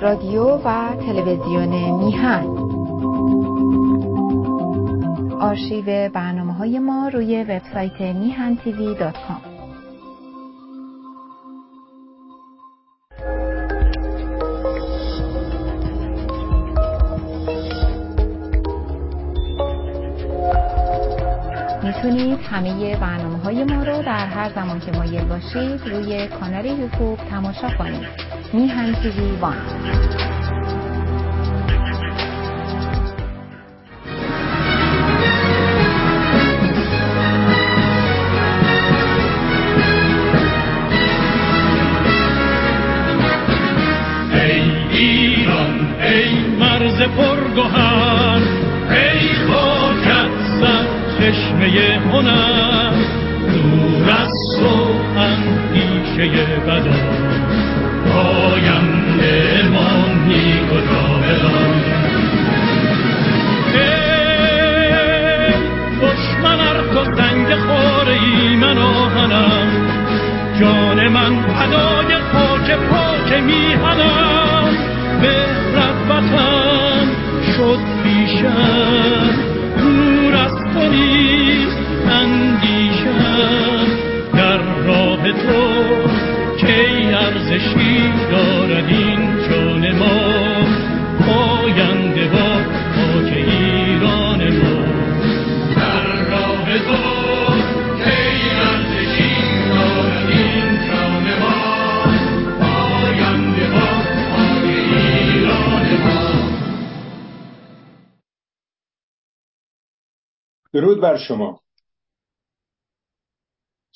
رادیو و تلویزیون میهن. آرشیو برنامه های ما روی وبسایت میهن تیوی دات کام. می‌تونید همه برنامه های ما رو در هر زمان که مایل باشید روی کانال یوتیوب تماشا کنید. میهن تیوی وان ای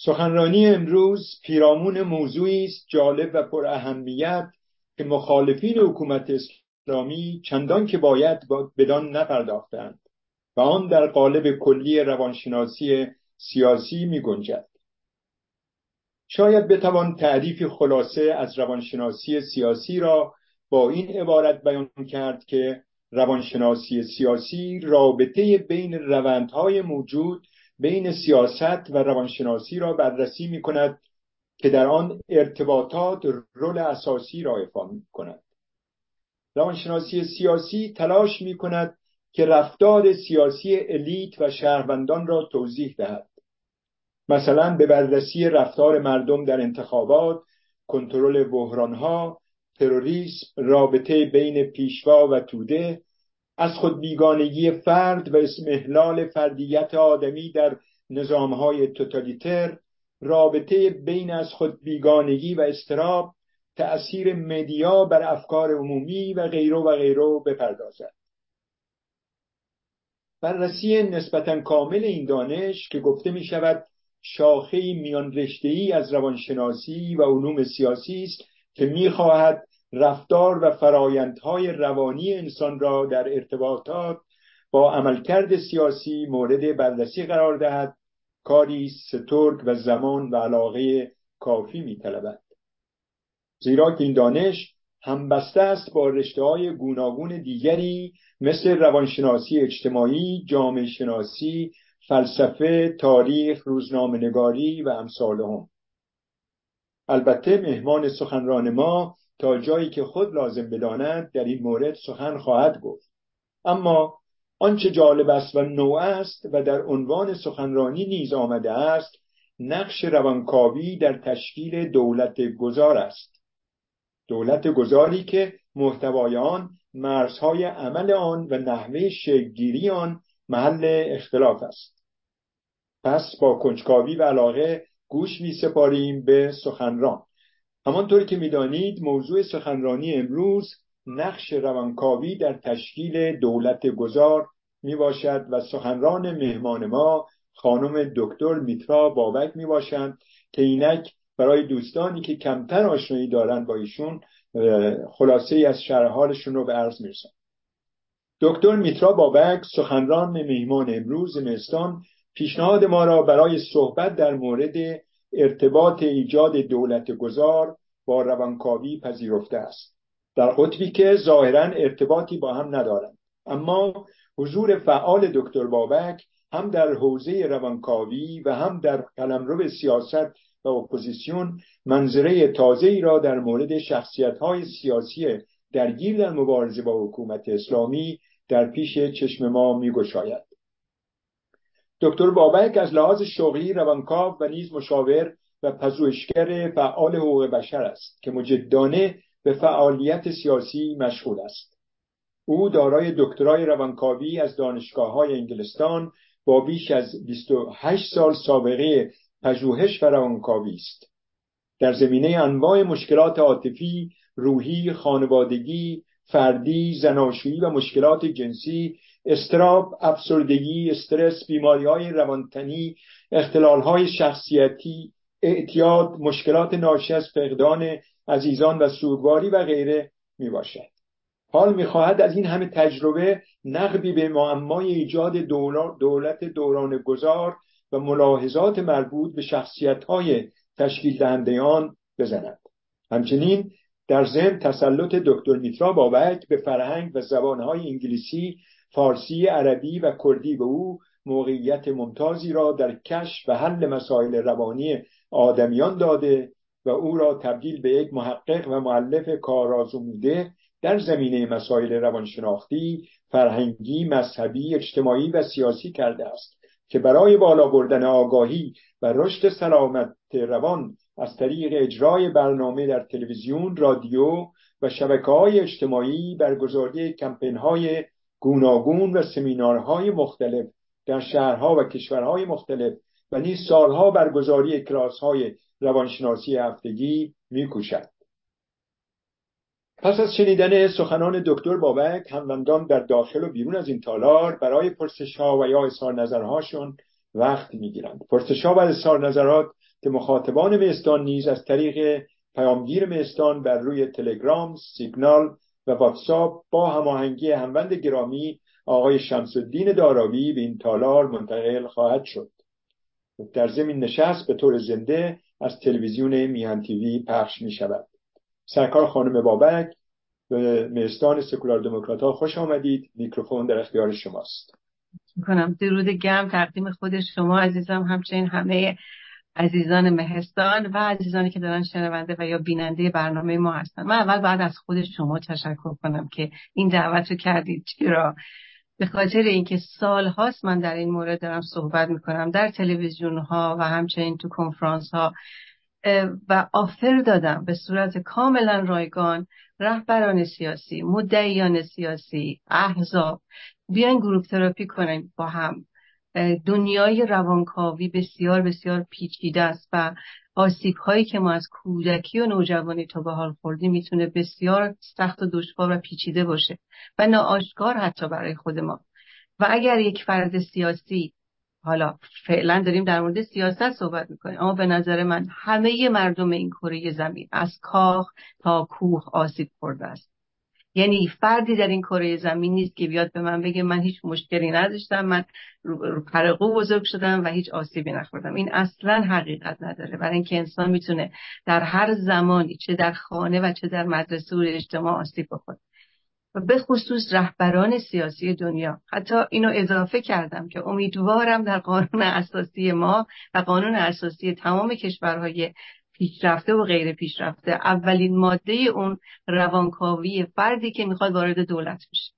سخنرانی امروز پیرامون موضوعی است جالب و پر اهمیت که مخالفین حکومت اسلامی چندان که باید بدان نپرداختند و آن در قالب کلی روانشناسی سیاسی می گنجد. شاید بتوان تعریف خلاصه از روانشناسی سیاسی را با این عبارت بیان کرد که روانشناسی سیاسی رابطه بین روندهای موجود بین سیاست و روانشناسی را بررسی می کند که در آن ارتباطات رول اساسی را ایفا می کند. روانشناسی سیاسی تلاش می کند که رفتار سیاسی الیت و شهروندان را توضیح دهد. مثلا به بررسی رفتار مردم در انتخابات، کنترل بحرانها، تروریسم، رابطه بین پیشوا و توده، از خود بیگانگی فرد و اسمحلال فردیت آدمی در نظامهای توتالیتر رابطه بین از خود بیگانگی و استراب تأثیر مدیا بر افکار عمومی و غیره و غیره بپردازد. بررسی نسبتا کامل این دانش که گفته می شود شاخه میان ای از روانشناسی و علوم سیاسی است که می‌خواهد رفتار و فرایندهای روانی انسان را در ارتباطات با عملکرد سیاسی مورد بررسی قرار دهد کاری سترگ و زمان و علاقه کافی میطلبد زیرا که این دانش همبسته است با رشته های گوناگون دیگری مثل روانشناسی اجتماعی، جامعه شناسی، فلسفه، تاریخ، روزنامه نگاری و امثال هم. البته مهمان سخنران ما تا جایی که خود لازم بداند در این مورد سخن خواهد گفت. اما آنچه جالب است و نوع است و در عنوان سخنرانی نیز آمده است نقش روانکاوی در تشکیل دولت گذار است. دولت گذاری که محتوای آن مرزهای عمل آن و نحوه شکلگیری آن محل اختلاف است. پس با کنجکاوی و علاقه گوش می سپاریم به سخنران. همانطور که می‌دانید موضوع سخنرانی امروز نقش روانکاوی در تشکیل دولت گذار می باشد و سخنران مهمان ما خانم دکتر میترا بابک می باشند که اینک برای دوستانی که کمتر آشنایی دارند با ایشون خلاصه ای از شرحالشون رو به عرض می‌رسن دکتر میترا بابک سخنران مهمان امروز مستان پیشنهاد ما را برای صحبت در مورد ارتباط ایجاد دولت گذار با روانکاوی پذیرفته است. در قطبی که ظاهرا ارتباطی با هم ندارند. اما حضور فعال دکتر بابک هم در حوزه روانکاوی و هم در قلمرو سیاست و اپوزیسیون منظره تازه ای را در مورد شخصیت های سیاسی درگیر در مبارزه با حکومت اسلامی در پیش چشم ما میگشاید. دکتر بابک از لحاظ شغلی روانکاو و نیز مشاور و پژوهشگر فعال حقوق بشر است که مجدانه به فعالیت سیاسی مشغول است. او دارای دکترای روانکاوی از دانشگاه های انگلستان با بیش از 28 سال سابقه پژوهش و روانکاوی است. در زمینه انواع مشکلات عاطفی روحی خانوادگی فردی زناشویی و مشکلات جنسی استراب افسردگی استرس بیماری های روانتنی اختلال های شخصیتی اعتیاد مشکلات ناشی از فقدان عزیزان و سوگواری و غیره می باشد حال می‌خواهد از این همه تجربه نقبی به معمای ایجاد دولت دوران گذار و ملاحظات مربوط به شخصیت های تشکیل دهنده بزند. همچنین در ضمن تسلط دکتر میترا بابک به فرهنگ و زبانهای انگلیسی فارسی عربی و کردی به او موقعیت ممتازی را در کشف و حل مسائل روانی آدمیان داده و او را تبدیل به یک محقق و معلف کارآزموده در زمینه مسائل روانشناختی، فرهنگی، مذهبی، اجتماعی و سیاسی کرده است که برای بالا بردن آگاهی و رشد سلامت روان از طریق اجرای برنامه در تلویزیون، رادیو و شبکه های اجتماعی برگزاری کمپین های گوناگون و سمینارهای مختلف در شهرها و کشورهای مختلف و نیز سالها برگزاری کلاس های روانشناسی هفتگی میکوشد. پس از شنیدن سخنان دکتر بابک هموندان در داخل و بیرون از این تالار برای پرسش ها و یا اظهار نظرهاشون وقت می‌گیرند. پرسش ها و اظهار نظرات که مخاطبان میستان نیز از طریق پیامگیر میستان بر روی تلگرام، سیگنال و واتساپ با هماهنگی هموند گرامی آقای شمس الدین داراوی به این تالار منتقل خواهد شد. در زمین نشست به طور زنده از تلویزیون میهن تیوی پخش می شود سرکار خانم بابک به میستان سکولار دموکرات ها خوش آمدید. میکروفون در اختیار شماست. کنم درود گرم تقدیم خود شما عزیزم همچنین همه عزیزان مهستان و عزیزانی که دارن شنونده و یا بیننده برنامه ما هستن. من اول بعد از خود شما تشکر کنم که این دعوت رو کردید. چرا؟ به خاطر اینکه سال هاست من در این مورد دارم صحبت می‌کنم. در تلویزیون ها و همچنین تو کنفرانس ها و آفر دادم به صورت کاملا رایگان رهبران سیاسی مدعیان سیاسی احزاب بیاین گروپ تراپی کنیم با هم. دنیای روانکاوی بسیار بسیار پیچیده است و آسیب هایی که ما از کودکی و نوجوانی تا به حال خوردیم می‌تونه بسیار سخت و دشوار و پیچیده باشه و ناآشکار حتی برای خود ما. و اگر یک فرد سیاسی حالا فعلا داریم در مورد سیاست صحبت می‌کنیم اما به نظر من همه مردم این کره زمین از کاخ تا کوه آسیب خورده است. یعنی فردی در این کره زمین نیست که بیاد به من بگه من هیچ مشکلی نداشتم من پرقو بزرگ شدم و هیچ آسیبی نخوردم. این اصلا حقیقت نداره. برای اینکه انسان می‌تونه در هر زمانی چه در خانه و چه در مدرسه و اجتماع آسیب بخوره. و به خصوص رهبران سیاسی دنیا. حتی اینو اضافه کردم که امیدوارم در قانون اساسی ما و قانون اساسی تمام کشورهای پیشرفته و غیر پیشرفته. اولین ماده اون روانکاوی فردی که می‌خواد وارد دولت بشه.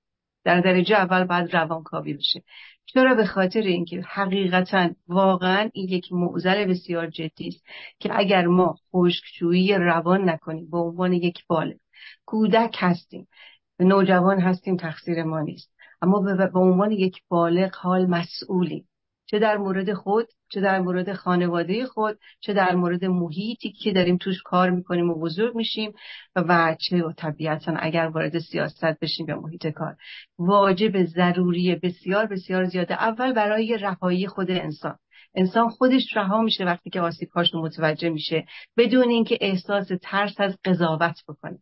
در درجه اول بعد روانکاوی بشه. چرا؟ به خاطر اینکه حقیقتا واقعا این یک معضل بسیار جدی است که اگر ما خشکشویی روان نکنیم به عنوان یک بالغ کودک هستیم. نوجوان هستیم تقصیر ما نیست. اما به عنوان یک بالغ حال مسئولیم. چه در مورد خود چه در مورد خانواده خود چه در مورد محیطی که داریم توش کار می‌کنیم و بزرگ میشیم و چه طبیعتا اگر وارد سیاست بشیم به محیط کار. واجب ضروری بسیار بسیار زیاده. اول برای رهایی خود انسان. انسان خودش رها میشه وقتی که آسیبهاش رو متوجه میشه بدون اینکه احساس ترس از قضاوت بکنه.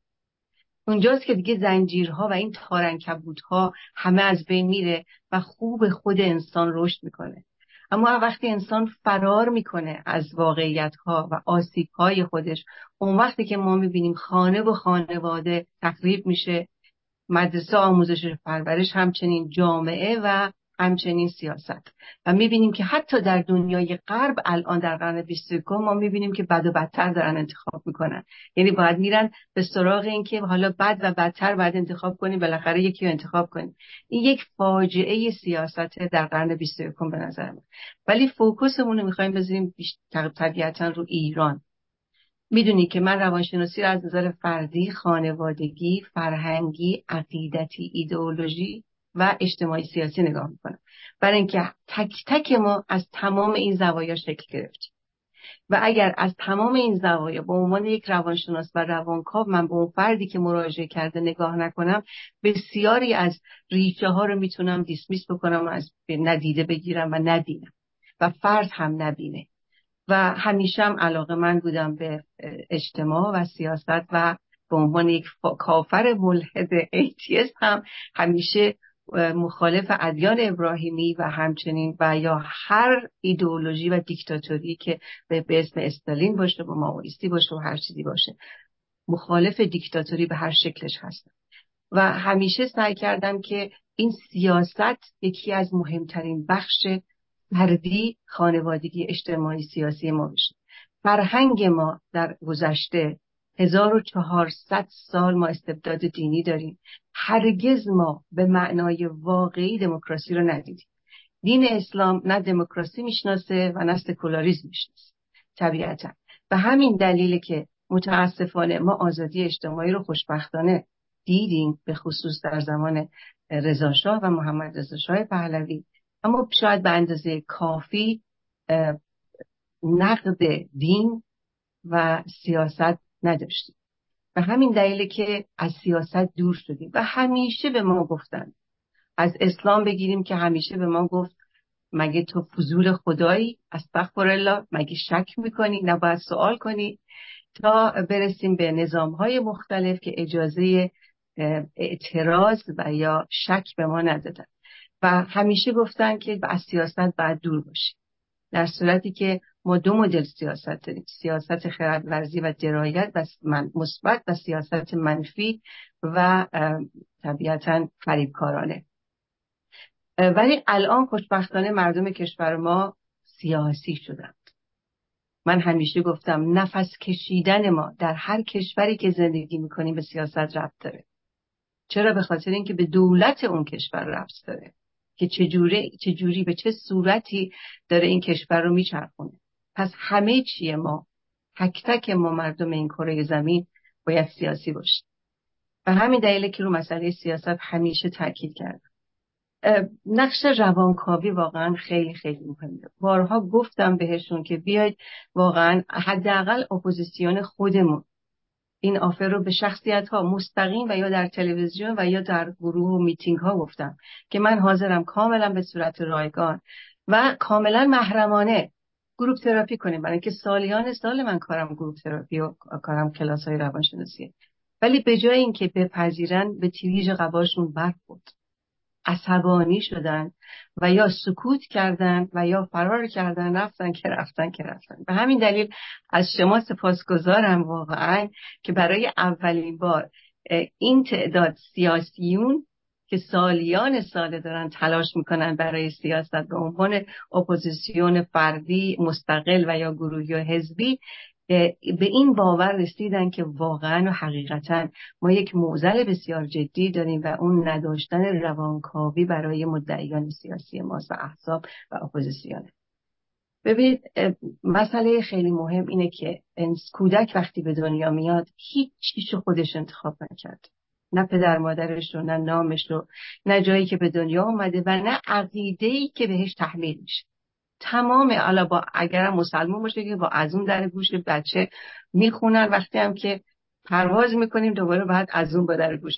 اونجاست که دیگه زنجیرها و این تارنکبودها همه از بین میره و خوب خود انسان رشد می‌کنه. اما وقتی انسان فرار می‌کنه از واقعیت ها و آسیب های خودش اون وقتی که ما می‌بینیم خانه و خانواده تخریب میشه مدرسه آموزش پرورش همچنین جامعه و همچنین سیاست. و می‌بینیم که حتی در دنیای غرب الان در قرن 21 ما می‌بینیم که بد و بدتر دارن انتخاب می‌کنن. یعنی باید میرن به سراغ این که حالا بد و بدتر باید انتخاب کنیم بالاخره یکی رو انتخاب کنیم. این یک فاجعه سیاست در قرن 21 به نظر من. ولی فوکوسمون رو می‌خوایم بذاریم طبیعتا رو ایران. می‌دونی که من روانشناسی رو از نظر فردی، خانوادگی، فرهنگی، عقیدتی، ایدئولوژی و اجتماعی سیاسی نگاه می‌کنم برای اینکه تک تک ما از تمام این زوایا شکل گرفتیم. و اگر از تمام این زوایا به عنوان یک روانشناس و روانکاو من به اون فردی که مراجعه کرده نگاه نکنم بسیاری از ریشه ها رو می‌تونم dismiss بکنم و از ندیده بگیرم و نبینم و فرد هم نبینه. و همیشه هم علاقه من بودم به اجتماع و سیاست و به عنوان یک کافر ملحد atheist هم همیشه مخالف ادیان ابراهیمی و همچنین و یا هر ایدئولوژی و دیکتاتوری که به اسم استالین باشه و ماویستی باشه و هر چیزی باشه. مخالف دیکتاتوری به هر شکلش هستم و همیشه سعی کردم که این سیاست یکی از مهمترین بخش فردی خانوادگی اجتماعی سیاسی ما بشه. فرهنگ ما در گذشته 1400 سال ما استبداد دینی داریم. هرگز ما به معنای واقعی دموکراسی رو ندیدیم. دین اسلام نه دموکراسی می‌شناسه و نه سکولاریسم می‌شناسه. طبیعتا. به همین دلیل که متاسفانه ما آزادی اجتماعی رو خوشبختانه دیدیم به خصوص در زمان رضاشاه و محمد رضاشاه پهلوی اما شاید به اندازه کافی نقد دین و سیاست نداشتیم. و همین دلیل که از سیاست دور شدیم و همیشه به ما گفتن. از اسلام بگیریم که همیشه به ما گفت مگه تو فضول خدایی؟ از الله مگه شک می‌کنی؟ نباید سوال کنی. تا برسیم به نظام های مختلف که اجازه اعتراض و یا شک به ما ندادن. و همیشه گفتن که از سیاست باید دور باشیم. در صورتی که ما دو مدل سیاست داریم سیاست خردورزی و درایت و مثبت و سیاست منفی و طبیعتا فریبکارانه. ولی الان خوشبختانه مردم کشور ما سیاسی شدند. من همیشه گفتم نفس کشیدن ما در هر کشوری که زندگی می‌کنیم به سیاست ربط داره. چرا؟ به خاطر اینکه به دولت اون کشور ربط داره که چجوری, چجوری به چه صورتی داره این کشور رو میچرخونه. پس همه چیه ما تک تک ما مردم این کره زمین باید سیاسی باشیم و همین دلیله که رو مسئله سیاست همیشه تاکید کردم. نقش روانکاوی واقعا خیلی خیلی مهمه. بارها گفتم بهشون که بیاید واقعا حداقل اپوزیسیون خودمون این offer رو به شخصیت ها مستقیم و یا در تلویزیون و یا در گروه و میتینگ ها گفتم که من حاضرم کاملا به صورت رایگان و کاملا محرمانه group therapy کنیم. برای اینکه سالیان سال من کارم group therapy و کارم کلاس های روانشناسی. ولی به جای اینکه بپذیرن به تیریج قباشون برخورده بود عصبانی شدن و یا سکوت کردن و یا فرار کردن رفتن که رفتن که رفتن. به همین دلیل از شما سپاسگزارم واقعا که برای اولین بار این تعداد سیاسیون که سالیان ساله دارن تلاش می‌کنن برای سیاست به عنوان اپوزیسیون فردی مستقل و یا گروهی و حزبی به این باور رسیدن که واقعا و حقیقتا ما یک معضل بسیار جدی داریم و اون نداشتن روانکاوی برای مدعیان سیاسی ماست و احزاب و اپوزیسیونه ببینید مسئله خیلی مهم اینه که کودک وقتی به دنیا میاد هیچ چیشو خودش انتخاب نکرد نه پدر مادرش رو نه نامش رو نه جایی که به دنیا اومده و نه عقیده ای که بهش تحمیل میشه. تمام حالا با اگرم مسلمان باشه که با از اون در گوش بچه می‌خونن وقتی هم که پرواز می‌کنیم دوباره باید از اون با در گوش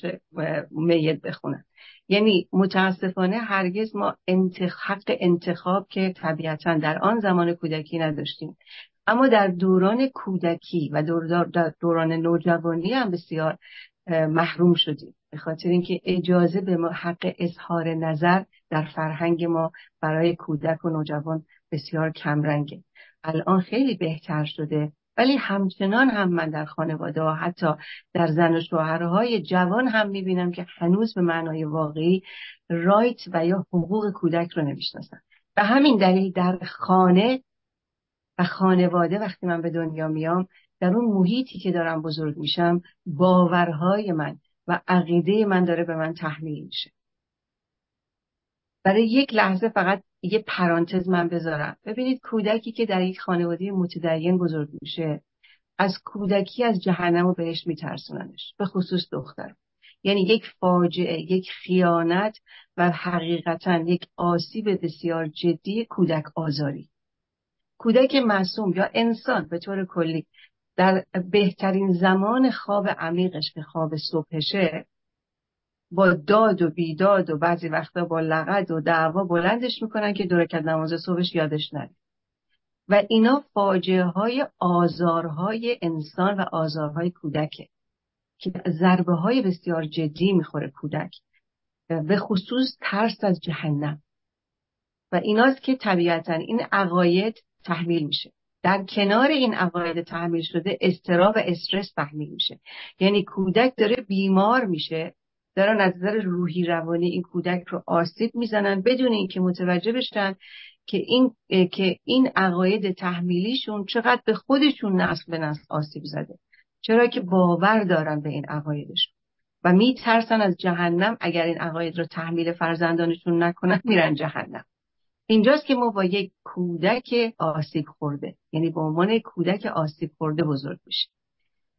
میت بخونن. یعنی متاسفانه هرگز ما حق انتخاب که طبیعتا در آن زمان کودکی نداشتیم. اما در دوران کودکی و دوران نوجوانی هم بسیار محروم شدیم. به خاطر اینکه اجازه به ما حق اظهار نظر در فرهنگ ما برای کودک و نوجوان بسیار کمرنگه. الان خیلی بهتر شده ولی همچنان هم من در خانواده ها حتی در زن و شوهرهای جوان هم می‌بینم که هنوز به معنای واقعی رایت و یا حقوق کودک رو نمی‌شناسن. و همین دلیل در خانه و خانواده وقتی من به دنیا میام در اون محیطی که دارم بزرگ میشم باورهای من و عقیده من داره به من تحمیل میشه. برای یک لحظه فقط یه پرانتز من بذارم. ببینید کودکی که در یک خانواده متدین بزرگ میشه از کودکی از جهنم و بهش میترسوننش به خصوص دختر. یعنی یک فاجعه یک خیانت و حقیقتا یک آسیب بسیار جدی کودک آزاری. کودک معصوم یا انسان به طور کلی در بهترین زمان خواب عمیقش که خواب صبحشه با داد و بیداد و بعضی وقتا با لغد و دعوا بلندش می‌کنن که دورکت نماز صبحش یادش نره. و اینا فاجعه های آزارهای انسان و آزارهای کودکه که ضربه های بسیار جدی می‌خوره کودک. به خصوص ترس از جهنم. و ایناست که طبیعتا این عقاید تحمیل میشه. در کنار این عقاید تحمیل شده استراب و استرس تحمیل میشه. یعنی کودک داره بیمار میشه دارن از نظر روحی روانی این کودک رو آسیب می‌زنن بدون اینکه متوجه بشن که این که این عقاید تحمیلیشون چقدر به خودشون نسل به نسل آسیب زده. چرا که باور دارن به این عقایدشون. و میترسن از جهنم اگر این عقاید رو تحمیل فرزندانشون نکنن میرن جهنم. اینجاست که ما با یک کودک آسیب خورده یعنی به عنوان کودک آسیب خورده بزرگ میشیم.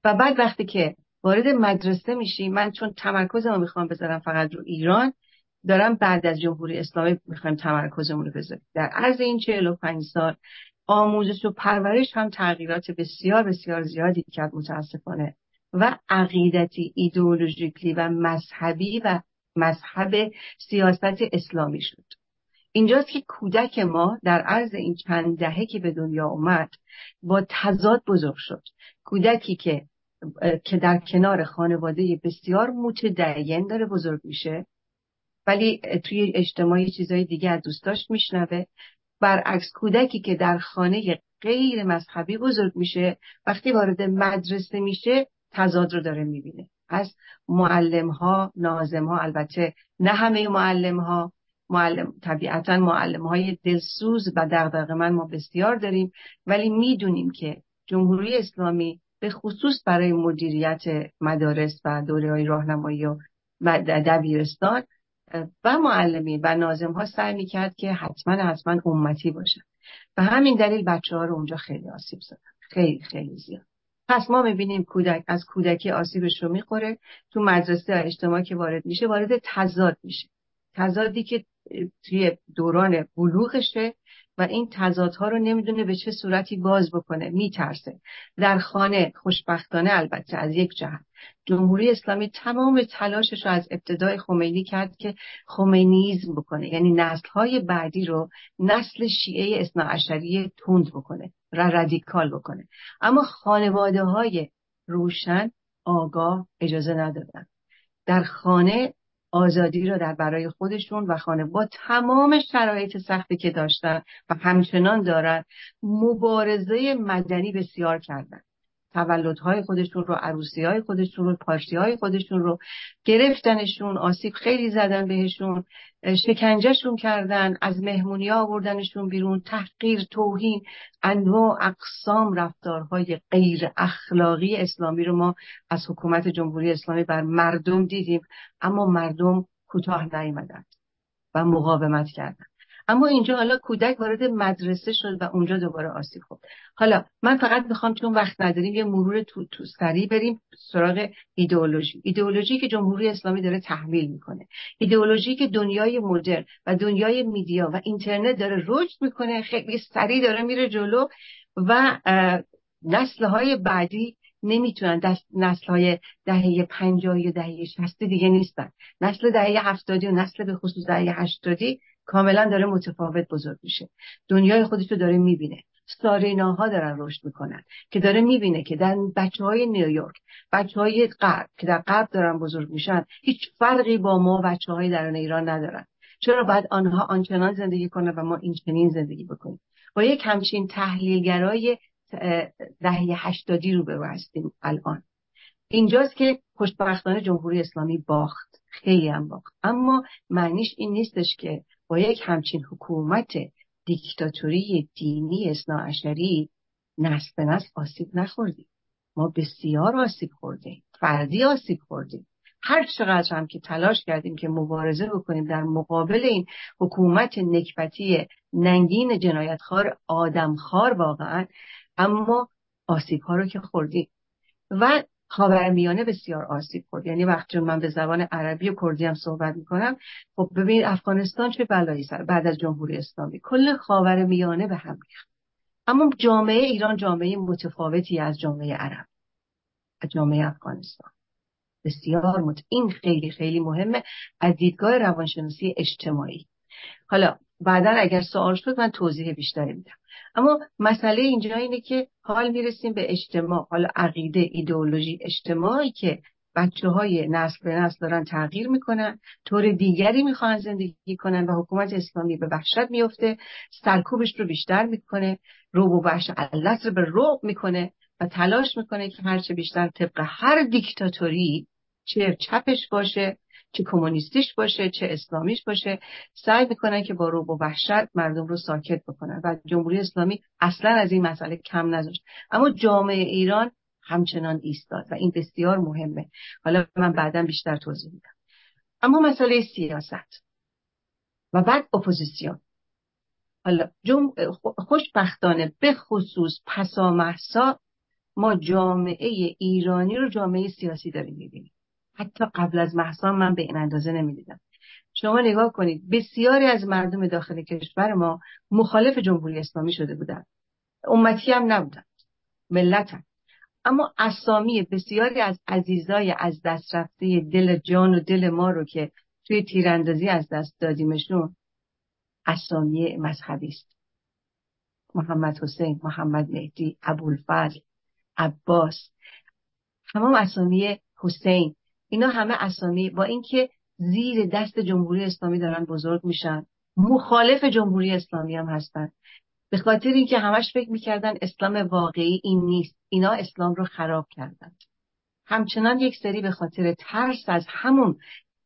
و بعد وقتی که وارد مدرسه میشیم من چون تمرکزمو می‌خوام بذارم فقط رو ایران دارم بعد از جمهوری اسلامی می‌خوایم تمرکزمون رو بذاریم. در عرض این 45 سال آموزش و پرورش هم تغییرات بسیار بسیار زیادی کرد متاسفانه. و عقیدتی ایدئولوژیکلی و مذهبی و مذهب سیاست اسلامی شد. اینجاست که کودک ما در عرض این چند دهه که به دنیا اومد با تضاد بزرگ شد. کودکی که که در کنار خانواده بسیار متدین داره بزرگ میشه ولی توی اجتماعی چیزای دیگه از دوستاش میشنوه. برعکس کودکی که در خانه غیر مذهبی بزرگ میشه وقتی وارد مدرسه میشه تضاد رو داره می‌بینه. از معلم ها نازم ها البته نه همه معلم ها معلم طبیعتا معلم های دلسوز و دغدغه من ما بسیار داریم ولی می‌دونیم که جمهوری اسلامی به خصوص برای مدیریت مدارس و دوره های راهنمایی و دبیرستان و معلمین و نازم ها سعی می‌کرد که حتما حتما امتی باشن و همین دلیل بچه ها رو اونجا خیلی آسیب زدن. خیلی خیلی زیاد. پس ما می‌بینیم کودک از کودکی آسیبش رو می‌خوره. تو مدرسه اجتماعی که وارد میشه وارد تضاد میشه. تضادی که توی دوران بلوغشه و این تضادها رو نمی‌دونه به چه صورتی باز بکنه میترسه. در خانه خوشبختانه البته از یک جهت. جمهوری اسلامی تمام تلاشش رو از ابتدای خمینی کرد که خمینیزم بکنه یعنی نسل های بعدی رو نسل شیعه اصناعشری تند بکنه و رادیکال بکنه. اما خانواده های روشن آگاه اجازه ندادن. در خانه آزادی را در برای خودشون و خانه با تمام شرایط سختی که داشتن و همچنان دارن مبارزه مدنی بسیار کردن. تولدهای خودشون رو عروسی های خودشون رو پارتی های خودشون رو گرفتنشون آسیب خیلی زدن بهشون شکنجهشون کردن از مهمونی آوردنشون بیرون تحقیر توهین انواع اقسام رفتارهای غیر اخلاقی اسلامی رو ما از حکومت جمهوری اسلامی بر مردم دیدیم اما مردم کوتاه نیامدند و مقاومت کردند. اما اینجا حالا کودک وارد مدرسه شد و اونجا دوباره آسیب خورد. حالا من فقط می‌خوام چون وقت نداریم یه مرور تو, تو سریع بریم سراغ ایدئولوژی. ایدئولوژی که جمهوری اسلامی داره تحمیل می‌کنه. ایدئولوژی که دنیای مدرن و دنیای میدیا و اینترنت داره رشد می‌کنه خیلی سریع داره میره جلو و نسل های بعدی نمی‌تونن نسل های دهه پنجاهی و دهه شستی دیگه نیستن. نسل دهه هفتادی و نسل به خصوص دهه هشتادی کاملا داره متفاوت بزرگ میشه. دنیای خودش رو داره می‌بینه. ساریناها دارن رشد می‌کنن که داره می‌بینه که در بچه های نیویورک بچه های غرب که در غرب دارن بزرگ میشن هیچ فرقی با ما بچه های درون ایران ندارن. چرا باید آنها آنچنان زندگی کنن و ما این چنین زندگی بکنیم؟ با یک همچین تحلیلگرای دهه هشتادی رو به هستیم الان. اینجاست که خوشبختانه جمهوری اسلامی باخت. خیلی هم باخت. اما معنیش این نیستش که با یک همچین حکومت دیکتاتوری دینی اصناعشری نسل به نسل آسیب نخوردیم ما بسیار آسیب خوردیم. فردی آسیب خوردیم. هر چقدر هم که تلاش کردیم که مبارزه بکنیم در مقابل این حکومت نکبتی ننگین جنایتخوار آدمخوار واقعا اما آسیب ها رو که خوردیم. و خاورمیانه بسیار آسیب خورد. یعنی وقتی من به زبان عربی و کردی هم صحبت می‌کنم. خب ببین افغانستان چه بلایی سر بعد از جمهوری اسلامی. کل خاورمیانه به هم ریخت. اما جامعه ایران جامعه متفاوتی از جامعه عرب از جامعه افغانستان. بسیار مت... این خیلی خیلی مهمه از دیدگاه روانشناسی اجتماعی. حالا بعدا اگر سوال شد من توضیح بیشتری میدم. اما مسئله اینجا اینه که حال می‌رسیم به اجتماع حالا عقیده ایدئولوژی اجتماعی که بچه های نسل به نسل دارن تغییر می‌کنن طور دیگری می‌خوان زندگی کنن و حکومت اسلامی به وحشت میفته سرکوبش رو بیشتر می‌کنه رو و وحش علت رو به روب می‌کنه و تلاش می‌کنه که هرچه بیشتر طبق هر دیکتاتوری چه چپش باشه چه کمونیستیش باشه چه اسلامیش باشه سعی می‌کنن که با روب و وحشت مردم رو ساکت بکنن و جمهوری اسلامی اصلا از این مسئله کم نذاشت. اما جامعه ایران همچنان ایستاد و این بسیار مهمه. حالا من بعدا بیشتر توضیح میدم. اما مسئله سیاست و بعد اپوزیسیون. حالا جم... خوشبختانه به خصوص پسا محسا ما جامعه ایرانی رو جامعه سیاسی داریم می‌بینیم. حتی قبل از محسا من به این اندازه نمی‌دیدم. شما نگاه کنید بسیاری از مردم داخل کشور ما مخالف جمهوری اسلامی شده بودند امتی هم نبودند هم. اما اسامی بسیاری از عزیزای از دست رفته دل جان و دل ما رو که توی تیراندازی از دست دادیمشون اسامی مذهبی است. محمد حسین محمد مهدی ابوالفضل عباس تمام اسامی حسین اینا همه اسامی با اینکه زیر دست جمهوری اسلامی دارن بزرگ میشن. مخالف جمهوری اسلامی هم هستن. به خاطر اینکه همش فکر می‌کردن اسلام واقعی این نیست. اینا اسلام رو خراب کردند همچنان یک سری به خاطر ترس از همون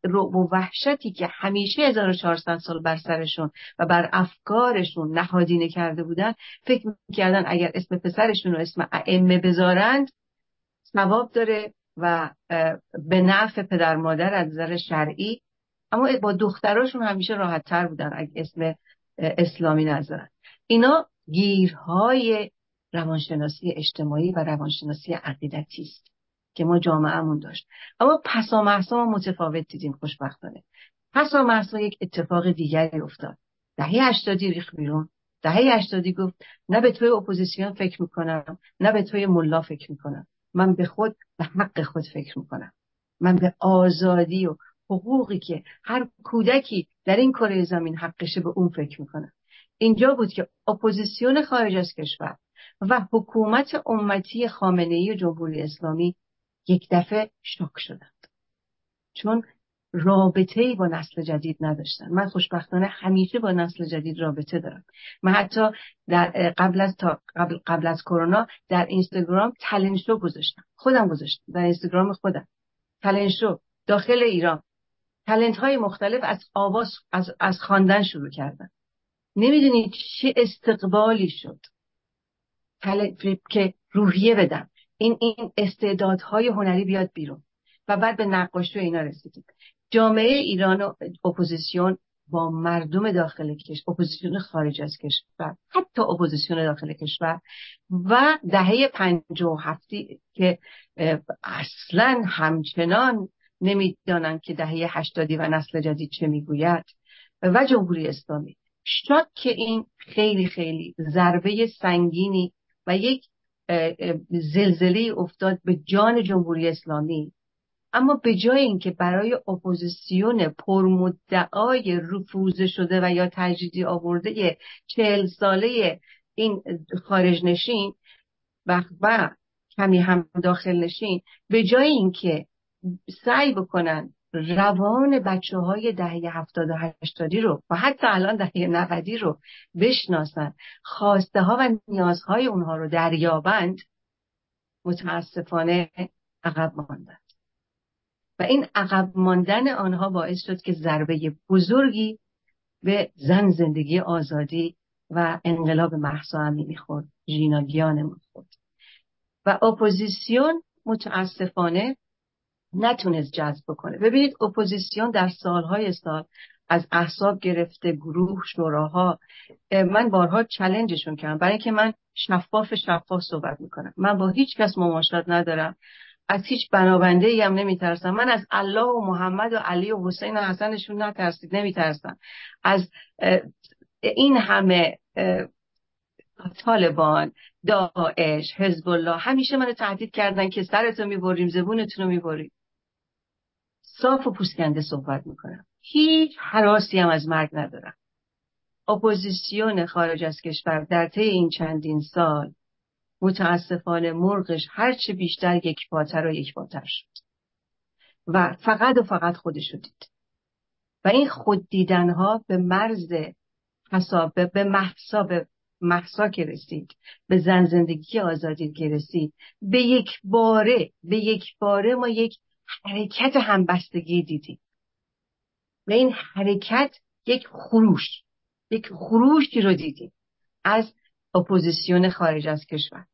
رعب و وحشتی که همیشه 1400 سال بر سرشون و بر افکارشون نهادینه کرده بودن فکر می‌کردن اگر اسم پسرشون رو اسم ائمه بذارند ثواب داره. و به نفع پدر مادر از نظر شرعی. اما با دختراشون همیشه راحت تر بودن اگه اسم اسلامی نذارن. اینا گیرهای روانشناسی اجتماعی و روانشناسی عقیدتی است که ما جامعهمون داشت. اما پسا محسا ما متفاوت دیدیم خوشبختانه. پسا محسا یک اتفاق دیگری افتاد. دهه هشتادی ریخ بیرون. دهه هشتادی گفت نه به توی اپوزیسیون فکر می‌کنم نه به توی ملا فکر می‌کنم. من به خود به حق خود فکر می‌کنم. من به آزادی و حقوقی که هر کودکی در این کره زمین حقشه به اون فکر می‌کنم. اینجا بود که اپوزیسیون خارج از کشور و حکومت امتی خامنه ای و جمهوری اسلامی یک دفعه شوک شدند. چون رابطه با نسل جدید نداشتن. من خوشبختانه همیشه با نسل جدید رابطه دارم. من حتی در قبل از تا قبل, قبل از کرونا در اینستاگرام talent show گذاشتم. خودم گذاشتم. در اینستاگرام خودم. talent show داخل ایران. talent های مختلف از آواز از, از خواندن شروع کردن. نمی‌دونید چه استقبالی شد. که روحیه بدم. این این استعدادهای هنری بیاد بیرون. و بعد به نقاشی و اینا رسیدیم. جامعه ایران و اپوزیسیون با مردم داخل کشور اپوزیسیون خارج از کشور حتی اپوزیسیون داخل کشور و دهه پنجاه و هفتی که اصلا همچنان نمی‌دانند که دهه هشتادی و نسل جدید چه می‌گوید و جمهوری اسلامی. شاید که این خیلی خیلی ضربه سنگینی و یک زلزله افتاد به جان جمهوری اسلامی اما به جای اینکه برای اپوزیسیون پرمدعای رفوزه شده و یا تجدیدی آورده چهل ساله این خارج نشین و, کمی هم داخل نشین به جای اینکه سعی بکنن روان بچه های دهه هفتاد و هشتادی رو و حتی الان دهه نودی رو بشناسن خواسته ها و نیازهای اونها رو دریابند متاسفانه عقب ماندن. و این عقب ماندن آنها باعث شد که ضربه بزرگی به زن زندگی آزادی و انقلاب مهسا امینی خورد ژینا خورد و اپوزیسیون متاسفانه نتونست جذب بکنه. ببینید اپوزیسیون در سالهای سال از احزاب گرفته گروه شوراها من بارها challenge شون کردم. برای اینکه من شفاف شفاف صحبت می‌کنم. من با هیچ کس مماشات ندارم. از هیچ بنابنده ای هم نمیترسم. من از الله و محمد و علی و حسین و حسنشون نترسید نمیترسم. از این همه طالبان داعش حزب الله همیشه منو تهدید کردن که سرتو می‌بریم زبونتون رو می‌بریم. صاف و پوسکنده صحبت می‌کنم. هیچ حراسی هم از مرگ ندارم. اپوزیسیون خارج از کشور در طی این چندین سال متاسفانه مرغش هرچه بیشتر یک پاتر و یک پاتر شد. و فقط و فقط خودشو دید. و این خود دیدن ها به مرز حساب به محسا به محسا که رسید به زن زندگی آزادی که رسید به یک باره به یک باره ما یک حرکت همبستگی دیدیم. و این حرکت یک خروش یک خروشی رو دیدیم. از اپوزیسیون خارج از کشور.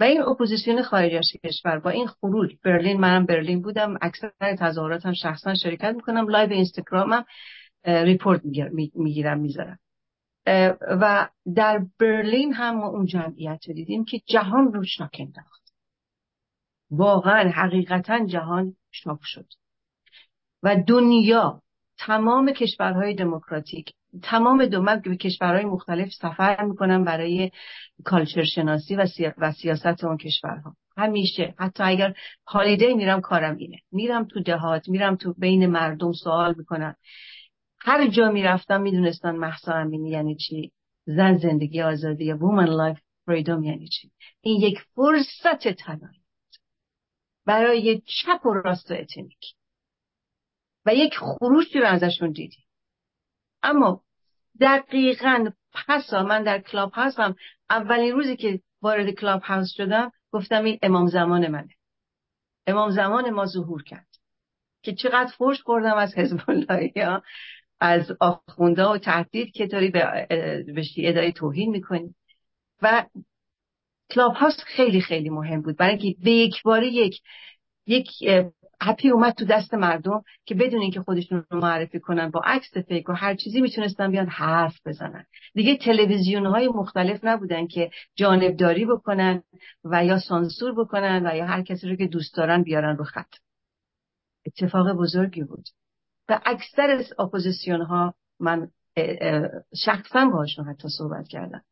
و این اپوزیسیون خارج از کشور با این خروش برلین منم برلین بودم اکثر تظاهراتم شخصا شرکت می‌کنم live اینستاگرامم report می‌گیرم می‌ذارم. و در برلین هم ما اون جمعیت رو دیدیم که جهان رو shock انداخت. واقعا حقیقتا جهان shock شد. و دنیا تمام کشورهای دموکراتیک تمام دو من به کشورهای مختلف سفر می‌کنم برای culture شناسی و, و سیاست اون کشورها. همیشه. حتی اگر holiday میرم کارم اینه. میرم تو دهات میرم تو بین مردم سوال می‌کنم هر جا می‌رفتم می‌دونستن مهسا امینی یعنی چی؟ زن زندگی آزادی woman life freedom یعنی چی؟ این یک فرصت طلایی برای چپ و راست و ethnic. و یک خروشی رو ازشون دیدیم. اما دقیقا پسا من در کلاب هاوسم اولین روزی که وارد کلاب هاوس شدم گفتم این امام زمان منه. امام زمان ما ظهور کرد. که چقدر فرش خوردم از حزب الله از آخونده و تهدید که داری به ادای توهین می‌کنی. و کلاب هاوس خیلی خیلی مهم بود. برای اینکه به یک باره یک یک app ی اومد تو دست مردم که بدون اینکه خودشون رو معرفی کنن با عکس fake و هر چیزی می‌تونستن بیان حرف بزنن. دیگه تلویزیون های مختلف نبودن که جانبداری بکنن و یا سانسور بکنن و یا هر کسی رو که دوست دارن بیارن رو خط. اتفاق بزرگی بود. و اکثر اپوزیسیون ها من شخصا باشون حتی صحبت کردم.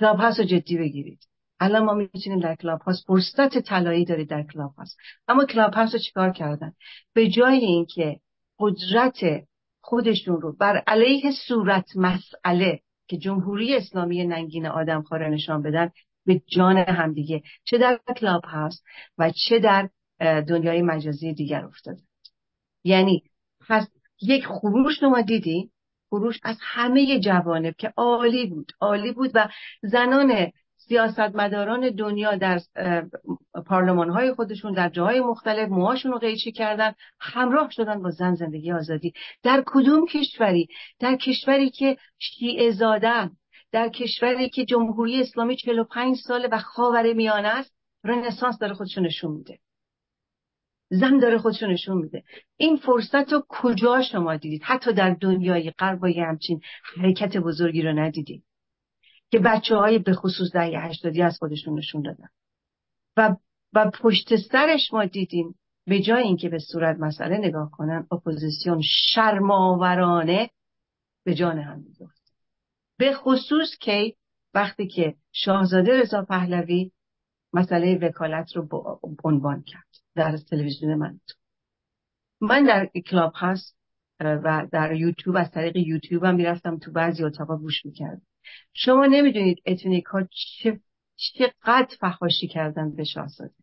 کلاب رو جدی بگیرید. الان ما می‌تونیم در کلاب هاوس فرصت طلایی دارید در کلاب هاوس اما کلاب هاوس رو چیکار کردن؟ به جای اینکه قدرت خودشون رو بر علیه صورت مسئله که جمهوری اسلامی ننگین آدم خواره نشان بدن به جان همدیگه چه در کلاب هاوس و چه در دنیای مجازی دیگر افتاده. یعنی پس یک خروش رو ما دیدیم خروش از همه جوانب که عالی بود عالی بود و زنان سیاستمداران دنیا در پارلمان های خودشون در جاهای مختلف موهاشون رو قیچی کردن همراه شدن با زن زندگی آزادی. در کدوم کشوری؟ در کشوری که شیعه زادن در کشوری که جمهوری اسلامی 45 ساله و خاور میانه است رنسانس داره خودشون نشون میده. زن داره خودشو نشون میده. این فرصت رو کجا شما دیدید؟ حتی در دنیای غرب همچین حرکت بزرگی رو ندیدید. که بچه های به خصوص دهی هشتادی از خودشون نشون دادن. و و پشت سرش ما دیدیم به جای اینکه به صورت مسئله نگاه کنن اپوزیسیون شرماورانه به جان هم می‌گفت به خصوص که وقتی که شاهزاده رضا پهلوی مسئله وکالت رو عنوان کرد در تلویزیون من. من در کلاب هاوس و در یوتیوب از طریق یوتیوب هم می‌رفتم تو بعضی اتاقا گوش می‌کردم. شما نمی‌دونید ethnic ها چه چقدر فحاشی کردن به شاهزاده.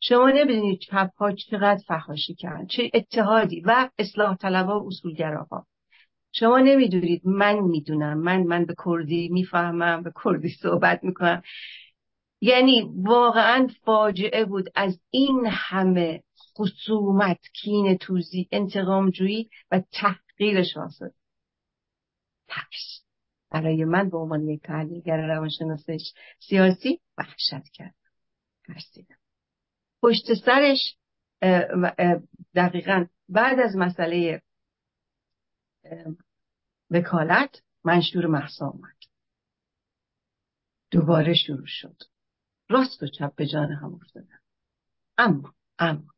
شما نبینید چپ ها چقدر فحاشی کردن. چه اتحادی و اصلاح طلبها و اصولگراها. شما نمی‌دونید من می‌دونم. من من به کردی می‌فهمم به کردی صحبت می‌کنم. یعنی واقعا فاجعه بود از این همه خصومت کین توزی انتقامجویی و تحقیر شاهزاده. ترس. برای من به عنوان یک تحلیلگر روانشناسی سیاسی وحشت کرد. ترسیدم. پشت سرش دقیقا بعد از مسئله وکالت منشور محسا اومد دوباره شروع شد. راست و چپ به جان هم افتادن اما اما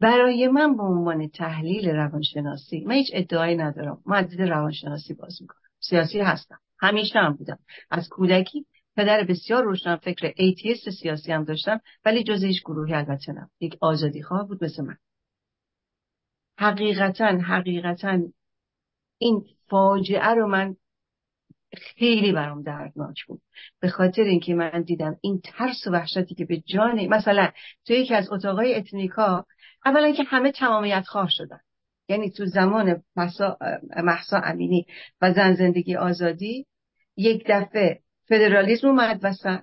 برای من به عنوان تحلیل روانشناسی من هیچ ادعایی ندارم. من روانشناسی باز می‌کنم. سیاسی هستم. همیشه هم بودم. از کودکی پدر بسیار روشن فکر ایتیست سیاسی هم داشتم ولی جز هیچ گروهی البته نه. یک آزادی خواه بود مثل من. حقیقتا حقیقتا این فاجعه رو من خیلی برام دردناک بود. به خاطر اینکه من دیدم این ترس و وحشتی که به جان مثلا تو یکی از اتاقای ethnic ا اولا که همه تمامیت خواه شدن. یعنی تو زمان مهسا امینی و زن زندگی آزادی یک دفعه فدرالیسم اومد وسط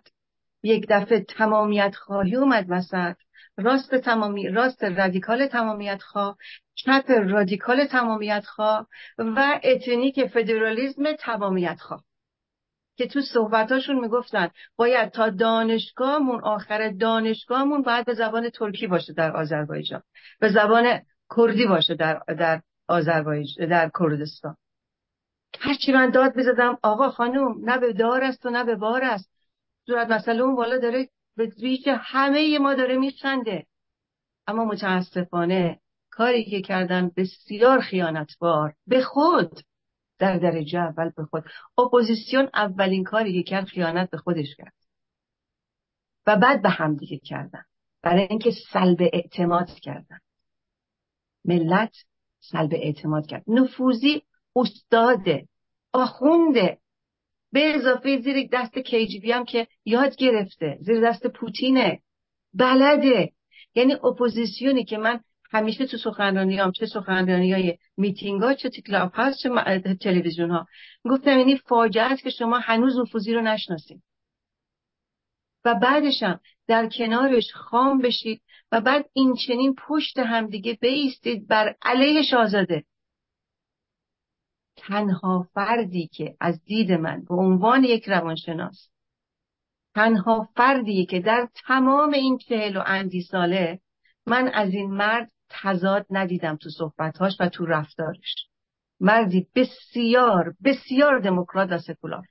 یک دفعه تمامیت خواهی اومد وسط راست تمامی راست رادیکال تمامیت خواه چپ رادیکال تمامیت خواه و اتنیک فدرالیسم تمامیت خواه. که تو صحبتاشون می‌گفتن باید تا دانشگاهمون آخر دانشگاهمون باید به زبان ترکی باشه در آذربایجان به زبان کردی باشه در در آذربایجان در کردستان. هرچی من داد بزدم آقا خانم نه به دار است و نه به بار است. صورت مسئله اون بالا داره به ریش همه ما داره میخنده. اما متاسفانه کاری که کردن بسیار خیانت‌بار. به خود در درجه اول به خود. اپوزیسیون اولین کاری که کرد خیانت به خودش کرد. و بعد به همدیگه کردن. برای اینکه سلب اعتماد کردن. ملت سلب اعتماد کرد. نفوذی استاده آخونده. به اضافه زیر دست KGB هم که یاد گرفته زیر دست پوتینه. بلده. یعنی اپوزیسیونی که من همیشه تو سخنرانی‌هام چه سخنرانی های میتینگ ها چه کلاب هاوس چه تلویزیون ها گفتم یعنی فاجعه است که شما هنوز نفوذی رو نشناسید. و بعدش هم در کنارش خام بشید و بعد این چنین پشت همدیگه بایستید بر علیه شاهزاده. تنها فردی که از دید من به عنوان یک روانشناس تنها فردی که در تمام این چهل و اندی ساله من از این مرد تضاد ندیدم تو صحبتهاش و تو رفتارش. مردی بسیار بسیار دموکرات و سکولار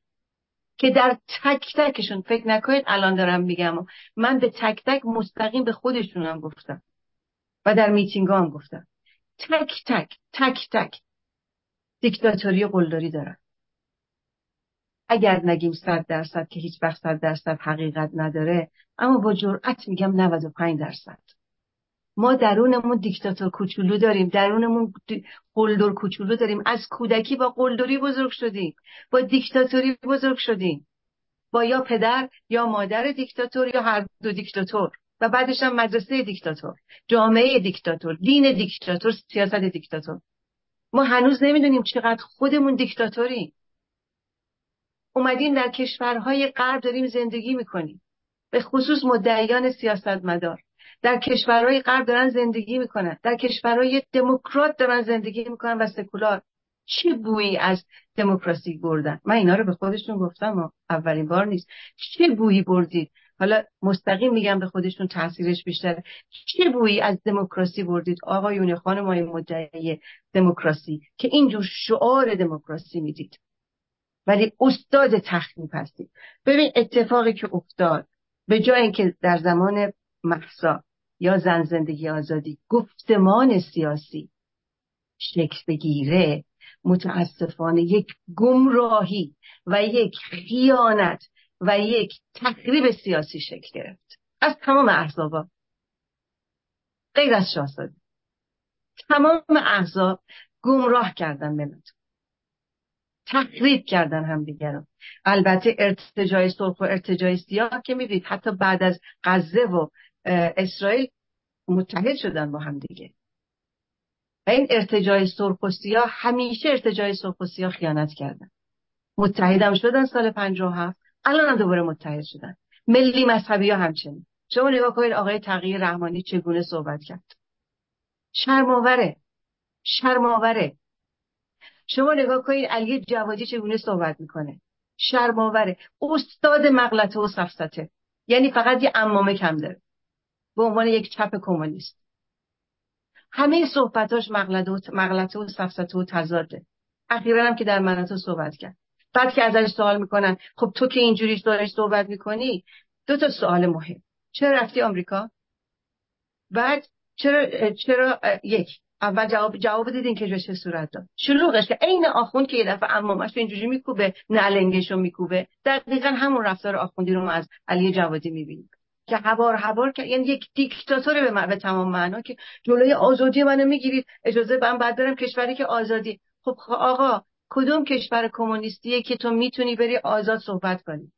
که در تک تکشون فکر نکنید الان دارم میگم من به تک تک مستقیم به خودشونم گفتم و در میتینگ هم گفتم. تک تک تک تک دیکتاتوری قلدری دارن. اگر نگیم صد درصد که هیچ وقت صد درصد حقیقت نداره اما با جرأت میگم 95 درصد. ما درونمون دیکتاتور کوچولو داریم درونمون قلدر کوچولو داریم. از کودکی با قلدری بزرگ شدیم با دیکتاتوری بزرگ شدیم. با یا پدر یا مادر دیکتاتور یا هر دو دیکتاتور. و بعدش هم مدرسه دیکتاتور جامعه دیکتاتور دین دیکتاتور سیاست دیکتاتور. ما هنوز نمی‌دونیم چقدر خودمون دیکتاتوریم. اومدیم در کشورهای غرب داریم زندگی می‌کنیم. به خصوص مدعیان سیاستمدار. در کشورهای غرب دارن زندگی می‌کنن. در کشورهای دموکرات دارن زندگی می‌کنن و سکولار. چه بویی از دموکراسی بردن؟ من اینا رو به خودشون گفتم و اولین بار نیست. چه بویی بردید حالا مستقیم میگم به خودشون تاثیرش بیشتر. چه بویی از دموکراسی بردید؟ آقایون خانمای مدعی دموکراسی که اینجور شعار دموکراسی می‌دید. ولی استاد تخریب هستید. ببین اتفاقی که افتاد به جای اینکه در زمان محسا یا زن زندگی آزادی گفتمان سیاسی شکل بگیره متاسفانه یک گمراهی و یک خیانت و یک تخریب سیاسی شکل گرفت. از تمام احزابا. غیر از شاهزاده. تمام احزاب گمراه کردن ملت تخریب کردن همدیگران البته ارتجای سرخ و ارتجای سیاه که می‌دید. حتی بعد از غزه و اسرائیل متحد شدن با هم دیگه. و این ارتجای سرخستی ها همیشه ارتجای سرخستی ها خیانت کردن. متحدم شدن سال 57 الان هم دوباره متحد شدن. ملی مذهبی ها همچنین. شما نگاه کنید آقای تقیی رحمانی چگونه صحبت کرد. شرماوره. شرماوره. شما نگاه کنید علی جوادی چگونه صحبت می‌کنه. شرماوره. استاد مغلطه و سفسته یعنی فقط یه امامه کم داره. به عنوان یک چپ کمونیست. همه صحبتاش مغلطه و سفسته و تضاده. اخیرا هم که در مناطق صحبت کرد. بعد که ازش سوال می‌کنن خب تو که اینجوری دارش صحبت می‌کنی؟ دو تا سوال مهم. چرا رفتی آمریکا؟ بعد چرا چرا یک اول جواب جواب دیدین که چه صورت داد؟ شلوغش که عین آخوند که یه دفعه امامش اینجوری میکوبه نلنگشو میکوبه. دقیقا همون رفتار آخوندی رو ما از علی جوادی می‌بینیم. که هوار هوار که یعنی یک دیکتاتور به, به تمام معنا که جلوی آزادی منو می‌گیرید. اجازه من بعد برم کشوری که آزادی. خب آقا کدوم کشور کمونیستیه که تو می‌تونی بری آزاد صحبت کنی؟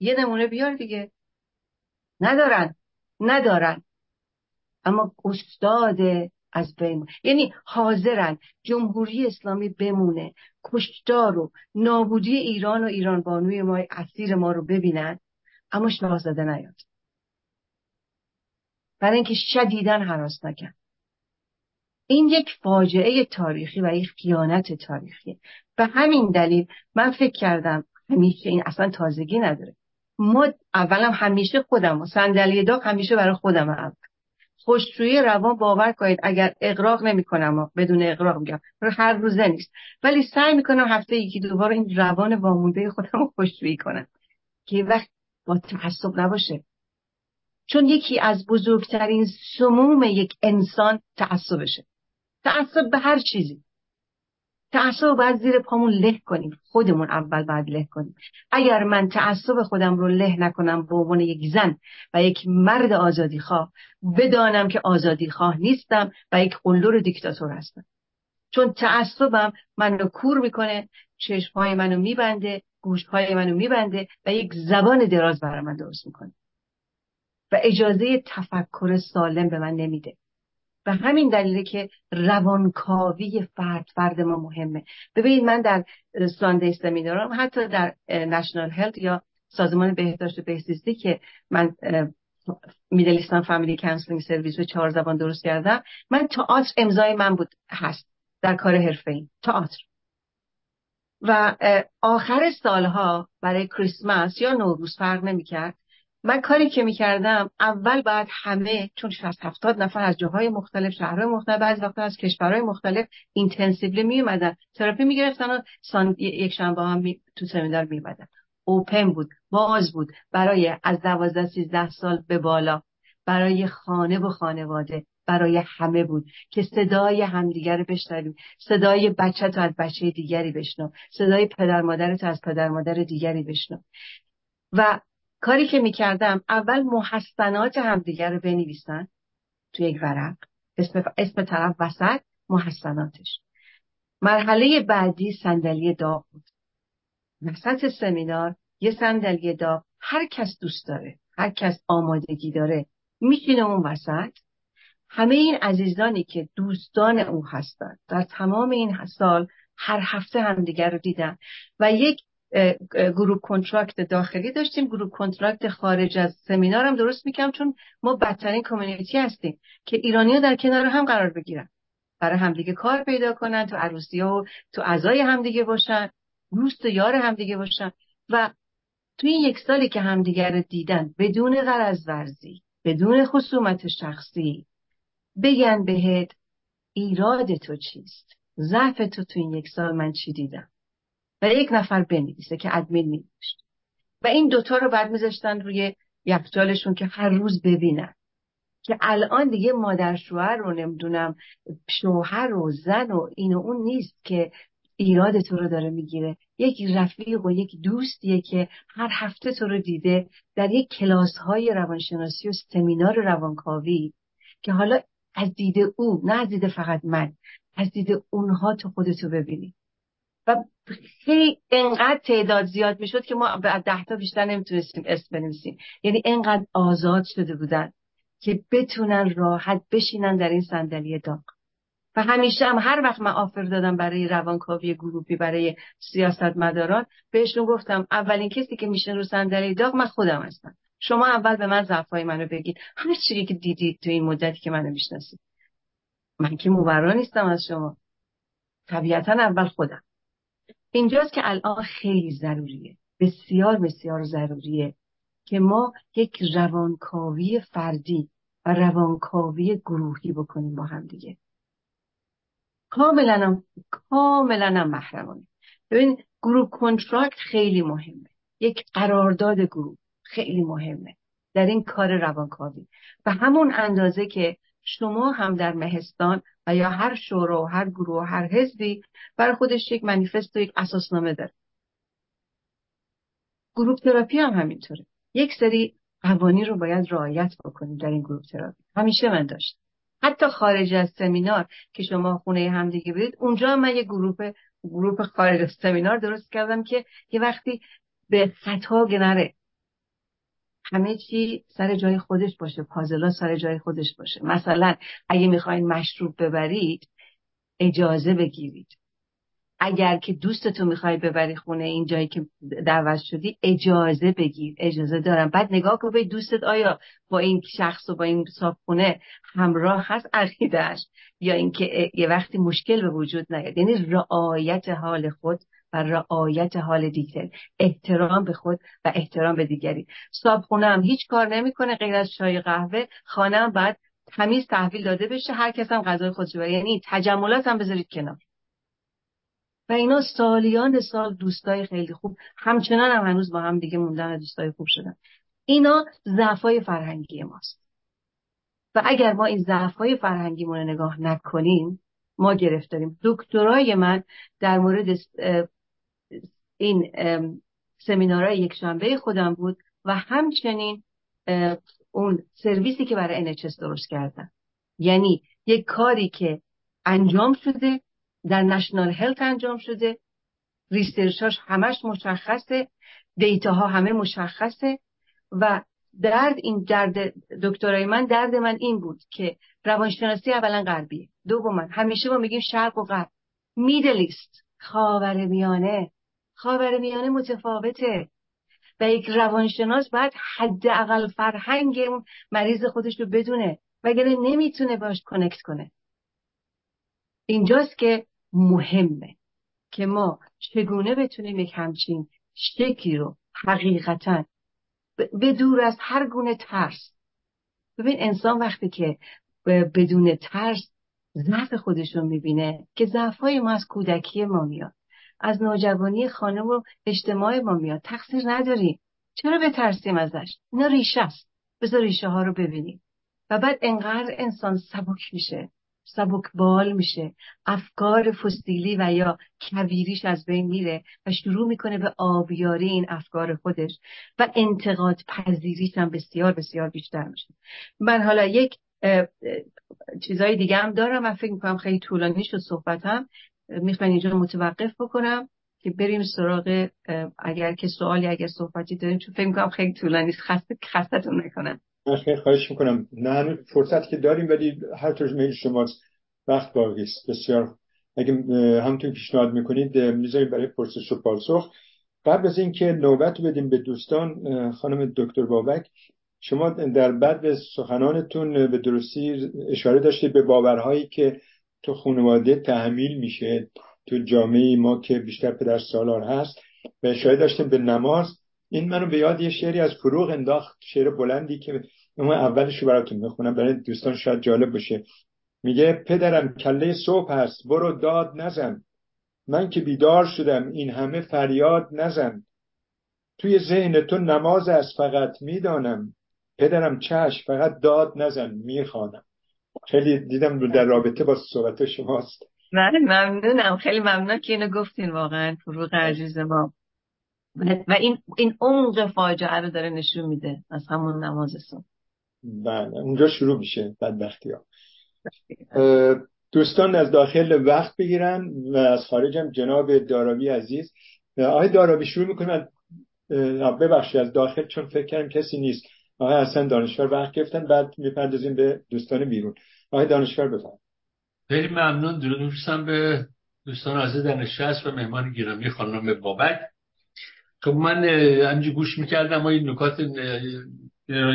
یه نمونه بیار دیگه. ندارن. ندارن. اما استاد از بین. یعنی حاضرن. جمهوری اسلامی بمونه. کشتار و نابودی ایران و ایران بانوی ما اسیر ما رو ببینن. اما شاهزاده نیاد. برای اینکه شدیدن حراس نکن. این یک فاجعه تاریخی و یک خیانت تاریخی. به همین دلیل من فکر کردم همیشه این اصلا تازگی نداره. ما اولم همیشه خودم صندلی داغ همیشه برای خودم اول خوشرویی روان باور کنید اگر اقراق نمی‌کنم بدون اقراق میگم هر روزه نیست. ولی سعی می‌کنم هفته یکی دوباره این روان وامونده خودم رو خوشرویی کنم که وقت با تعصب نباشه. چون یکی از بزرگترین سموم یک انسان تعصبشه. تعصب به هر چیزی. تعصب باید زیر پامون له کنیم. خودمون اول باید له کنیم. اگر من تعصب خودم رو له نکنم به عنوان یک زن و یک مرد آزادی خواه بدانم که آزادی خواه نیستم و یک قلدر دیکتاتور هستم. چون تعصبم منو کور می‌کنه چشمهای منو میبنده گوشهای منو میبنده و یک زبان دراز برای من درست می‌کنه. و اجازه تفکر سالم به من نمیده. و همین دلیله که روانکاوی فرد فرد ما مهمه. ببینید من در Sunday seminar م حتی در National Health یا سازمان بهداشت بهزیستی که من Middle Eastern Family Counselling Service به چهار زبان درست کردم من تئاتر امضای من بود هست در کار حرفه تئاتر. و آخر سالها برای کریسمس یا نوروز فرق نمی‌کرد. من کاری که می‌کردم اول بعد همه چون 60 70 نفر از جاهای مختلف شهرهای مختلف بعضی وقتا از کشورهای مختلف اینتنسیولی میومدن تراپی می‌گرفتن و سان... یک شنبه هم می... تو سمینار میومدن اوپن بود باز بود. برای از 12 13 سال به بالا. برای خانه و خانواده. برای همه بود. که صدای همدیگر رو بشنویم. صدای بچه تو از بچه دیگری بشنو. صدای پدر مادر تو از پدر مادر دیگری بشنو. و کاری که می‌کردم اول محسنات همدیگر رو بنویسن تو یک ورق. اسم, اسم طرف وسط محسناتش. مرحله بعدی صندلی داغ بود. وسط سمینار یه صندلی داغ هر کس دوست داره هر کس آمادگی داره میشینه اون وسط. همه این عزیزانی که دوستان او هستند در تمام این سال هر هفته همدیگر رو دیدن و یک گروه کنترکت داخلی داشتیم. گروه کنترکت خارج از سمینار هم درست می‌کنم چون ما بدترین کمیونیتی هستیم که ایرانی ها در کنار هم قرار بگیرن. برای همدیگه کار پیدا کنن تو عروسی ها و تو اعضای همدیگه باشن دوست و یار همدیگه باشن. و تو این یک سالی که همدیگه رو دیدن بدون غرض ورزی بدون خصومت شخصی بگن بهت ایراد تو چیست؟ ضعف تو تو این یک سال من چی دیدم؟ و یک نفر بنویسه که ادمین مینوشت و این دوتا رو بعد میذاشتن روی یخچالشون که هر روز ببینن. که الان دیگه مادر شوهر رو نمی‌دونم شوهر و زن و این و اون نیست که ایراد تو رو داره می‌گیره. یک رفیق و یک دوستیه که هر هفته تو رو دیده در یک کلاس های روانشناسی و سمینار روانکاوی که حالا از دید او نه از دید فقط من از دید اونها تو خودتو ببینی. و خیلی انقدر تعداد زیاد می‌شد که ما به ده تا بیشتر نمی‌تونستیم اسم بنویسیم. یعنی انقدر آزاد شده بودن که بتونن راحت بشینن در این صندلی داغ. و همیشه هم هر وقت من آفر دادم برای روانکاوی گروپی برای سیاست مداران بهشون گفتم اولین کسی که میشه رو صندلی داغ من خودم هستم. شما اول به من ضعفای منو بگید هر چیزی که دیدید تو این مدتی که منو می‌شناسید. من که مبرا نیستم از شما. طبیعتا اول خودم. اینجاست که الان خیلی ضروریه. بسیار بسیار ضروریه که ما یک روانکاوی فردی و روانکاوی گروهی بکنیم با هم دیگه. کاملا کاملا محرمانه. ببین گروه کنترکت خیلی مهمه. یک قرارداد گروه خیلی مهمه. در این کار روانکاوی. و همون اندازه که شما هم در مهستان و یا هر شورا و هر گروه و هر حزبی برای خودش یک منیفست و یک اساسنامه داره. group therapy هم همینطوره. یک سری قوانین رو باید رعایت بکنیم در این group therapy. همیشه من داشت حتی خارج از سمینار که شما خونه همدیگه برید اونجا من یه group group خارج از سمینار درست کردم که یه وقتی به خطا نره همه چی سر جای خودش باشه پازل‌ها سر جای خودش باشه. مثلا اگه می‌خواین مشروب ببرید اجازه بگیرید. اگر که دوستتو می‌خوای ببری خونه این جایی که دعوت شدی اجازه بگیر. اجازه دارم. بعد نگاه کن به دوستت آیا با این شخص و با این صابخونه همراه هست عقیدهش یا اینکه یه وقتی مشکل به وجود نیاد. یعنی رعایت حال خود و رعایت حال دیگر احترام به خود و احترام به دیگری. صابخونه هم هیچ کار نمی‌کنه غیر از چای قهوه. خانه هم باید تمیز تحویل داده بشه. هر کس هم غذای خودش یعنی تجملات هم بذارید کنار. و اینا سالیان سال دوستای خیلی خوب. همچنان هم هنوز با هم دیگه موندن دوستای خوب شدن. اینا ضعفای فرهنگی ماست. و اگر ما این ضعفای فرهنگیمون رو نگاه نکنیم ما گرفتاریم. دکترای من در مورد این سمینارهای یک شنبه خودم بود و همچنین اون سرویسی که برای NHS درست کردن. یعنی یک کاری که انجام شده در نشنال هلت انجام شده ریسرچاش همش مشخصه دیتاها همه مشخصه و درد این درد دکترای من درد من این بود که روانشناسی اولا غربیه دوما همیشه ما میگیم شرق و غرب. میدلیست خاور میانه خاور میانه متفاوته و یک روانشناس باید حداقل فرهنگ اون مریض خودش رو بدونه وگرنه نمی‌تونه باش کنکت کنه. اینجاست که مهمه که ما چگونه بتونیم یک همچین شکلی رو حقیقتا به دور از هر گونه ترس. ببین انسان وقتی که بدون ترس ضعف خودش رو می‌بینه که ضعفهای ما از کودکی ما میاد. از نوجوانی خانم و اجتماع ما میاد. تقصیر نداریم. چرا به ترسیم ازش؟ اینا ریشه است. بذار ریشه ها رو ببینیم. و بعد انقدر انسان سبک میشه. بال میشه. افکار فسیلی و یا کویریش از بین میره و شروع می‌کنه به آبیاری این افکار خودش و انتقاد پذیریش هم بسیار بسیار بیشتر میشه. من حالا یک چیزای دیگه هم دارم من فکر می‌کنم خیلی طولانی شد صحبتم می‌خوام اینجا متوقف بکنم که بریم سراغ اگر که سوالی اگر صحبتی داریم چون فکر می‌کنم خیلی طولانی است خسته خستتون نکنم. خیلی خواهش می‌کنم. نه فرصت که داریم ولی هر طور میل شماست. وقت باقی است. بسیار اگه همونطور پیشنهاد می‌کنید می‌ذاریم برای پرسش و پاسخ. قبل از اینکه نوبت بدیم به دوستان خانم دکتر بابک شما در بعد سخنانتون به درستی اشاره داشتید به باورهایی که تو خانواده تحمیل میشه. تو جامعه ما که بیشتر پدر سالار هست. و اشاره داشتیم به نماز. این منو به یاد یه شعری از فروغ انداخت. شعر بلندی که من اولش رو براتون می‌خونم. برای دوستان شاید جالب باشه. میگه پدرم کله صبح هست. برو داد نزن. من که بیدار شدم. این همه فریاد نزن. توی ذهن تو نماز است. فقط می‌دانم. پدرم چشم. فقط داد نزن. می‌خوانم. خیلی دیدم در رابطه با صحبت شماست. من ممنونم. خیلی ممنون که اینو گفتین واقعا فروغ عزیز ما. و این این عمق فاجعه رو داره نشون میده از همون نماز صبح بله اونجا شروع میشه بدبختی ها. دوستان از داخل وقت بگیرن و از خارجم جناب دارابی عزیز. آقای دارابی شروع می‌کنم. ببخشید از داخل چون فکر کردم کسی نیست. آقای حسن دانشگاه وقت گرفتن بعد می‌پردازیم به دوستان بیرون. آقای دانشگاه بفرمایید. خیلی ممنون. درود میفرستم به دوستان عزیز در و مهمان گرامی خانم بابک. خب من همینجور گوش می‌کردم و این نکات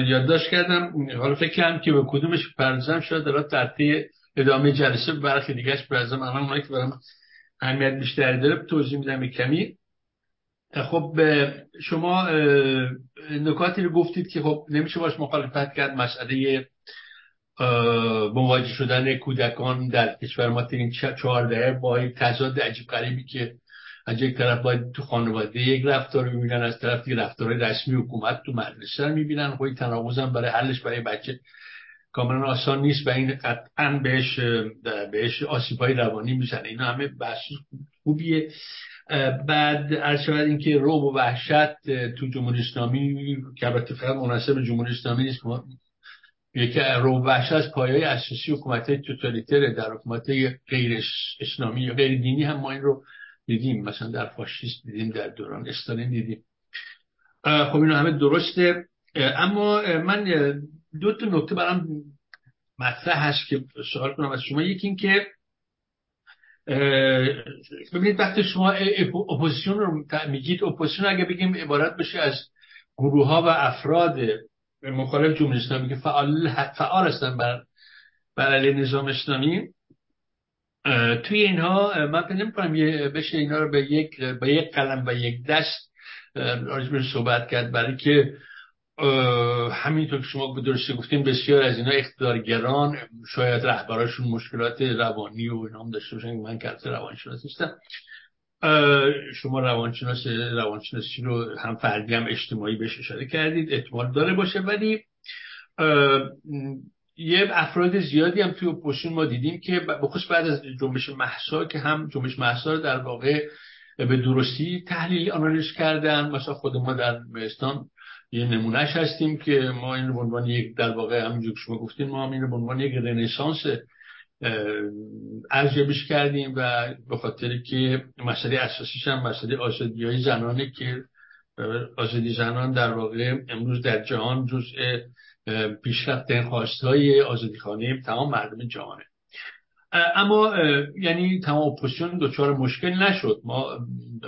یادداشت کردم. حالا فکر کردم که به کدومش پردازم شاید در ترتیب ادامه جلسه برخی دیگهش برزم الان اونایی که برام اهمیت بیشتری داره. توضیح میدم کمی. خب شما نکاتی رو گفتید که خب نمیشه باش مخالفت کرد. مسئله مواجه شدن کودکان در کشور ما این چهار دهه با تضاد عجیب غریبی که از یک طرف باید تو خانواده یک رفتار می‌بینن از طرف دیگه رفتار رسمی حکومت تو مدرسه می‌بینن. خب تناقض برای حلش برای بچه کاملا آسان نیست و این قطعا بهش بهش آسیب های روانی می‌زنه. اینا همه بحث خوبیه. بعد عرض شود اینکه روب و وحشت تو جمهوری اسلامی که البته فقط مناسب جمهوری اسلامی نیست یکی رو وحشت از پایای اساسی حکومت توتالیتر در حکومت غیر اسلامی یا غیر دینی هم ما این رو دیدیم. مثلا در فاشیست دیدیم در دوران استالین دیدیم. خب اینو همه درسته. اما من دو تا نکته برام مطرح هست که سوال کنم از شما. یکی این که ببینید وقتی شما اپوزیسیون رو میگید اپوزیسیون اگه بگیم عبارت بشه از گروه ها و افراد مخالف جمهوری اسلامی که فعال فعال هستن بر بر علیه نظام اسلامی توی اینها من فکر نمی‌کنم بشه اینا رو به یک با یک قلم و یک دست راجبش صحبت کرد برای که همینطور که شما به درستی گفتین بسیار از اینا اقتدارگران شاید رهبراشون مشکلات روانی و اینا هم داشته باشن من که روانشناس نیستم. شما روانشناس روانشناسی رو هم فردی هم اجتماعی بهش اشاره کردید احتمال داره باشه. ولی یه افراد زیادی هم توی اپوزیسیون ما دیدیم که بخصوص بعد از جنبش مهسا که هم جنبش مهسا رو در واقع به درستی تحلیل آنالیز کردن. مثلا خود ما در مهستان یه نمونهش هستیم که ما این رو عنوان یک در واقع همینجور شما گفتین ما هم این رو عنوان یک رنسانس ارزیابیش کردیم و به خاطر که مسئله اساسیش هم مسئله آزادی های زنانه که آزادی زنان در واقع امروز در جهان جزء پیشرفت خواست های آزادی خانه تمام مردم جهانه. اما یعنی تمام اپوزیسیون دچار مشکل نشد. ما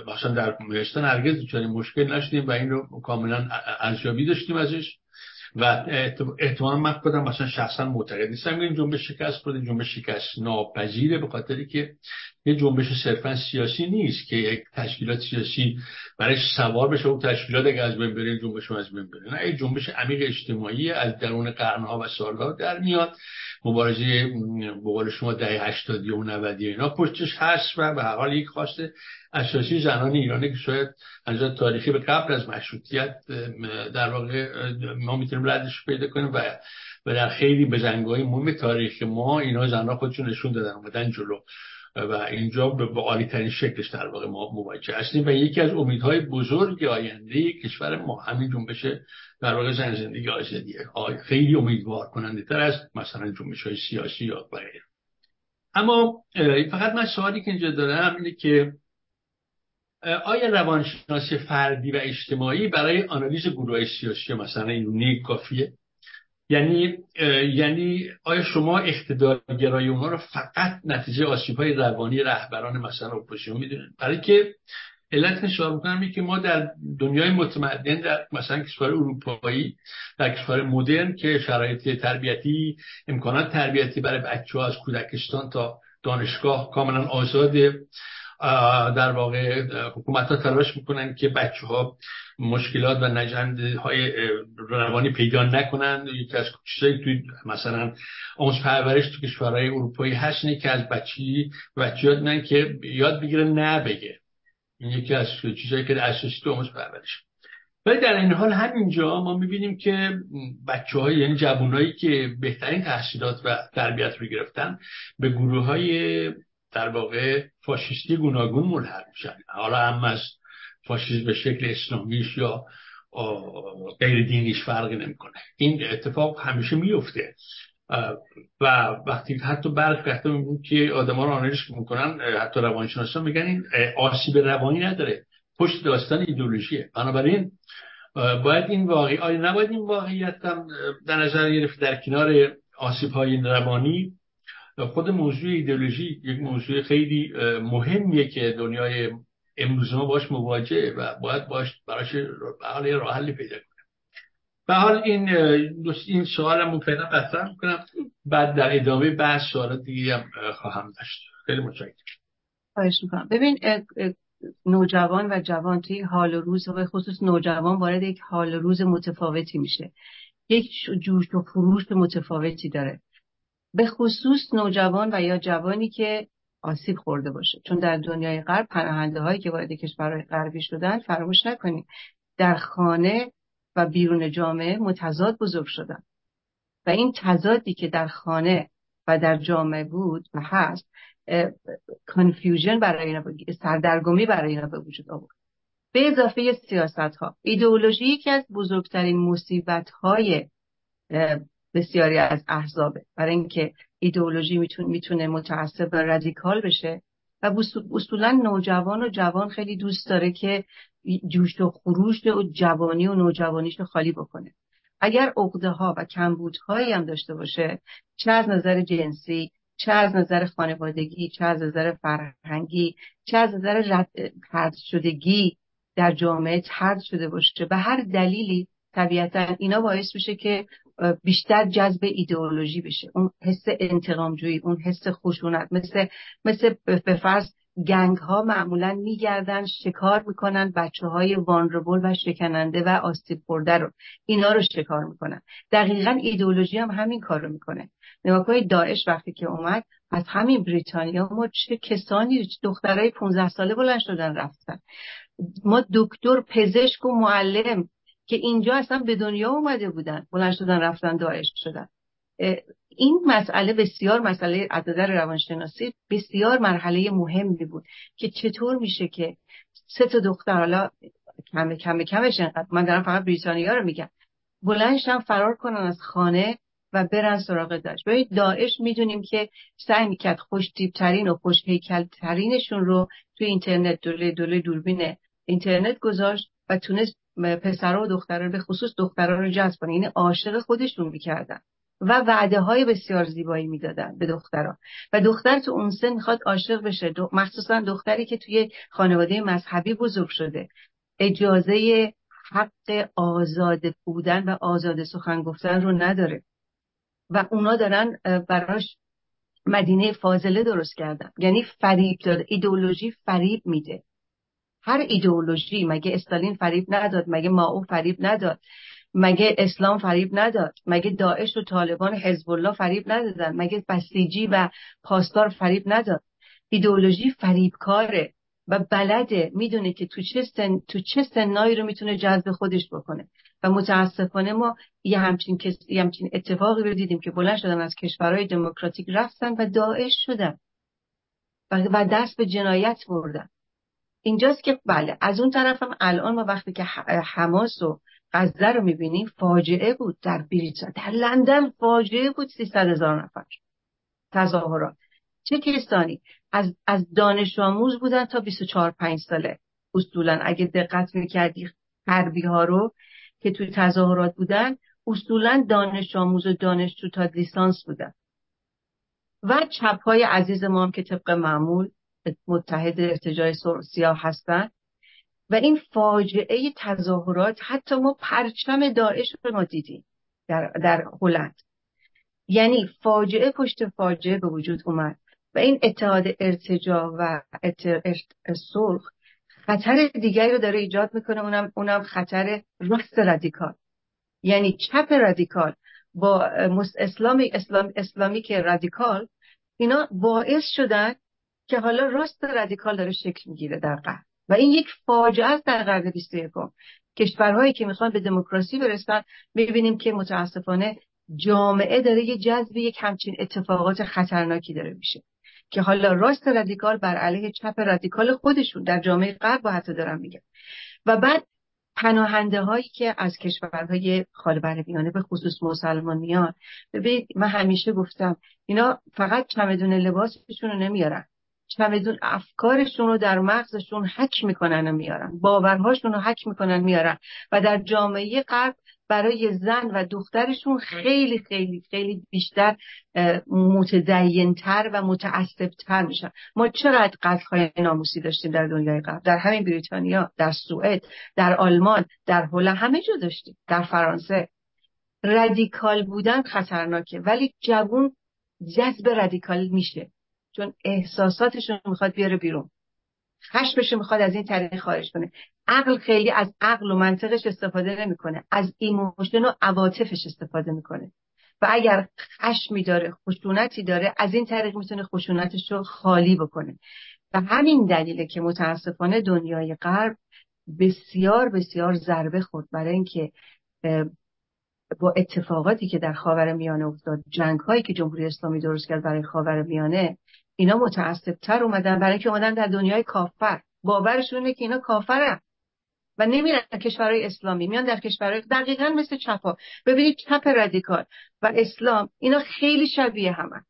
مثلا در مهستان هرگز دچار مشکل نشدیم و این رو کاملا ارزیابی داشتیم ازش. و احتمالا من خودم مثلا شخصا معتقد نیستم این جنبش شکست خود جنبش شکست ناپذیره به خاطری که یه جنبش صرفا سیاسی نیست که یک تشکیلات سیاسی برای سوار بشه و تشکیلات اگه از بین بره جنبش از بین بره. نه این جنبش عمیق اجتماعی از درون قرنها و سالها در میاد. مبارزه به شما دهه 80 و 90 اینا پشتش هست و به حال یک خواست اساسی زنان ایرانی که شاید از تاریخی به قبل از مشروطیت در واقع ما می‌تونیم ردش پیدا کنیم و و در خیلی بزنگاه مهم تاریخ ما اینا زنها خودشون نشون دادن اومدن جلو. و اینجا به عالی ترین شکلش در واقع ما مواجه هستیم و یکی از امیدهای بزرگ آینده کشور ما همین جنبش در واقع زن زندگی آزادیه. خیلی امیدوار کننده تر از مثلا جنبش های سیاسی یا غیره. اما فقط من سوالی که اینجا دارم اینه که آیا روانشناسی فردی و اجتماعی برای آنالیز گروه سیاسی مثلا این کافیه؟ یعنی یعنی آیا شما اقتدارگرایی اونها رو فقط نتیجه آسیب های روانی رهبران مثلا اپوزیسیون می‌دونید برای که علت نشار می‌کنم که ما در دنیای متمدن در مثلا کشور اروپایی در کشور مدرن که شرایط تربیتی امکانات تربیتی برای بچه ها از کودکستان تا دانشگاه کاملا آزاده در واقع حکومت ها تلاش می‌کنن که بچه ها مشکلات و نجند های روانی پیدا نکنن. یکی از چیزایی توی مثلا آموز پرورش تو کشورهای اروپایی هست که از بچی بچه یاد که یاد بگیره نه بگه. این یکی از چیزایی که اساسی تو آموز پرورش. ولی در این حال همینجا ما می‌بینیم که بچه های یعنی جوانایی که بهترین تحصیلات و تربیت رو گرفتن به گروه های در واقع فاشیستی گوناگون ملحق میشن. حالا هم از فاشیسم به شکل اسلامیش یا غیر دینیش فرقی نمی‌کنه. این اتفاق همیشه میفته و وقتی حتی برخی وقتی می‌بینیم که آدم ها رو آنالیز می‌کنن حتی روانشناسان میگن این آسیب روانی نداره. پشت داستان ایدولوژیه بنابراین باید این واقعی آیا نباید این واقعیت هم در نظر گرفت در کنار آسیب های روانی خود موضوع ایدئولوژی یک موضوع خیلی مهمیه که دنیای امروز ما باش مواجهه و باید باش براش حال راه حلی پیدا کنه. به حال این این سوالمو فعلا مطرح می‌کنم. بعد در ادامه بحث سوالات دیگه هم خواهم داشت. خیلی متشکرم. خواهش می‌کنم. ببین نوجوان و جوان توی حال و روز و خصوص نوجوان وارد یک حال و روز متفاوتی میشه. یک جوش و فروش متفاوتی داره. به خصوص نوجوان و یا جوانی که آسیب خورده باشه. چون در دنیای غرب پناهنده هایی که وارد کشورهای غربی شدن فراموش نکنیم. در خانه و بیرون جامعه متضاد بزرگ شدن. و این تضادی که در خانه و در جامعه بود و هست کنفیوژن برای اینا سردرگمی برای اینا به وجود آورد. به اضافه سیاست ها ایدئولوژی یکی از بزرگترین مصیبت های بسیاری از احزابه. برای اینکه ایدئولوژی می‌تونه, می‌تونه متعصب و رادیکال بشه و اصولا نوجوان و جوان خیلی دوست داره که جوش و خروش و جوانی و نوجوانیش رو خالی بکنه. اگر عقده ها و کمبودهایی هم داشته باشه چه از نظر جنسی چه از نظر خانوادگی چه از نظر فرهنگی چه از نظر رد شدگی در جامعه ترد شده باشه به هر دلیلی طبیعتا اینا باعث میشه که بیشتر جذب ایدئولوژی بشه. اون حس انتقامجویی اون حس خشونت. مثل مثل به فرض گنگ ها معمولا میگردن شکار می‌کنن بچه های وانربل و شکننده و آستیب خورده رو. اینا رو شکار می‌کنن. دقیقا ایدئولوژی هم همین کار رو می‌کنه. نگاه داعش وقتی که اومد از همین بریتانیا ما چه کسانی دخترای 15 ساله بلند شدن رفتن. ما دکتر پزشک و معلم که اینجا اصلا به دنیا اومده بودن بلند شدن رفتن داعش شدن. این مسئله بسیار مسئله عددر روانشناسی بسیار مرحله مهمی بود که چطور میشه که سه تا دختر حالا کمه کمه کمش انقدر من دارم فقط بریتانیا رو میگم بلندشن فرار کنن از خانه و برن سراغ داعش. ببینید داعش می‌دونیم که سعی می‌کرد خوش ترین و خوش ترینشون رو توی اینترنت دوله دوله دوربین اینترنت گذاشت. و تونست پسرها و دخترها به خصوص دخترها رو جذب کنه. یعنی عاشق خودشون می‌کردن و وعده های بسیار زیبایی می‌دادن به دخترها و دختر تو اون سن می‌خواد عاشق بشه. مخصوصا دختری که توی خانواده مذهبی بزرگ شده. اجازه حق آزاد بودن و آزاد سخن گفتن رو نداره. و اونا دارن براش مدینه فاضله درست کردن. یعنی فریب داده. ایدئولوژی فریب میده. هر ایدئولوژی مگه استالین فریب نداد مگه ماو فریب نداد مگه اسلام فریب نداد مگه داعش و طالبان حزب الله فریب ندادن مگه بسیجی و پاسدار فریب نداد. ایدئولوژی فریبکاره و بلده می‌دونه که تو چه سن تو چه سنایی رو می‌تونه جذب خودش بکنه. و متاسفانه ما یه همچین یه همچین اتفاقی رو دیدیم که بلند شدن از کشورهای دموکراتیک رفتن و داعش شدن. و دست به جنایت بردن. اینجاست که بله از اون طرفم الان ما وقتی که حماس و غزه رو می‌بینیم فاجعه بود در بریتانیا در لندن فاجعه بود 300 هزار نفر. تظاهرات. چه کسانی؟ از, از دانش آموز بودن تا 24 5 ساله. اصولا اگه دقت می‌کردی غربی ها رو که توی تظاهرات بودن اصولا دانش آموز و دانشجو تا لیسانس بودن. و چپ های عزیز ما هم که طبق معمول متحد ارتجاع سیاه هستند و این فاجعه تظاهرات حتی ما پرچم داعش رو ما دیدیم در, در هلند. یعنی فاجعه پشت فاجعه به وجود اومد و این اتحاد ارتجاع سرخ و سیاه خطر دیگری رو داره ایجاد می‌کنه. اونم, اونم خطر راست رادیکال. یعنی چپ رادیکال با اسلامی اسلام اسلامی که رادیکال اینا باعث شدن که حالا راست رادیکال داره شکل می‌گیره در غرب و این یک فاجعه است در قرن 21 کشورهایی که می‌خوان به دموکراسی برسن می‌بینیم که متاسفانه جامعه داره یه جذب یک همچین اتفاقات خطرناکی داره میشه. که حالا راست رادیکال بر علیه چپ رادیکال خودشون در جامعه غرب با حتی دارن میگن. و بعد پناهنده هایی که از کشورهای خالبر میانه به خصوص مسلمان میان ببینید من همیشه گفتم اینا فقط چمدون لباسشون رو نمیارن. چمدون افکارشون رو در مغزشون حک می‌کنن و میارن. باورهاشون رو حک می‌کنن میارن. و در جامعه غرب برای زن و دخترشون خیلی خیلی خیلی بیشتر متدینتر و متعصبتر میشن. ما چقدر قتلهای ناموسی داشتیم در دنیای غرب؟ در همین بریتانیا در سوئد در آلمان در هلند همه جا داشتیم. در فرانسه. رادیکال بودن خطرناکه ولی جوون جذب رادیکال میشه. چون احساساتشون می‌خواد بیاره بیرون. خشمش می‌خواد از این طریق خارج کنه. عقل خیلی از عقل و منطقش استفاده نمی‌کنه. از emotion و عواطفش استفاده می‌کنه. و اگر خشمی داره خشونتی داره از این طریق می‌تونه خشونتش رو خالی بکنه. و همین دلیله که متاسفانه دنیای غرب بسیار بسیار ضربه خورد برای اینکه با اتفاقاتی که در خاور میانه افتاد جنگ هایی که جمهوری اسلامی درست کرد برای خاور میانه اینا متعصبتر اومدن برای اینکه اومدن در دنیای کافر. باورشونه که اینا کافرن. و نمیرن کشورهای اسلامی میان در کشورهای دقیقا مثل چپا ببینید چپ رادیکال و اسلام اینا خیلی شبیه همن.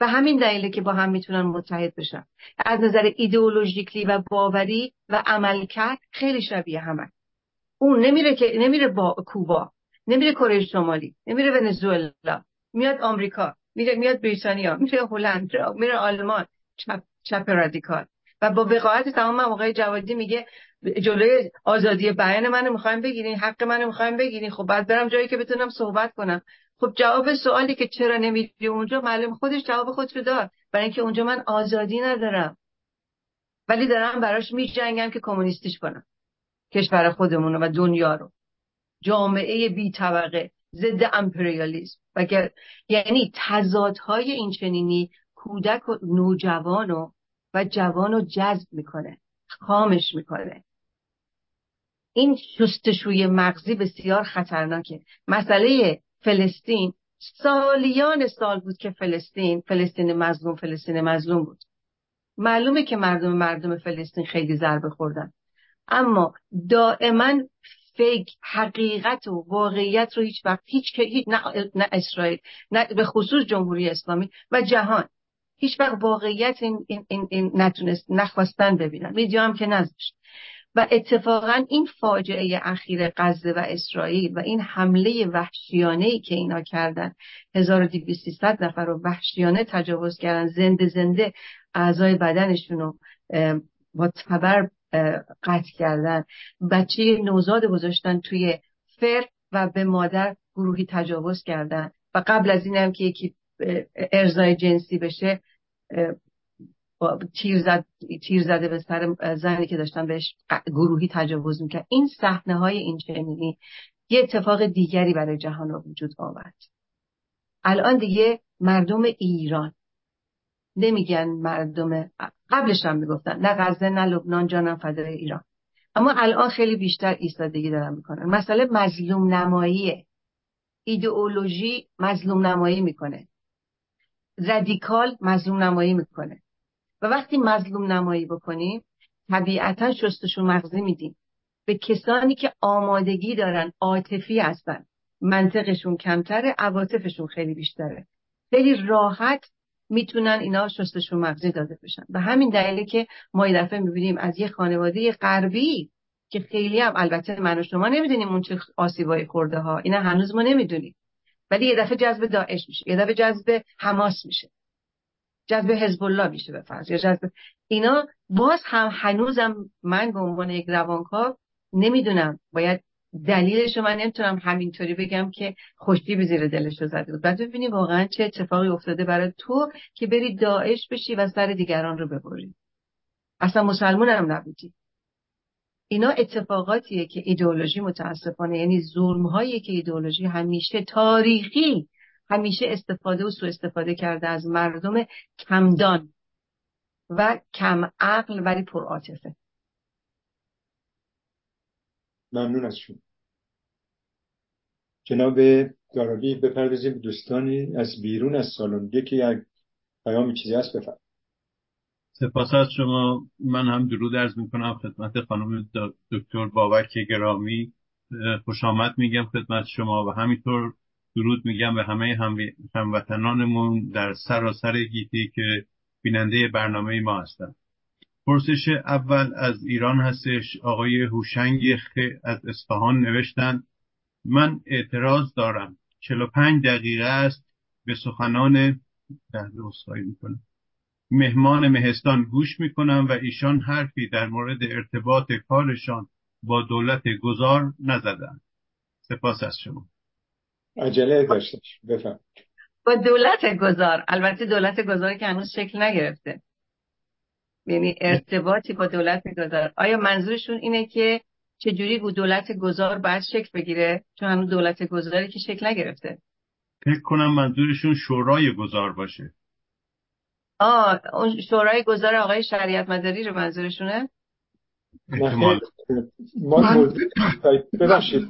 و همین دلیله که با هم می‌تونن متحد بشن. از نظر ایدئولوژیکلی و باوری و عملکرد خیلی شبیه همن. اون نمیره که نمیره با کوبا نمیره کره شمالی نمیره ونزوئلا. میاد آمریکا. میره میاد بریتانیا میره هلند میره آلمان. چپ چپ رادیکال. و با وقاحت تمام موقع جوادی میگه جلوی آزادی بیان منو می‌خوایم بگیرین حق منو می‌خوایم بگیرین. خب بعد برم جایی که بتونم صحبت کنم. خب جواب سوالی که چرا نمیری اونجا؟ معلوم خودش جواب خود رو داد. برای اینکه اونجا من آزادی ندارم. ولی دارم براش میجنگم که کمونیستیش کنم. کشور خودمون و دنیا رو. جامعه بی طبقه ضد امپریالیسم. و یعنی تضادهای این چنینی کودک و نوجوان و, و جوان رو جذب می‌کنه خامش می‌کنه. این شستشوی مغزی بسیار خطرناکه. مسئله فلسطین سالیان سال بود که فلسطین فلسطین مظلوم فلسطین مظلوم بود. معلومه که مردم مردم فلسطین خیلی ضربه خوردن. اما دائما فیک حقیقت و واقعیت رو هیچ وقت هیچ, هیچ نه, نه اسرائیل نه به خصوص جمهوری اسلامی و جهان. هیچ وقت واقعیت این, این, این, این نتونست نخواستن ببینن. میدیا هم که نذاشت. و اتفاقا این فاجعه اخیر غزه و اسرائیل و این حمله وحشیانه ای که اینا کردن 1200 نفر رو وحشیانه تجاوز کردن زنده زنده اعضای بدنشون رو با تبر قطع کردن. بچه نوزاد گذاشتن توی فر و به مادر گروهی تجاوز کردن. و قبل از این هم که یکی ارزای جنسی بشه تیر, زد، تیر زده به سر زنی که داشتن بهش گروهی تجاوز می‌کرد. این صحنه های این چنینی یه اتفاق دیگری برای جهان رو وجود آورد. الان دیگه مردم ایران نمیگن مردم قبلش هم می‌گفتن نه غزه نه لبنان جانم فدای ایران. اما الان خیلی بیشتر ایستادگی دارن می‌کنن. مسئله مظلوم نماییه. ایدئولوژی مظلوم نمایی می‌کنه. رادیکال مظلوم نمایی می‌کنه. و وقتی مظلوم نمایی بکنیم طبیعتا شستشون مغزی میدیم. به کسانی که آمادگی دارن عاطفی هستن. منطقشون کمتره عواطفشون خیلی بیشتره. خیلی راحت می‌تونن اینا شستشون مغزی داده بشن. به همین دلیله که ما یه دفعه می‌بینیم از یه خانواده غربی که خیلی هم البته من و شما نمی‌دونیم اون چه آسیبایی خورده ها اینا هنوز ما نمی‌دونیم. ولی یه دفعه جذب داعش میشه یه دفعه جذب حماس میشه جذب حزب الله میشه به فرض. یا جذب اینا باز هم هنوزم من به عنوان یک روانکاو نمی‌دونم. باید دلیلش من نمی‌تونم همینطوری بگم که خوشی به زیر دلش رو زده بود. بعد ببینی واقعا چه اتفاقی افتاده برای تو که بری داعش بشی و سر دیگران رو ببری. اصلا مسلمان هم نبودی. اینا اتفاقاتیه که ایدئولوژی متاسفانه یعنی ظلم که ایدئولوژی همیشه تاریخی همیشه استفاده و سوء استفاده کرده از مردم کمدان و کم عقل ولی پر عاطفه. ممنون از شما. جناب دارابی بپردازیم دوستانی از بیرون از سالن. یکی یک پیام چیزی هست؟ بفرد سپاس از شما. من هم درود ارز می‌کنم خدمت خانم دکتر بابک گرامی. خوش آمد میگم خدمت شما و همینطور درود میگم به همه هموطنانمون در سراسر گیتی که بیننده برنامه ما هستند. پرسش اول از ایران هستش. آقای هوشنگ از اصفهان نوشتن من اعتراض دارم. 45 دقیقه است. به سخنان ده می‌کنم مهمان مهستان گوش می‌کنم و ایشان حرفی در مورد ارتباط کارشان با دولت گذار نزدن. سپاس از شما. عجله داشتش. بفهم با دولت گذار البته دولت گذار که هنوز شکل نگرفته. یعنی ارتباطی با دولت گذار آیا منظورشون اینه که چجوری بود دولت گذار باید شکل بگیره؟ چون هنوز دولت گذاری که شکل نگرفته. فکر کنم منظورشون شورای گذار باشه. آه اون شورای گذار آقای شریعت مداری رو منظورشونه؟ ما ببخشید.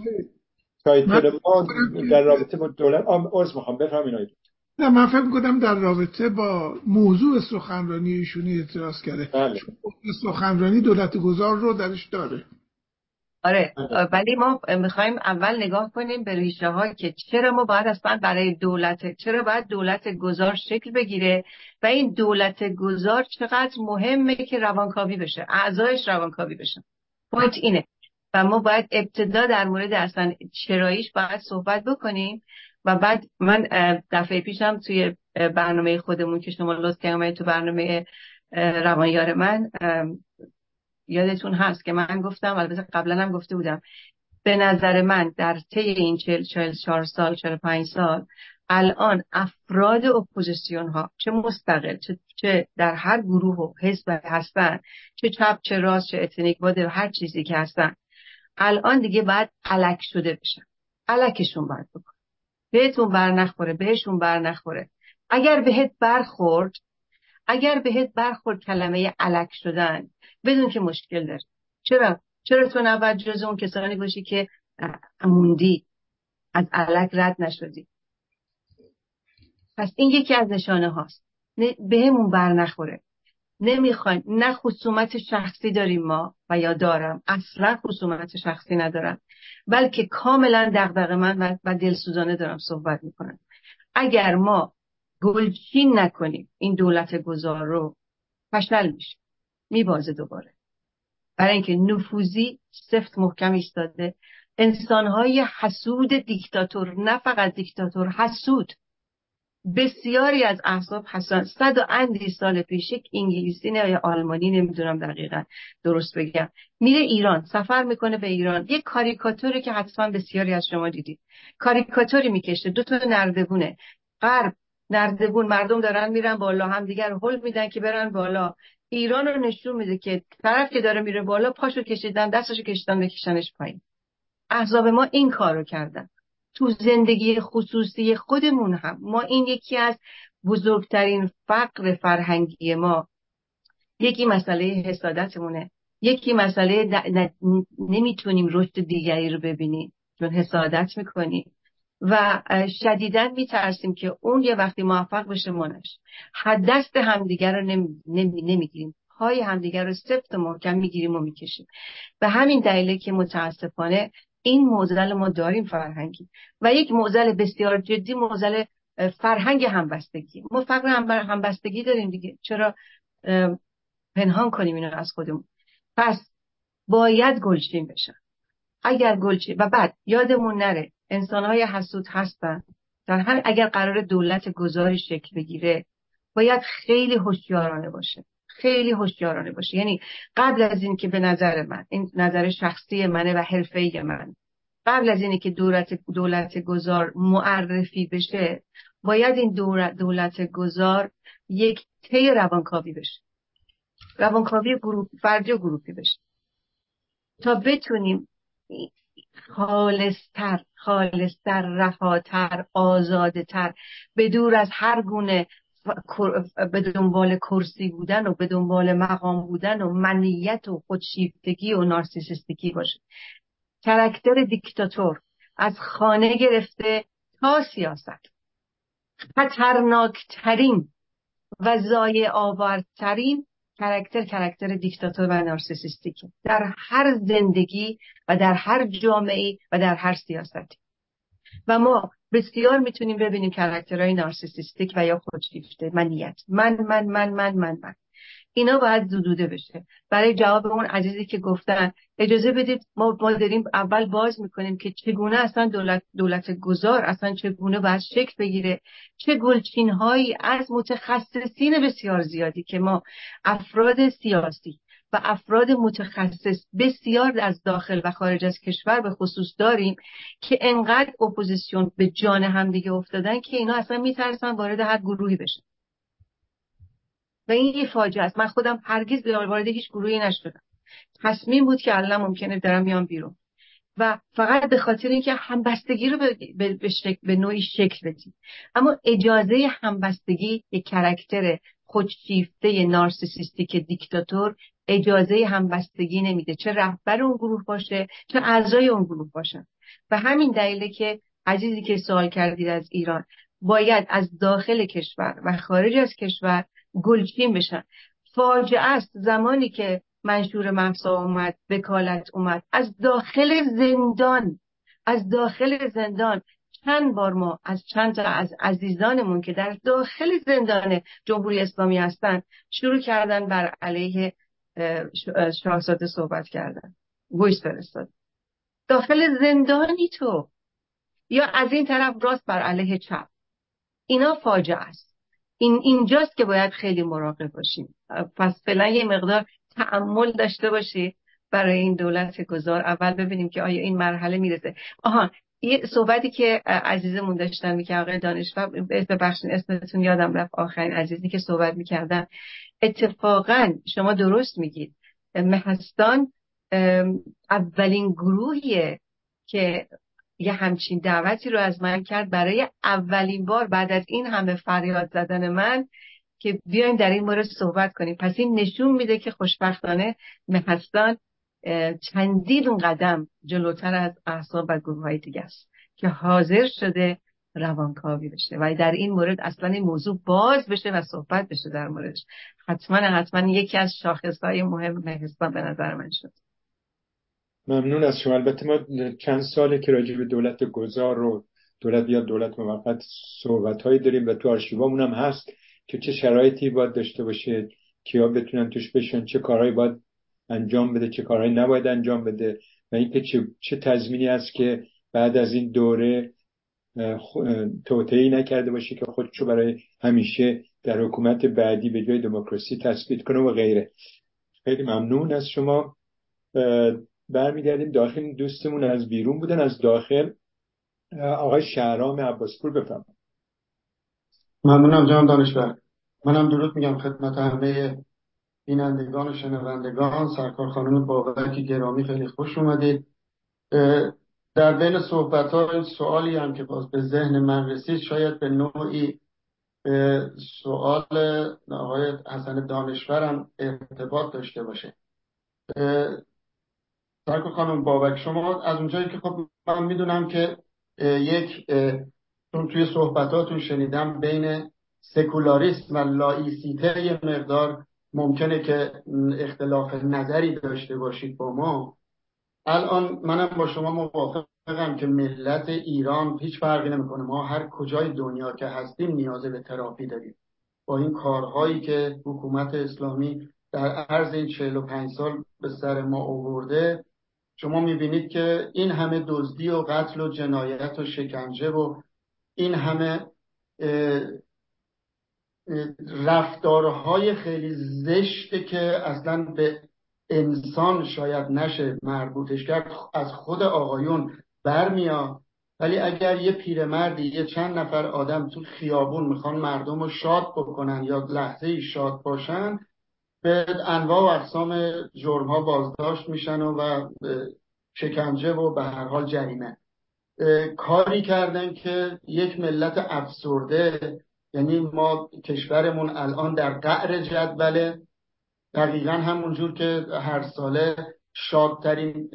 تایتل ما در رابطه با دولت عرض می‌خوام. بفهمین نه من فکر می‌کنم در رابطه با موضوع سخنرانی ایشونی اعتراض کرده. بله. سخنرانی دولت گذار رو درش داره. آره ولی ما می‌خوایم اول نگاه کنیم به ریشه ها که چرا ما باید اصلا برای دولت چرا باید دولت گذار شکل بگیره و این دولت گذار چقدر مهمه که روانکاوی بشه اعضایش روانکاوی بشن point اینه. و ما باید ابتدا در مورد اصلا چراییش باید صحبت بکنیم. و بعد من دفعه پیشم توی برنامه خودمون که شما لطف کردید تو برنامه روانیار من یادتون هست که من گفتم البته قبلا هم گفته بودم به نظر من در طی این چل چل چهار سال چل پنج سال الان افراد اپوزیسیون ها چه مستقل چه, چه در هر گروه و حزب هستن چه چپ چه راست چه اتنیک باده هر چیزی که هستن الان دیگه باید علک شده بشن. علکشون باید بکن بهتون بر نخوره بهشون بر نخوره. اگر بهت برخورد اگر بهت برخورد کلمه علک شدن بدون که مشکل داره چرا؟ چرا تو نباید جز اون کسانی باشی که موندی؟ از علک رد نشدی. پس این یکی از نشانه هاست بهمون بر نخوره. نمی‌خوایم نه خصومت شخصی داریم ما و یا دارم. اصلا خصومت شخصی ندارم. بلکه کاملا دغدغه من و دلسوزانه دارم صحبت می‌کنم. اگر ما گلچین نکنیم این دولت گذار رو فشل میشه. میبازه دوباره. برای اینکه نفوذی سفت محکم ایستاده. انسانهای حسود دیکتاتور نه فقط دیکتاتور حسود. بسیاری از احزاب حسن صد و اندی سال پیش یک انگلیسی نه یا آلمانی نمی‌دونم دقیقا درست بگم میره ایران سفر می‌کنه به ایران. یک کاریکاتوری که حتما بسیاری از شما دیدید. کاریکاتوری می‌کشه دو تا نردبونه. غرب نردبون مردم دارن میرن بالا هم دیگر هل میدن که برن بالا. ایران رو نشون میده که طرف که داره میره بالا پاشو کشیدن دستشو کشیدن بکشنش پایین. احزاب ما این کارو کردن. تو زندگی خصوصی خودمون هم. ما این یکی از بزرگترین فقر فرهنگی ما یکی مسئله حسادتمونه. یکی مسئله نمی‌تونیم رشد دیگری رو ببینیم چون حسادت می‌کنیم. و شدیدا میترسیم که اون یه وقتی موفق بشه منش حد دست همدیگر رو نمی‌گیریم. پای همدیگر رو سفت و محکم می‌گیریم و می‌کشیم. به همین دلیله که متاسفانه این موزل ما داریم فرهنگی و یک موزل بسیار جدی موزل فرهنگ همبستگی. ما فقر همبستگی داریم دیگه. چرا؟ پنهان کنیم اینو از خودمون. پس باید گلچین بشن. اگر گلچین و بعد یادمون نره انسانهای حسود هستن. در همین اگر قرار دولت گذاری شکل بگیره باید خیلی هوشیارانه باشه. خیلی هوشیارانه باشه. یعنی قبل از این که به نظر من این نظر شخصی منه و حرفه من قبل از اینه که دولت دولت گذار معرفی بشه باید این دولت, دولت گذار یک طی روانکاوی بشه. روانکاوی گروه فردی و گروهی بشه. تا بتونیم خالصتر خالصتر رهاتر آزادتر به دور از هر گونه به دنبال کرسی بودن و به دنبال مقام بودن و منیت و خودشیفتگی و نارسیسیستگی باشه. کرکتر دیکتاتور از خانه گرفته تا سیاست. خطرناکترین و زای آورترین کرکتر کرکتر دیکتاتور و نارسیسیستیکه در هر زندگی و در هر جامعه و در هر سیاستی. و ما بسیار می‌تونیم ببینیم کرکترهای نارسیسیستیک و یا خودشیفته. منیت من من من من من من. اینا باید زدوده بشه. برای جواب اون عزیزی که گفتن اجازه بدید ما, ما داریم اول باز می‌کنیم که چگونه اصلا دولت, دولت گذار اصلا چگونه باید شکل بگیره. چه گلچین هایی از متخصصین بسیار زیادی که ما افراد سیاسی و افراد متخصص بسیار از داخل و خارج از کشور به خصوص داریم که انقدر اپوزیسیون به جان همدیگه افتادن که اینا اصلا میترسن وارد هر گروهی بشن. و این یه فاجعه است. من خودم هرگز وارد هیچ گروهی نشدم. تصمیمم بود که الان ممکنه دارم میام بیرون. و فقط به خاطر اینکه همبستگی رو به, به, به نوعی شکل بدیم. اما اجازه همبستگی یک character خودشیفته narcissistic دیکتاتور اجازه همبستگی نمیده. چه رهبر اون گروه باشه چه اعضای اون گروه باشن. و همین دلیله که عزیزی که سوال کردید از ایران باید از داخل کشور و خارج از کشور گلچین بشن. فاجعه است زمانی که منشور محسا اومد وکالت اومد. از داخل زندان از داخل زندان چند بار ما از چند تا از عزیزانمون که در داخل زندان جمهوری اسلامی هستن شروع کردن بر علیه شاهزاده صحبت کردن. ویس فرستاد. داخل زندانی تو یا از این طرف راست بر علیه چپ. اینا فاجعه است. این اینجاست که باید خیلی مراقب باشیم. پس فعلا یه مقدار تعمل داشته باشید برای این دولت گذار. اول ببینیم که آیا این مرحله می‌رسه. آها یه صحبتی که عزیزمون داشتن می‌کرد آقای دانشور ببخشید اسمتون یادم رفت آخرین عزیزی که صحبت می‌کردن. اتفاقا شما درست میگید. مهستان اولین گروهیه که یه همچین دعوتی رو از من کرد برای اولین بار بعد از این همه فریاد زدن من که بیایم در این مورد صحبت کنیم. پس این نشون میده که خوشبختانه مهستان چندین قدم جلوتر از احساب و گروه های دیگه است که حاضر شده روانکاوی بشه. و در این مورد اصلا این موضوع باز بشه و صحبت بشه در موردش. حتما حتما یکی از شاخص های مهم مهستان به نظر من شد. ممنون از شما. البته ما چند ساله که راجع به دولت گذار رو دولت یا دولت موقت صحبت هایی داریم و تو آرشیوامون هم هست که چه شرایطی باید داشته باشه کیا بتونن توش بشن چه کارهایی باید انجام بده چه کارهایی نباید انجام بده و اینکه چه, چه تضمینی است که بعد از این دوره توطئه‌ای نکرده باشه که خودشو برای همیشه در حکومت بعدی به جای دموکراسی تثبیت کنه و غیره. خیلی ممنون از شما. برمیگردیم داخل. دوستمون از بیرون بودن از داخل. آقای شهرام عباسپور بفرمایید. ممنونم جناب دانشور. منم درود میگم خدمت همه بینندگان و شنوندگان سرکار خانم بابک گرامی خیلی خوش اومدید در بین صحبت ها سوالی هم که باز به ذهن من رسید شاید به نوعی سوال آقای حسن دانشور هم ارتباط داشته باشه. سرکار خانم بابک شما از اونجایی که خب من می‌دونم که یک توی صحبتاتون شنیدم بین سکولاریسم و لایسیته مقدار ممکنه که اختلاف نظری داشته باشید با ما. الان منم با شما موافقم که ملت ایران هیچ فرقی نمی‌کنه. ما هر کجای دنیا که هستیم نیاز به تراپی داریم. با این کارهایی که حکومت اسلامی در عرض این 45 سال به سر ما آورده شما می‌بینید که این همه دزدی و قتل و جنایت و شکنجه و این همه رفتارهای خیلی زشته که اصلا به انسان شاید نشه مربوطش کرد از خود آقایون برمیاد ولی اگر یه پیرمردی یه چند نفر آدم تو خیابون می‌خوان مردم رو شاد بکنن یا لحظه شاد باشن به انواع و اقسام جرم ها بازداشت میشن و, شکنجه و به هر حال جریمه. کاری کردن که یک ملت افسرده یعنی ما کشورمون الان در قعر جدوله. دقیقا همونجور که هر ساله شادترین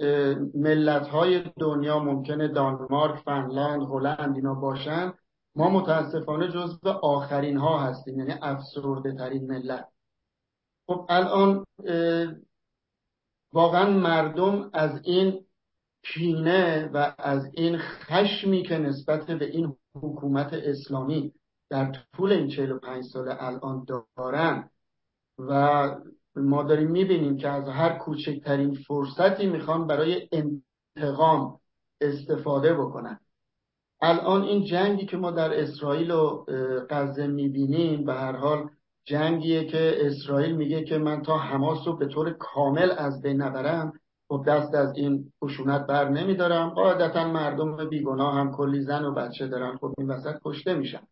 ملت های دنیا ممکنه دانمارک، فنلاند، هلند اینا باشن ما متاسفانه جزو آخرین ها هستیم یعنی افسرده ترین ملت. خب الان واقعا مردم از این کینه و از این خشمی که نسبت به این حکومت اسلامی در طول این 45 سال الان دارن و ما داریم می‌بینیم که از هر کوچکترین فرصتی می‌خوان برای انتقام استفاده بکنن. الان این جنگی که ما در اسرائیل و غزه می‌بینیم به هر حال جنگیه که اسرائیل میگه که من تا حماس رو به طور کامل از بین نبرم خب دست از این خشونت بر نمیدارم. قاعدتا مردم بیگناه هم کلی زن و بچه دارن خب این وسط کشته میشن.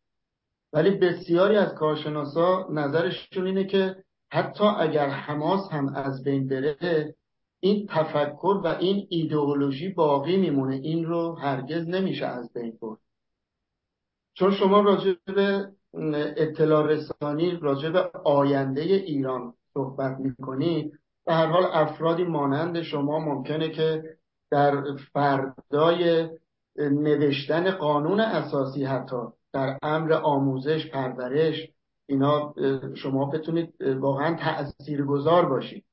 ولی بسیاری از کارشناسا نظرشون اینه که حتی اگر حماس هم از بین بره این تفکر و این ایدئولوژی باقی میمونه. این رو هرگز نمیشه از بین برد. چون شما راجع به اطلاع رسانی راجع به آینده ایران صحبت می‌کنید به هر حال افرادی مانند شما ممکنه که در فردای نوشتن قانون اساسی حتی در امر آموزش پرورش اینا شما بتونید واقعا تأثیر گذار باشید.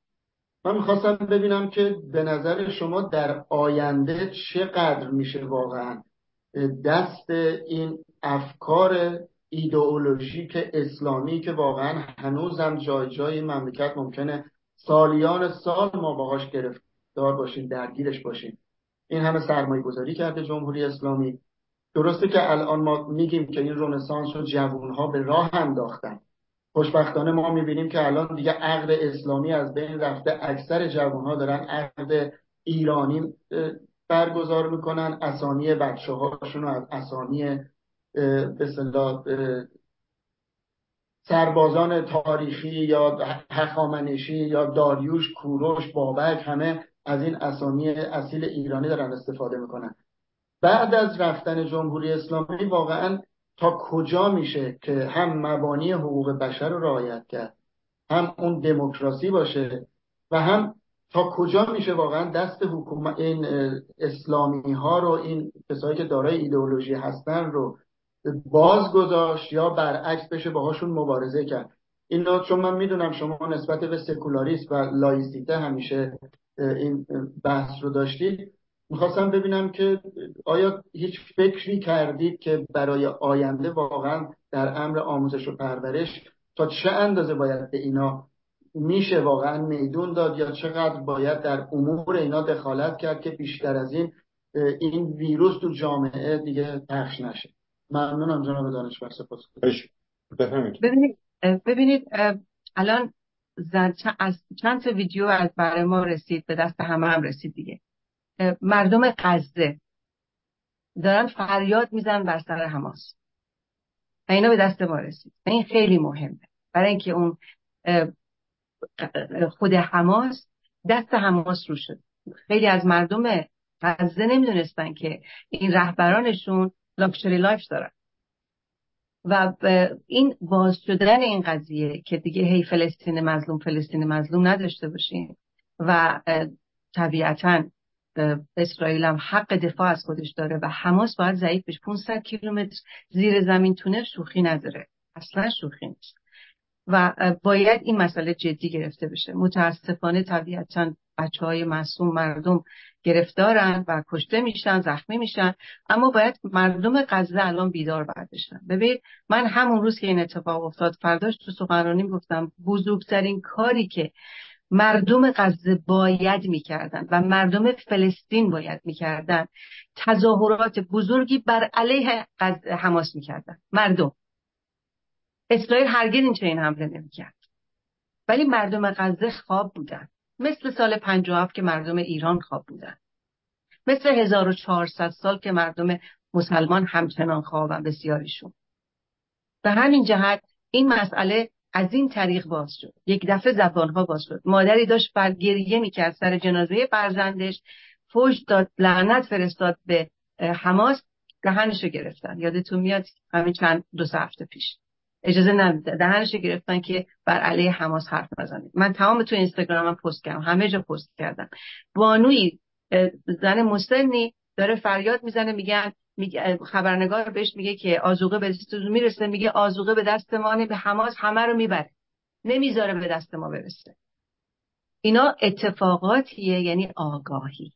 من می‌خواستم ببینم که به نظر شما در آینده چقدر میشه واقعا دست این افکار ایدئولوژیک اسلامی که واقعا هنوزم جای جای مملکت ممکنه سالیان سال ما باهاش گرفتار باشیم درگیرش باشیم این همه سرمایه گذاری کرده جمهوری اسلامی. درسته که الان ما میگیم که این رونسانس رو جوانها به راه انداختن. خوشبختانه ما می‌بینیم که الان دیگه عقد اسلامی از بین رفته اکثر جوانها دارن عقد ایرانی برگزار می‌کنن. اسامی بچه هاشون از اسامی به سربازان تاریخی یا هخامنشی یا داریوش کوروش بابک همه از این اسامی اصیل ایرانی دارن استفاده می‌کنن. بعد از رفتن جمهوری اسلامی واقعا تا کجا میشه که هم مبانی حقوق بشر رو رعایت کرد هم اون دموکراسی باشه و هم تا کجا میشه واقعا دست حکومت این اسلامی ها رو این کسایی که دارای ایدئولوژی هستن رو باز گذاشت یا برعکس بشه باهاشون مبارزه کرد. این چون من می‌دونم شما نسبت به سکولاریسم و لایسیته همیشه این بحث رو داشتید می‌خواستم ببینم که آیا هیچ فکری کردید که برای آینده واقعا در امر آموزش و پرورش تا چه اندازه باید به اینا میشه واقعا میدون داد یا چقدر باید در امور اینا دخالت کرد که بیشتر از این این ویروس تو جامعه دیگه پخش نشه؟ ممنونم جناب دانشور سپاس. ببینید ببینید الان از چند تا ویدیو از برای ما رسید به دست همه هم رسید دیگه. مردم غزه دارن فریاد میزن بر سر حماس. و اینا به دست ما رسید. و این خیلی مهمه. برای اینکه اون خود حماس دست حماس رو شد. خیلی از مردم غزه نمی‌دونستن که این رهبرانشون luxury life دارن. و این باز شدن این قضیه که دیگه هی فلسطین مظلوم فلسطین مظلوم نداشته باشیم و طبیعتا اسرائیل هم حق دفاع از خودش داره و حماس باید ضعیف بشه. 500 کیلومتر زیر زمین tunnel ه شوخی نداره. اصلا شوخی نیست. و باید این مسئله جدی گرفته بشه. متاسفانه طبیعتا بچه های معصوم مردم گرفتارن و کشته میشن زخمی میشن. اما باید مردم غزه الان بیدار بردشن ببینید من همون روز که این اتفاق افتاد فرداش تو سخنرانی گفتم بزرگترین کاری که مردم غزه باید می‌کردن و مردم فلسطین باید می‌کردن. تظاهرات بزرگی بر علیه حماس می‌کردن. مردم. اسرائیل هرگز این چنین حمله نمی‌کرد. ولی مردم غزه خواب بودن. مثل سال 57 که مردم ایران خواب بودن. مثل 1400 سال که مردم مسلمان همچنان خوابن. بسیاریشون. به همین جهت این مسئله از این طریق باز شد. یک دفعه زبانها باز شد. مادری داشت بر گریه می‌کرد سر جنازه فرزندش. فوش داد لعنت فرستاد به حماس. دهنشو گرفتن. یادتون میاد همین چند دو سه هفته پیش. اجازه نداده دهنشو گرفتن که بر علیه حماس حرف نزنه. من تمام تو اینستاگرامم پست کردم. همه جا پست کردم. بانوی زن مسنی داره فریاد می‌زنه میگن خبرنگار بهش میگه که آزوقه به دست می‌رسه میگه آزوقه به دست ما به حماس همه رو می‌بره. نمی‌ذاره به دست ما برسه. اینا اتفاقاتیه یعنی آگاهی.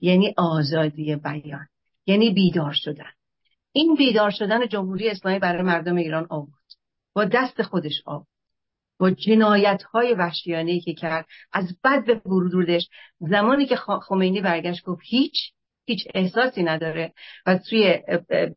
یعنی آزادی بیان. یعنی بیدار شدن. این بیدار شدن جمهوری اسلامی برای مردم ایران آورد. با دست خودش آورد. با جنایت های وحشیانه که کرد. از بد به برودوردش زمانی که خمینی برگشت گفت هیچ هیچ احساسی نداره. و توی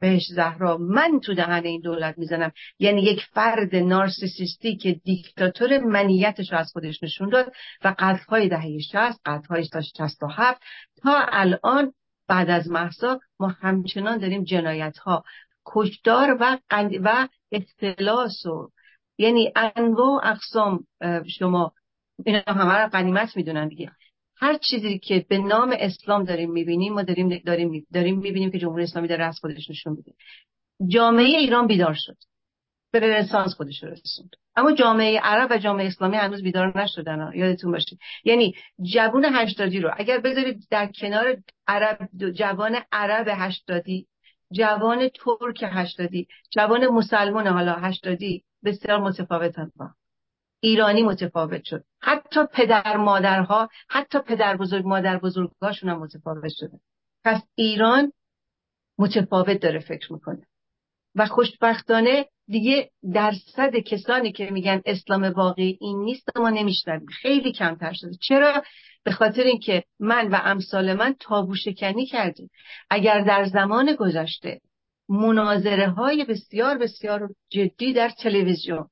بهش زهرا من تو دهن این دولت می‌زنم. یعنی یک فرد نارسیسیستی که دیکتاتور منیتش رو از خودش نشون داد و قدرهای دهه 60 قدرهای تا 67 تا الان بعد از محسا ما همچنان داریم جنایت ها کشدار و و اختلاس و یعنی انواع اقسام شما اینا همه رو قنیمت می‌دونن دیگه. هر چیزی که به نام اسلام داریم می‌بینیم ما داریم داریم داریم می‌بینیم که جمهوری اسلامی داره از خودش نشون میده. جامعه ایران بیدار شد. به رنسانس خودش رسوند. اما جامعه عرب و جامعه اسلامی هنوز بیدار نشدن یادتون باشه. یعنی جوان هشتادی رو اگر بذارید در کنار عرب جوان عرب هشتادی جوان ترک هشتادی جوان مسلمان حالا هشتادی بسیار متفاوتن با ایرانی متفاوت شد. حتی پدر مادرها حتی پدر بزرگ مادر بزرگهاشون هم متفاوت شده. پس ایران متفاوت داره فکر می‌کنه. و خوشبختانه دیگه درصد کسانی که میگن اسلام واقعی این نیست ما نمیشنویم. خیلی کمتر شده. چرا؟ به خاطر اینکه من و امثال من تابو شکنی کردیم. اگر در زمان گذشته مناظره های بسیار بسیار جدی در تلویزیون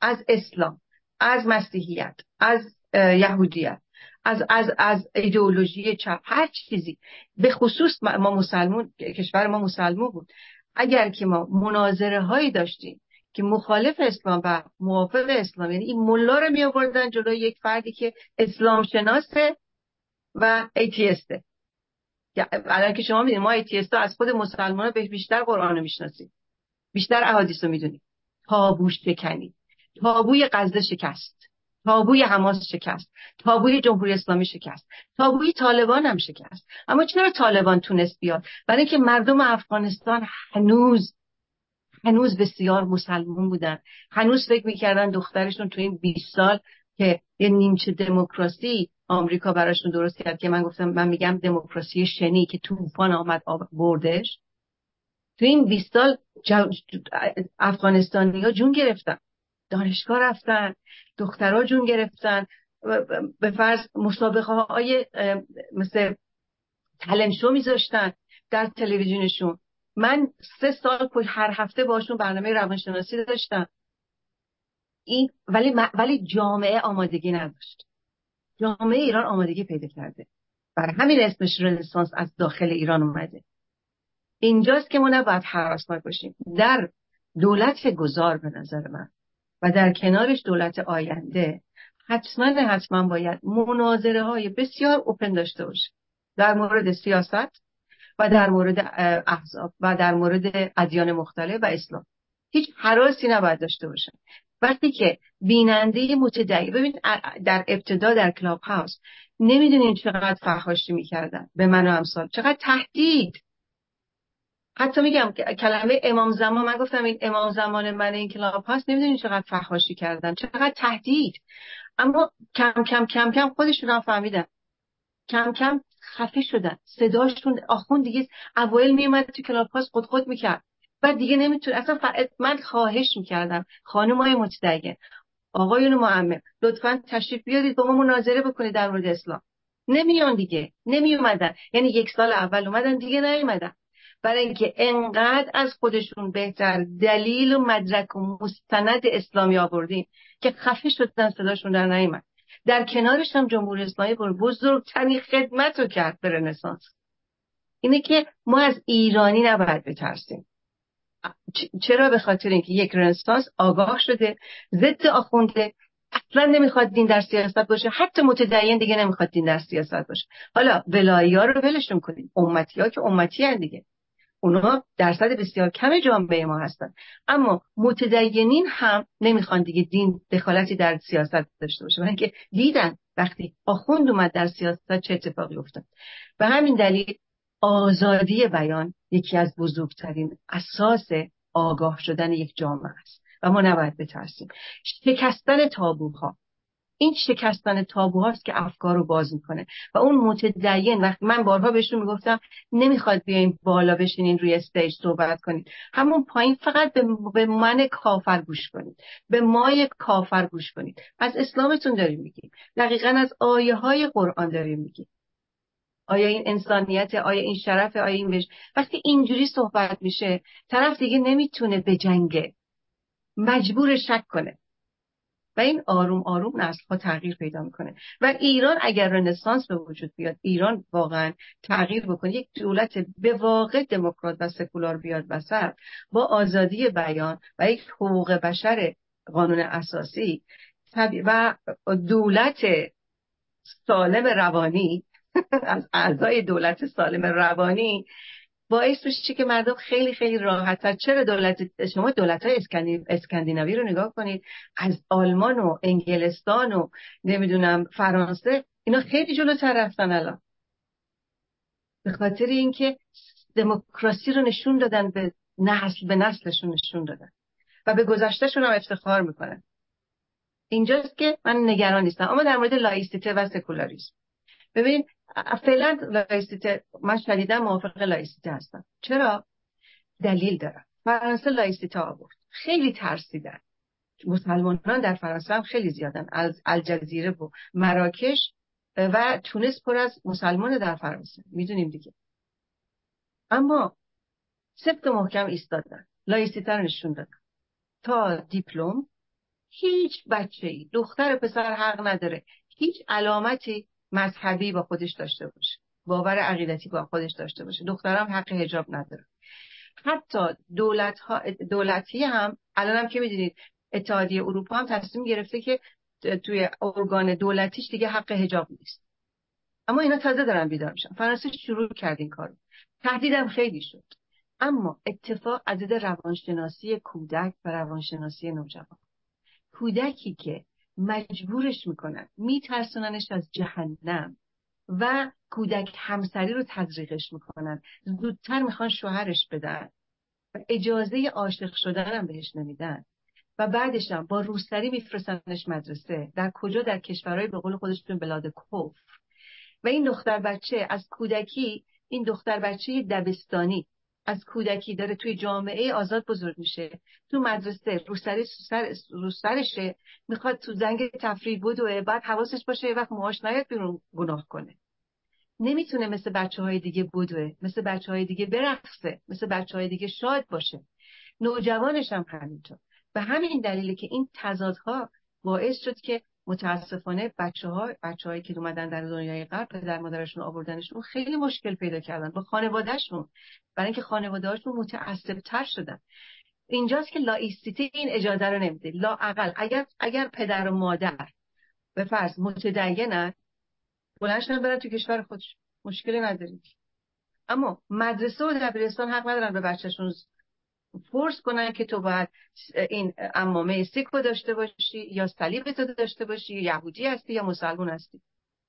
از اسلام از مسیحیت از یهودیت از از از ایدئولوژی چپ هر چیزی. به خصوص ما مسلمون کشور ما مسلمون بود. اگر که ما مناظره هایی داشتیم که مخالف اسلام و موافق اسلام یعنی این ملا رو می آوردن جلوی یک فردی که اسلام شناسه و ایتیسته. الان که شما می‌دونید ما ایتیستا از خود مسلمان به بیشتر قرآن رو می‌شناسیم. بیشتر احادیث رو می‌دونیم. تابوش تابوی غزه شکست تابوی حماس شکست تابوی جمهوری اسلامی شکست تابوی طالبان هم شکست. اما چرا طالبان تونست بیاد؟ برای اینکه مردم افغانستان هنوز هنوز بسیار مسلمون بودن. هنوز فکر می‌کردن دخترشون تو این 20 سال که یه نیمچه دموکراسی آمریکا براشون درست کرد که من گفتم من میگم دموکراسی شنی که طوفان آمد بردش. تو این 20 سال افغانستانی ها جون گرفتن. دانشگاه رفتن دخترها جون گرفتن. به فرض مسابقه های مثل تلمشو میذاشتن در تلویزیونشون. من سه سال هر هفته باشون برنامه روانشناسی داشتم. این ولی ولی جامعه آمادگی نداشت. جامعه ایران آمادگی پیدا کرده. برای همین اسمش رنسانس از داخل ایران اومده. اینجاست که ما نباید حراسناک باشیم. در دولت گذار به نظر من. و در کنارش دولت آینده. حتما حتما باید مناظره های بسیار اوپن داشته باشه. در مورد سیاست و در مورد احزاب و در مورد ادیان مختلف و اسلام. هیچ حراسی نباید داشته باشن. وقتی که بیننده متدعی ببین در ابتدا در کلاب هاوس نمی‌دونین چقدر فحاشی می‌کردن. به من و امثال چقدر تهدید. حتی میگم کلمه امام زمان من گفتم این امام زمان من این کلاب هاست نمی‌دونین چقدر فحاشی کردن چقدر تهدید. اما کم کم کم کم خودشون هم فهمیدن. کم کم خفه شدن. صداشون آخون دیگه اوایل میومد تو کلاب هاست خود خود می‌کرد. بعد دیگه نمی‌تونه اصلا من خواهش می‌کردم. خانم های متدین آقایون معمم لطفا تشریف بیارید با ما مناظره بکنید در مورد اسلام. نمیان دیگه. نمی اومدن یعنی یک سال اول اومدن دیگه نیومدن. برای اینکه انقدر از خودشون بهتر دلیل و مدرک و مستند اسلامی آوردیم که خفه شدن صداشون در نیومد. در کنارش هم جمهوری اسلامی بزرگترین خدمت رو کرد به رنسانس. اینه که ما از ایرانی نباید بترسیم. چرا؟ به خاطر اینکه یک رنسانس آگاه شده ضد آخونده. اصلا نمی‌خواد دین در سیاست باشه. حتی متدین دیگه نمی‌خواد دین در سیاست باشه. حالا ولایی ها رو ولشون کنیم. امتی ها که امتی هن دیگه. اونا درصد بسیار کم جامعه ما هستن. اما متدینین هم نمی‌خوان دیگه دین دخالتی در سیاست داشته باشه. برای اینکه دیدن وقتی آخوند اومد در سیاست چه اتفاقی افتاد. به همین دلیل آزادی بیان یکی از بزرگترین اساس آگاه شدن یک جامعه است. و ما نباید بترسیم. شکستن تابوها این شکستن تابوهاست که افکار رو باز می‌کنه. و اون متدین وقتی من بارها بهشون می‌گفتم نمی‌خواد بیاین بالا بشینین روی استیج صحبت کنید همون پایین فقط به من کافر گوش کنید. به مای کافر گوش کنید. از اسلامتون داریم میگیم. دقیقا از آیه های قرآن داریم میگیم. آیا این انسانیت آیا این شرف آیا این بش وقتی اینجوری صحبت میشه طرف دیگه نمی‌تونه بجنگه مجبور شک کنه. و این آروم آروم نسل ها تغییر پیدا می‌کنه. و ایران اگر رنسانس به وجود بیاد ایران واقعا تغییر بکنه یک دولت به واقع دموکرات و سکولار بیاد وسط با آزادی بیان و یک حقوق بشر قانون اساسی و دولت سالم روانی از اعضای دولت سالم روانی باعث میشه که مردم خیلی خیلی راحتتر چرا دولت شما دولت های اسکندیناوی رو نگاه کنید از آلمان و انگلستان و نمی‌دونم فرانسه اینا خیلی جلوتر رفتن الان. به خاطر اینکه دموکراسی رو نشون دادن به نسل به نسلشون نشون دادن و به گذشتهشون هم افتخار می‌کنن. اینجاست که من نگران نیستم. اما در مورد لائیسیته و سکولاریسم. ببین فعلا لائیسیته من شدیدا موافق لائیسیته هستم. چرا؟ دلیل دارم. فرانسه لائیسیته آورد. خیلی ترسیدن. مسلمانان در فرانسه هم خیلی زیادن. از الجزیره و مراکش و تونس پر از مسلمان در فرانسه. می‌دونیم دیگه. اما سفت محکم ایستادن. لائیسیته رو نشون دادن. تا دیپلم هیچ بچه ای دختر پسر حق نداره. هیچ علامتی مذهبی با خودش داشته باشه. باور عقیدتی با خودش داشته باشه. دخترم حق حجاب نداره. حتی دولت ها دولتی هم الان هم که می‌دونید اتحادیه اروپا هم تصمیم گرفته که توی ارگان دولتیش دیگه حق حجاب نیست. اما اینا تازه دارن بیدار میشن. فرانسه شروع کرد این کارو. تهدیدم خیلی شد. اما اتفاق عدد روانشناسی کودک و روانشناسی نوجوان. کودکی که مجبورش می‌کنن میترسوننش از جهنم و کودک همسری رو تزریقش می‌کنن. زودتر می‌خوان شوهرش بدن و اجازه عاشق شدن هم بهش نمیدن. و بعدش هم با روسری میفرستنش مدرسه. در کجا؟ در کشورهای به قول خودشون بلاد کفر. و این دختر بچه از کودکی این دختر بچه دبستانی از کودکی داره توی جامعه آزاد بزرگ میشه. تو مدرسه رو سر سرشه. می‌خواد تو زنگ تفریح و بعد حواسش باشه یه وقت موهاش نیاد بیرون گناه کنه. نمی‌تونه مثل بچه های دیگه بدوه مثل بچه های دیگه برقصه مثل بچه های دیگه شاد باشه. نوجوانش هم همینطور. به همین دلیله که این تضادها باعث شد که متاسفانه بچه ها بچه هایی که اومدن در دنیای غرب پدر مادرشون آوردنشون خیلی مشکل پیدا کردن با خانوادهشون. برای اینکه خانوادهشون متعصب تر شدن. اینجاست که لائیسیته این اجازه رو نمیده. لا اقل اگر اگر پدر و مادر به فرض متدینن بلندشن برن تو کشور خودش مشکلی نداریم. اما مدرسه و دبیرستان حق ندارن به بچهشون فورس کنن که تو باید این امامه سیکو داشته باشی یا صلیب تو داشته باشی یا یهودی هستی یا مسلمون هستی.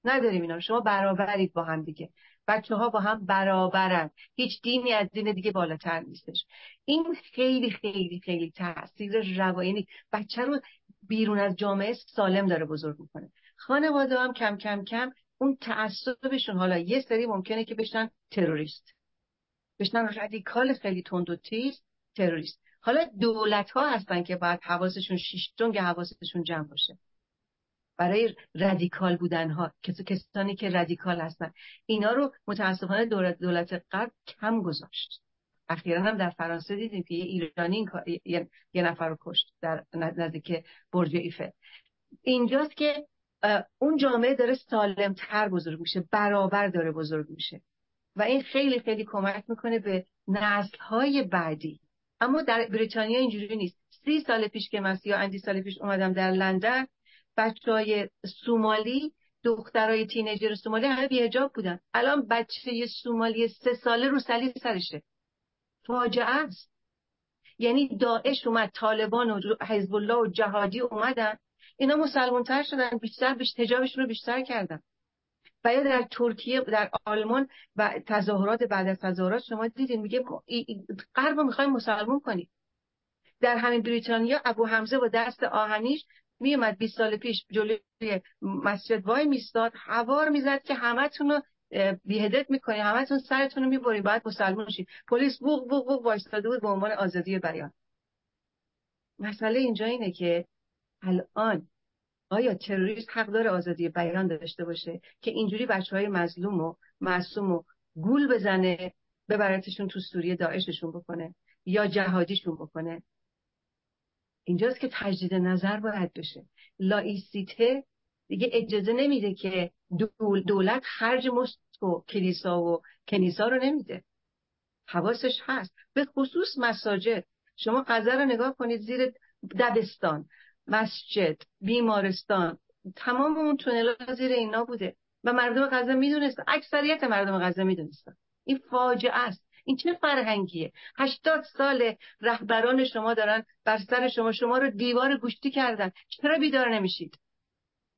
نداریم اینا شما برابرید با هم دیگه. بچه ها با هم برابرن. هیچ دینی از دین دیگه بالاتر نیستش. این خیلی خیلی خیلی تاثیر روانی بچه رو بیرون از جامعه سالم داره بزرگ می‌کنه. خانواده هم کم کم کم اون تعصبشون. حالا یه سری ممکنه که بشن تروریست. بشن رادیکال خیلی تند و تیز. تروریست. حالا دولت ها هستن که باید حواسشون شیش‌دونگ حواسشون جمع باشه. برای رادیکال بودن ها کسانی که رادیکال هستن. اینا رو متاسفانه دولت دولت غرب کم گذاشت. اخیرا هم در فرانسه دیدیم که یه ایرانی یه, یه نفر رو کشت در نزدیک برج ایفل. اینجاست که اون جامعه داره سالم تر بزرگ میشه برابر داره بزرگ میشه. و این خیلی خیلی کمک می‌کنه به نسل های بعدی اما در بریتانیا اینجوری نیست. سی سال پیش که من سی اندی سال پیش اومدم در لندن بچه های سومالی دخترای تینیجر سومالی همه بیهجاب بودن. الان بچه سومالی سه ساله رو سلی سرشه. فاجعه است. یعنی داعش اومد طالبان و حزب الله و جهادی اومدن. اینا مسلمان تر شدن بیشتر بیشتر رو بیشتر کردن. و یا در ترکیه در آلمان و تظاهرات بعد از تظاهرات شما دیدین میگه غرب رو می‌خوایم مسلمون کنیم. در همین بریتانیا ابو حمزه با دست آهنیش میومد 20 سال پیش جلوی مسجد وای میستاد هوار می‌زد که همتون رو بیهدت می‌کنی همتون سرتون رو می‌بری باید مسلمان شید پلیس بوق بوق بوق وایستاده بود به عنوان آزادی بیان مسئله اینجا اینه که الان آیا تروریست حق داره آزادی بیان داشته باشه که اینجوری بچه های مظلوم و معصوم و گول بزنه ببرتشون تو سوریه داعششون بکنه یا جهادیشون بکنه؟ اینجاست که تجدید نظر باید بشه. لایسیته دیگه اجازه نمیده که دولت خرج مشت و کلیسا و کنیسا رو نمیده. حواسش هست. به خصوص مساجد. شما قذر رو نگاه کنید زیر دبستان. مسجد بیمارستان تمام اون تونل زیر اینا بوده. و مردم غزه می‌دونستن. اکثریت مردم غزه می‌دونستن. این فاجعه است. این چه فرهنگیه؟ هشتاد سال رهبران شما دارن بر سر شما. شما رو دیوار گوشتی کردن. چرا بیدار نمیشید؟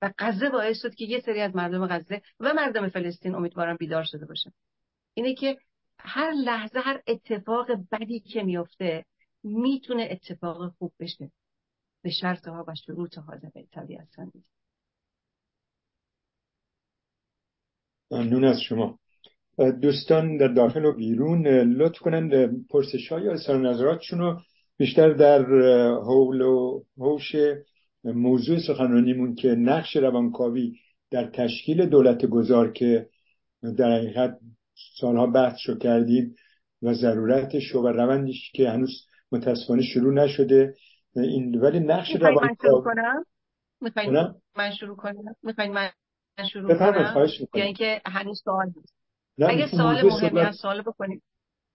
و غزه باعث شد که یه سری از مردم غزه و مردم فلسطین امیدوارم بیدار شده باشن. اینه که هر لحظه هر اتفاق بدی که میفته می‌تونه اتفاق خوب بشه. به شرط ها و شروط ها طبیعتا ممنون از شما. دوستان در داخل و بیرون لطف کنن پرسش های اظهار نظراتشون رو بیشتر در حول و حوش موضوع سخنرانیمون که نقش روانکاوی در تشکیل دولت گذار که در حقیقت سالها بحث شو کردیم و ضرورتش و روندش که هنوز متاسفانه شروع نشده. این ولی نقش روانکاوی من شروع کنم؟ می‌خواین من شروع کنم؟ یا اینکه هنوز سوال نیست. اگه سوال مهمی از سوال بکنید.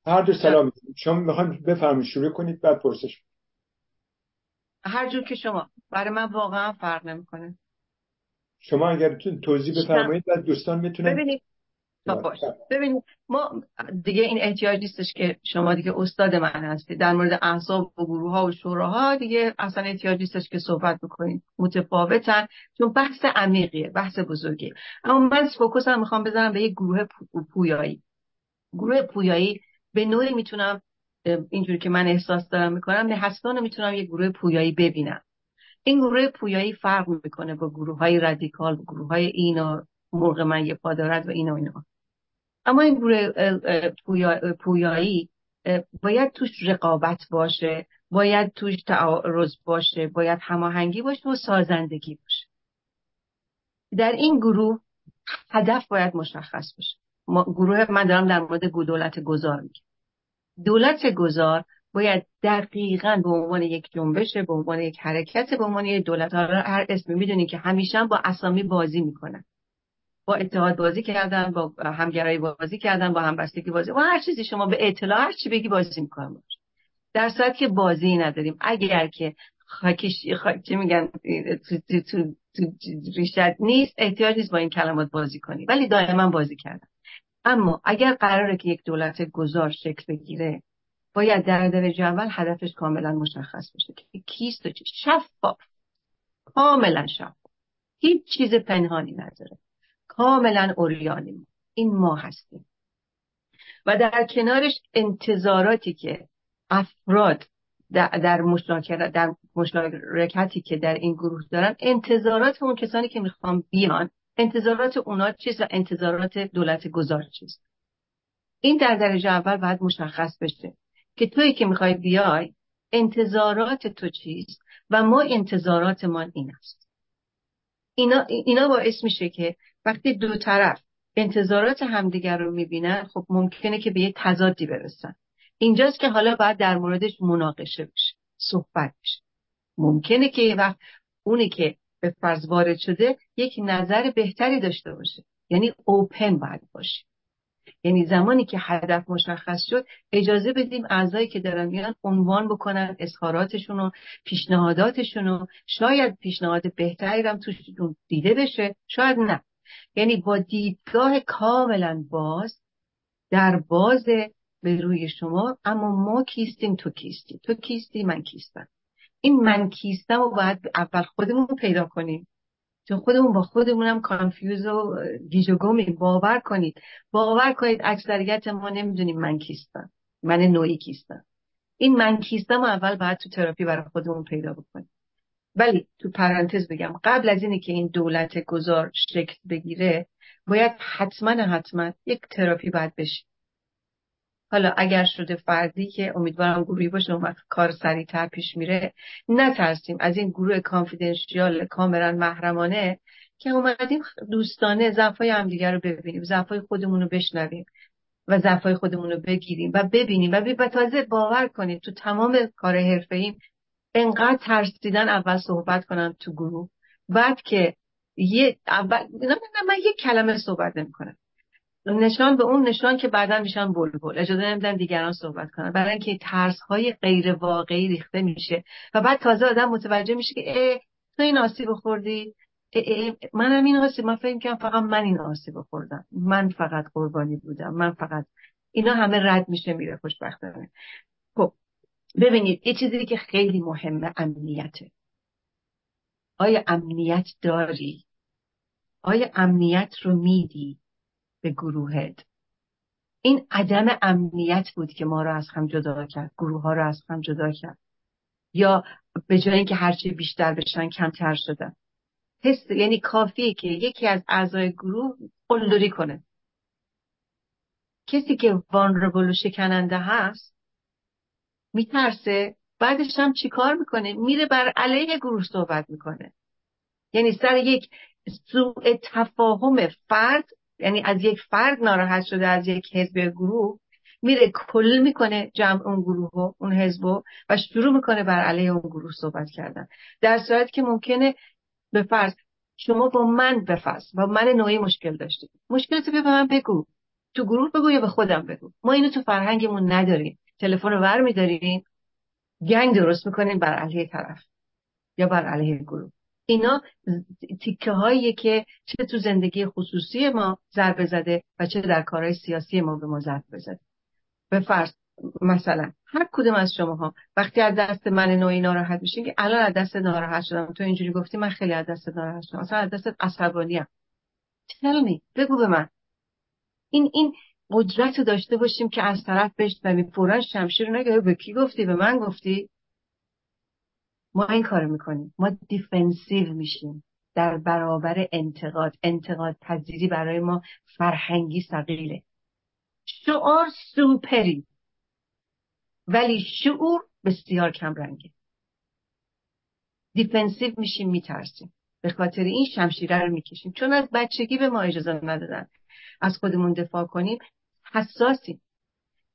هر دو سلام شما می‌خوایم بفرمایید شروع کنید بعد پرسش هر جور که شما. برای من واقعا فرق نمی‌کنه. شما اگر توضیح بفرمایید بعد دوستان می‌تونن ببینید ببینید ما دیگه این احتیاج نیستش که شما دیگه استاد من هستید در مورد احزاب و گروه ها و شوراها دیگه اصلا احتیاج نیستش که صحبت بکنید متفاوتن چون بحث عمیقیه بحث بزرگی اما من فوکوسم می‌خوام بزنم به یک گروه پویایی. گروه پویایی به نوعی می‌تونم اینجوری که من احساس دارم می‌کنم نهستان می‌تونم یک گروه پویایی ببینم. این گروه پویایی فرق می‌کنه با گروه های رادیکال با گروه های اینا مرغ من یه پا دارد و اینا اینا. اما این گروه پویایی باید توش رقابت باشه باید توش تعارض باشه باید هماهنگی باشه و سازندگی باشه. در این گروه هدف باید مشخص باشه. گروه من دارم در مورد دولت گذار میگم. دولت گذار باید دقیقا به عنوان یک جنبشه به عنوان یک حرکت به عنوان یک دولت هر اسمی می‌دونی که همیشه با اسامی بازی می‌کنن. با اتحاد بازی کردن با همگرایی بازی کردن با همبستگی بازی و هر چیزی. شما به اطلاع هر چی بگی بازی می‌کنن باش در صورت که بازی نداریم. اگر که خاکش چی میگن تو, تو, تو, تو ریشت نیست احتیاج نیست با این کلمات بازی کنی. ولی دائما بازی کردن. اما اگر قراره که یک دولت گذار شکل بگیره باید در درجه اول هدفش کاملا مشخص باشه که کیست و چی. شفاف. کاملا شفاف. هیچ چیز پنهانی نداره. کاملا اوریانی این ما هستیم. و در کنارش انتظاراتی که افراد در, مشارکت در مشارکتی که در این گروه دارن انتظارات اون کسانی که می‌خوان بیان انتظارات اونا چیست و انتظارات دولت گذار چیست؟ این در درجه اول باید مشخص بشه که توی که می‌خوای بیای انتظارات تو چیست و ما انتظاراتمان این است اینا, اینا باعث میشه که وقتی دو طرف انتظارات همدیگر رو می‌بینن خب ممکنه که به یه تضادی برسن. اینجاست که حالا باید در موردش مناقشه بشه صحبت بشه. ممکنه که وقت اونی که به فرض وارد شده یک نظر بهتری داشته باشه. یعنی اوپن باید باشه. یعنی زمانی که هدف مشخص شد اجازه بدیم اعضایی که دارن میان عنوان بکنن اظهاراتشون و پیشنهاداتشون و شاید پیشنهاد بهتری هم توش دیده بشه شاید نه. یعنی با دیدگاه کاملا باز در باز به روی شما اما ما کیستیم تو کیستی. تو کیستی من کیستم. این من کیستم و باید اول خودمون پیدا کنیم. چون خودمون با خودمونم confuse و گیج باور کنید. باور کنید اکثریت ما نمی‌دونیم من کیستم. من نوعی کیستم. این من کیستم و اول باید تو تراپی برای خودمون پیدا بکنیم. ولی تو پرانتز بگم قبل از اینی که این دولت گذار شکل بگیره باید حتما حتما یک تراپی باید بشه. حالا اگر شده فردی که امیدوارم گروهی باشه اون وقت کار سریعتر پیش میره نترسیم. از این گروه کانفیدنشیال کاملا محرمانه که اومدیم دوستانه ضعفای همدیگه رو ببینیم ضعفای خودمون رو بشنویم و ضعفای خودمون رو بگیریم و ببینیم. و تازه باور کنید تو تمام کار حرفه ایم انقدر ترسیدن اول صحبت کنم تو گروه بعد که یه اول نه من یک کلمه صحبت نمی‌کنم. نشان به اون نشان که بعدا میشن بلبل. اجازه نمیدن دیگران صحبت کنن. برای اینکه ترس های غیر واقعی ریخته میشه. و بعد تازه آدم متوجه میشه که اه تو این آسیب خوردی؟ منم این آسیب من فکر کنم فقط من این آسیب خوردم. من فقط قربانی بودم. من فقط اینا همه رد میشه میره خوشبختانه ببینید یه چیزی که خیلی مهمه امنیته. آیا امنیت داری؟ آیا امنیت رو میدی به گروهت؟ این عدم امنیت بود که ما رو از هم جدا کرد گروه ها رو از هم جدا کرد. یا به جای اینکه هرچی بیشتر بشن کمتر شدن. حس یعنی کافیه که یکی از اعضای گروه قلدری کنه. کسی که وانربل و شکننده هست میترسه. بعدش هم چیکار می‌کنه؟ میره بر علیه گروه صحبت می‌کنه. یعنی سر یک سوء تفاهم فرد یعنی از یک فرد ناراحت شده از یک حزب گروه میره کل می‌کنه جمع اون گروه و اون حزب و شروع می‌کنه بر علیه اون گروه صحبت کردن. در صورت که ممکنه به فرض شما با من بفرض با من نوعی مشکل داشتید مشکلتو به من بگو. تو گروه بگو یا به خودم بگو. ما اینو تو فرهنگمون نداریم. تلفن رو ور میداریم گنگ درست می‌کنیم بر علیه طرف یا بر علیه گروه. اینا تیکه هایی که چه تو زندگی خصوصی ما ضربه زده و چه در کارهای سیاسی ما به ما ضربه زده. به فرض مثلا هر کدوم از شماها وقتی از دست من نوعی ناراحت میشین که الان از دست ناراحت شدم. تو اینجوری گفتی من خیلی از دست ناراحت شدم. اصلا از دست عصبانیم. tell me بگو به من. این این قدرت رو داشته باشیم که از طرف بشنویم فورا شمشیر نگه به کی گفتی؟ به من گفتی. ما این کار می‌کنیم. ما defensive میشیم. در برابر انتقاد. انتقاد پذیری برای ما فرهنگی ثقیله شعار سوپری. ولی شعور بسیار کم رنگه. دیفنسیو میشیم میترسیم. به خاطر این شمشیره رو می‌کشیم. چون از بچگی به ما اجازه ندادن از خودمون دفاع کنیم. حساسیم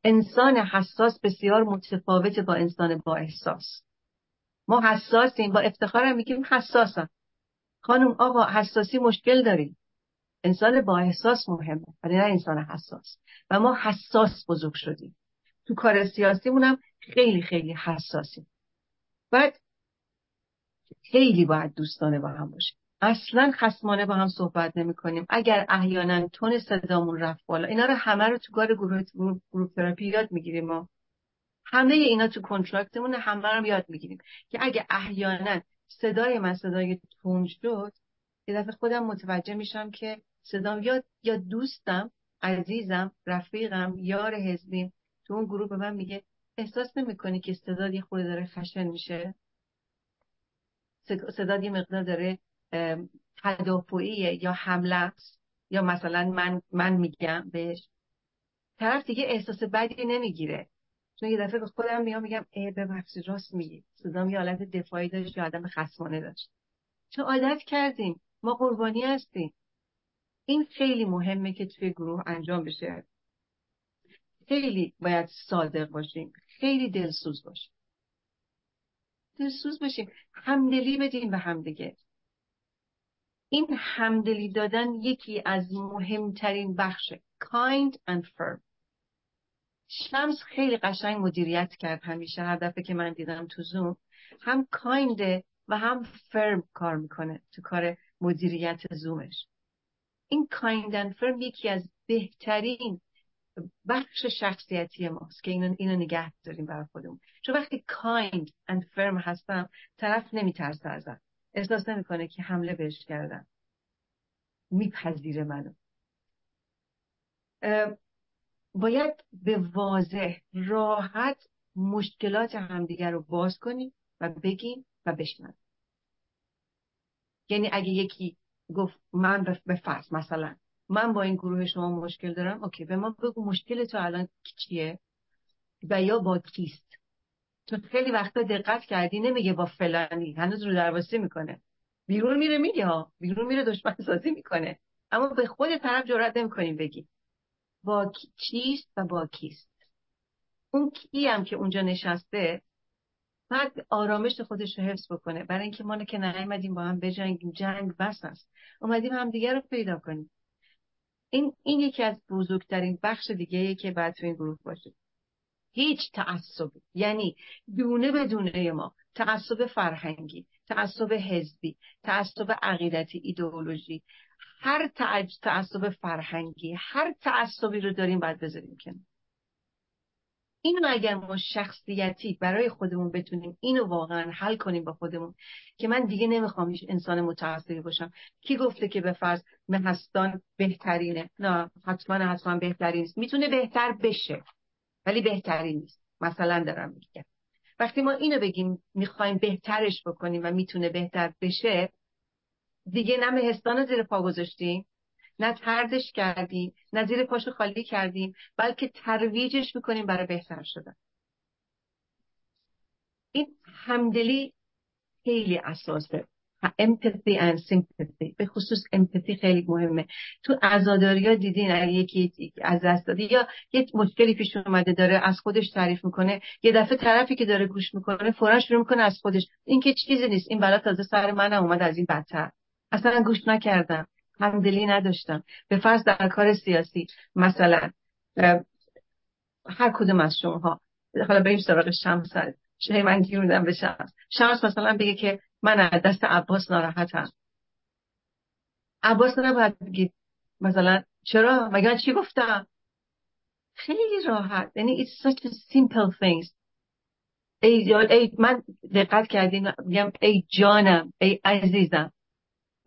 انسان حساس بسیار متفاوت با انسان با احساس. ما حساسیم با افتخارم میگیم حساسم. خانم آقا حساسی مشکل داریم. انسان با احساس مهمه ولی نه انسان حساس. و ما حساس بزرگ شدیم. تو کار سیاسیمون خیلی خیلی حساسیم. بعد خیلی باید دوستانه با هم باشیم. اصلا خسمانه با هم صحبت نمی کنیم. اگر احیانا تون صدامون رفت بالا اینا رو همه رو تو کار گروه, گروه تراپی یاد می‌گیریم ما. همه اینا تو کنترکتمون همه رو یاد می‌گیریم که اگه احیانا صدای من صدای تون شد یه دفعه خودم متوجه میشم که صدام یا یا دوستم عزیزم رفیقم یار حزبیم تو اون گروه به من میگه احساس نمی‌کنی که صداد یه خورده داره خشن میشه؟ صداد یه مقدار داره تدافعیه یا حمله است؟ یا مثلا من من میگم بهش؟ طرف دیگه احساس بدی نمی‌گیره. چون یه دفعه به خودم میام میگم ای ببخشید راست میگی. صدام یه حالت دفاعی داشت یا آدم خصمانه داشت. چون عادت کردیم؟ ما قربانی هستیم. این خیلی مهمه که توی گروه انجام بشه. خیلی باید صادق باشیم. خیلی دلسوز باشیم. دلسوز باشیم. همدلی بدیم به همدیگه. این همدلی دادن یکی از مهمترین بخشه kind and firm. شمس خیلی قشنگ مدیریت کرد همیشه هر دفعه که من دیدم تو زوم هم کاینده و هم فرم کار می‌کنه تو کار مدیریت زومش این کایند اند فرم یکی از بهترین بخش شخصیتی ماست که اینو, اینو نگه داریم برای خودمون. چون وقتی کایند اند فرم هستم طرف نمیترسه ازم. احساس نمی‌کنه که حمله بهش کردم میپذیره منو. باید به واضح راحت مشکلات همدیگر رو باز کنیم و بگیم و بشنویم. یعنی اگه یکی گفت من به فرض مثلا من با این گروه شما مشکل دارم اوکی به ما بگو مشکل تو الان چیه و یا با کیست؟ تو خیلی وقتا دقت کردی نمیگه با فلانی هنوز رو درواسی می‌کنه. بیرون میره میگه ها بیرون میره دشمن سازی می‌کنه. اما به خود طرف جرات نمی‌کنیم بگی. با چیست و با کیست؟ اون کی هم که اونجا نشسته باید آرامش خودش رو حفظ بکنه. برای اینکه ما که نیومدیم با هم بجنگیم جنگ بس است. اومدیم هم دیگر رو پیدا کنیم. این این یکی از بزرگترین بخش دیگه که باید تو این گروه باشه. هیچ تعصبی. یعنی دونه به دونه ما. تعصب فرهنگی تعصب حزبی تعصب عقیدتی ایدئولوژی. هر تعصب فرهنگی هر تعصبی رو داریم باید بذاریم کنار. اینو اگر ما شخصیتی برای خودمون بتونیم اینو واقعا حل کنیم با خودمون که من دیگه نمی‌خوام هیچ انسان متعصبی باشم. کی گفته که به فرض مهستان بهترینه؟ نه حتما حتما بهترین می‌تونه بهتر بشه. ولی بهترین نیست. مثلا دارم میگم. وقتی ما اینو بگیم می‌خوایم بهترش بکنیم و می‌تونه بهتر بشه دیگه نه مهستان زیر پا گذاشتیم نه تردش کردیم نه زیر پاشو خالی کردیم بلکه ترویجش می‌کنیم برای بهتر شدن. این همدلی خیلی اساسه. Empathy and sympathy. به خصوص empathy خیلی مهمه. تو عزاداری ها دیدین اگه یکی از دست داده یا یه مشکلی پیش اومده داره از خودش تعریف می‌کنه یه دفعه طرفی که داره گوش می‌کنه فورا شروع می‌کنه از خودش. این که چیزی نیست. این بلا تازه سر منم اومد از این بدتر. اصلا گوش نکردم. همدلی نداشتم. به فرض در کار سیاسی مثلا هر کدوم از شما حالا بریم سراغ شمس. من گیر به شمس. شمس مثلا بگه که من از دست عباس ناراحتم. عباس نباید بگید مثلا چرا؟ مگه من چی گفتم؟ خیلی راحت. یعنی it's such a simple things. ای, ای من دقت کردیم میگم ای جانم ای عزیزم.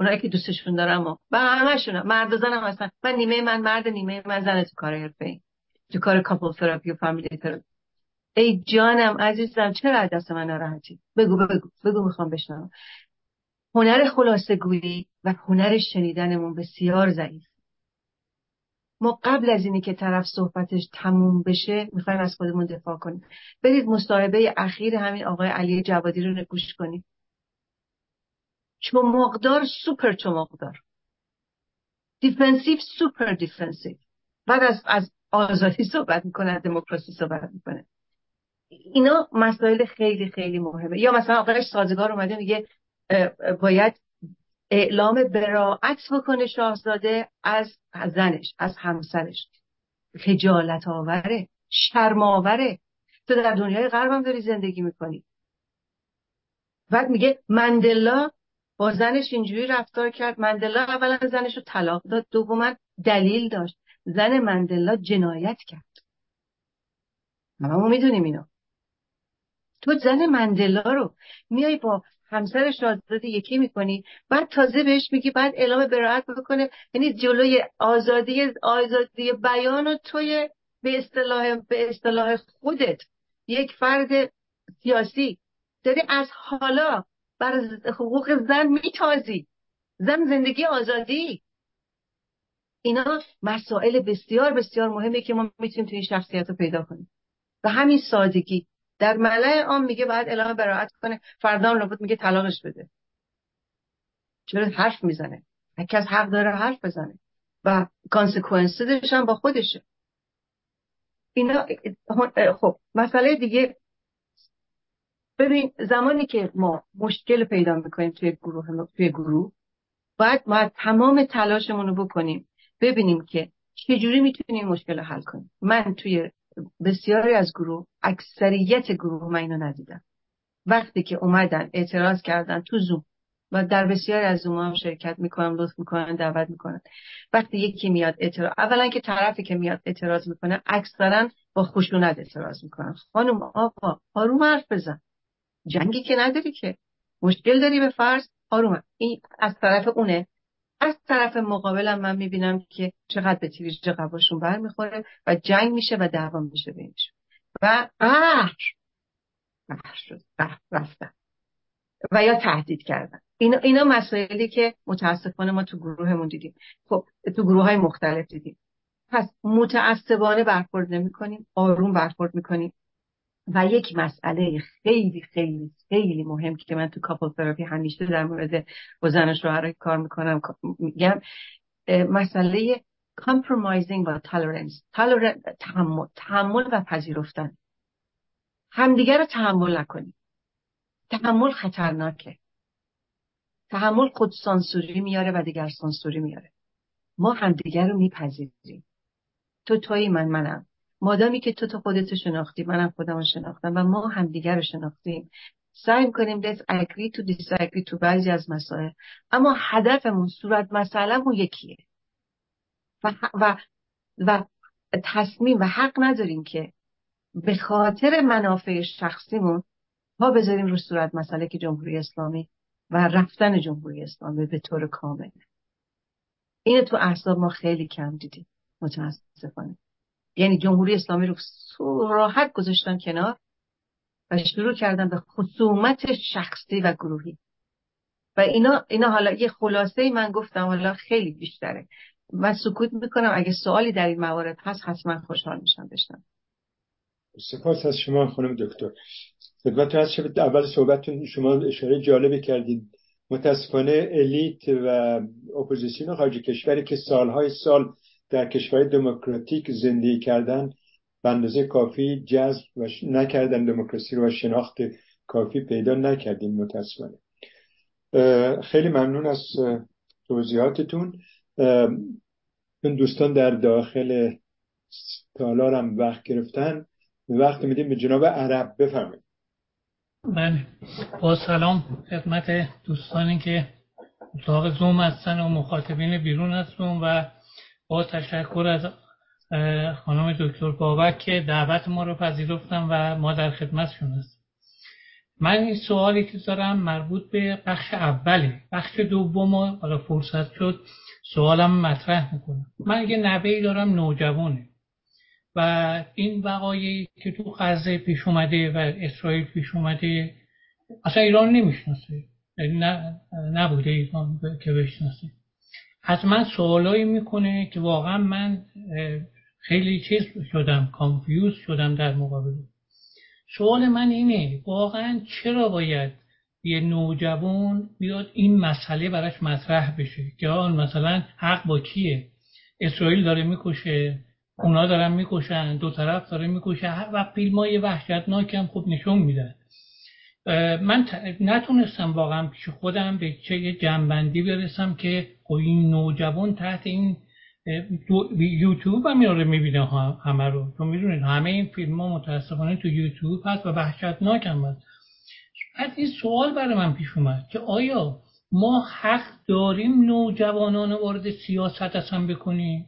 اونایی که دوستشون دارم و و همشونم. مرد و زنم هستن. من نیمه من مرد نیمه من زن تو کار حرفه تو کار couple therapy و family therapy ای جانم عزیزم چرا از دست من ناراحتی؟ بگو بگو بگو می‌خوام بشنوم. هنر خلاصه گویی و هنر شنیدنمون بسیار ضعیف. ما قبل از اینی که طرف صحبتش تموم بشه می‌خوایم از خودمون دفاع کنیم. برید مصاحبه اخیر همین آقای علی جوادی رو گوش کنید چمقدار سوپر چمقدار. defensive super defensive بعد از, از آزادی صحبت می‌کنه دموکراسی صحبت می‌کنه. اینا مسائل خیلی خیلی مهمه. یا مثلا آقای سازگار اومده میگه باید اعلام برائت بکنه شاهزاده از زنش از همسرش. خجالت آوره شرم آوره. تو در دنیای غرب هم داری زندگی می‌کنی. بعد میگه ماندلا با زنش اینجوری رفتار کرد. مندلا اولا زنش رو طلاق داد. دوما دلیل داشت. زن مندلا جنایت کرد. ما می‌دونیم اینو تو زن مندلا رو میای با همسر شاهزاده یکی می‌کنی بعد تازه بهش میگی بعد اعلام براعت بکنه یعنی جلوی آزادی آزادی بیان و توی به اصطلاح به اصطلاح خودت یک فرد سیاسی. داری از حالا بر حقوق زن میتازی. زن زندگی آزادی. اینا مسائل بسیار بسیار مهمه که ما می‌تونیم توی این شخصیت رو پیدا کنیم. و همین سادگی. در ملع عام میگه باید اعلام براعت کنه. فردا هم میگه طلاقش بده. چرا حرف می‌زنه؟ هر حق داره حرف بزنه. و کانسکونسش هم با خودشه. اینا خب مسئله دیگه ببین زمانی که ما مشکل پیدا می‌کنیم توی گروه توی گروه باید ما تمام تلاشمون رو بکنیم. ببینیم که چجوری می‌تونیم مشکل رو حل کنیم. من توی بسیاری از گروه اکثریت گروه من اینو ندیدم وقتی که اومدن اعتراض کردن تو زوم و در بسیاری از زوم هم شرکت می‌کنن لطف می‌کنن دعوت می‌کنن. وقتی یکی میاد اعتراض اولا که طرفی که میاد اعتراض می‌کنه اکثرا با خشونت اعتراض می‌کنن. خانم آقا آروم حرف بزن. جنگی که نداری که. مشکل داری به فرض. آروم این از طرف اونه؟ از طرف مقابلم من می‌بینم که چقدر به تیریج قباشون برمیخوره و جنگ میشه و دعوا میشه بینشون. و قهر قهر شد. قهر رفتن. و یا تهدید کردن. اینا, اینا مسائلی که متاسفانه ما تو گروهمون دیدیم. خب تو گروه های مختلف دیدیم. پس متعصبانه برخورد نمی کنیم آروم برخورد می‌کنیم. و یک مسئله خیلی خیلی خیلی مهم که من تو کاپل تراپی همیشه در مورد زن شوهر کار می‌کنم. میگم مسئله compromising و tolerance تحمل, تحمل و پذیرفتن. همدیگر رو تحمل نکنیم. تحمل خطرناکه. تحمل خود سانسوری میاره و دیگر سانسوری میاره. ما همدیگر رو میپذیریم. تو توی من منم. مادامی که تو تو خودت شناختی منم خودم رو شناختم و ما همدیگر رو شناختیم. سعی کنیم let's agree to disagree تو بعضی از مسائل. اما هدفمون صورت مسئلهمون یکیه. و, و, و تصمیم و حق نداریم که به خاطر منافع شخصیمون ما بذاریم رو صورت مسئله که جمهوری اسلامی و رفتن جمهوری اسلامی به طور کامل. اینو تو احساب ما خیلی کم دیدیم. متاسفانه. یعنی جمهوری اسلامی رو راحت گذاشتن کنار و شروع کردن به خصومت شخصی و گروهی. و اینا اینا حالا یه خلاصه من گفتم حالا خیلی بیشتره. من سکوت می‌کنم اگه سوالی در این موارد هست حتما خوشحال میشم بشنم سپاس از شما خانم دکتر. خدمت از شب اول صحبتتون شما اشاره جالبی کردید متاسفانه الیت و اپوزیسیون خارج کشوری که سالهای سال در کشور دموکراتیک زندگی کردن به اندازه کافی جذب و نکردن دموکراسی رو و شناخت کافی پیدا نکردیم متاسفانه. خیلی ممنون از توضیحاتتون. این دوستان در داخل تالارم وقت گرفتن. وقت میدیم به جناب عرب بفرمایید. بله. با سلام خدمت دوستانی که اتاق زوم هستن و مخاطبین بیرون هستن و با تشکر از خانم دکتر بابک که دعوت ما رو پذیرفتن و ما در خدمتشون هستیم. من این سوالی که دارم مربوط به بخش اوله بخش دوم حالا فرصت شد سوالم مطرح می‌کنم من یه نوهی دارم نوجوانه. و این وقایعی که تو غزه پیش اومده و اسرائیل پیش اومده اصلا ایران نمی‌شناسه. یعنی نبوده ایران که بشناسه. از من سوالایی می‌کنه که واقعا من خیلی چیز شدم کانفیوز شدم در مقابل. سوال من اینه واقعا چرا باید یه نوجوان بیاد این مسئله براش مطرح بشه؟ که آن مثلا حق با کیه؟ اسرائیل داره می‌کشه اونا دارن می‌کشن دو طرف داره می‌کشه و فیلم های وحشتناک هم خوب نشون میدن. من نتونستم واقعا پیش خودم به چه جنبندی برسم که خب این نوجوان تحت این یوتیوب هم میاره می‌بینه همه رو. تو می‌دونید همه این فیلم ها متاسفانه تو یوتیوب هست و وحشتناک هم هست. بعد این سوال برای من پیش اومد که آیا ما حق داریم نوجوانان وارد سیاست اصلا بکنیم؟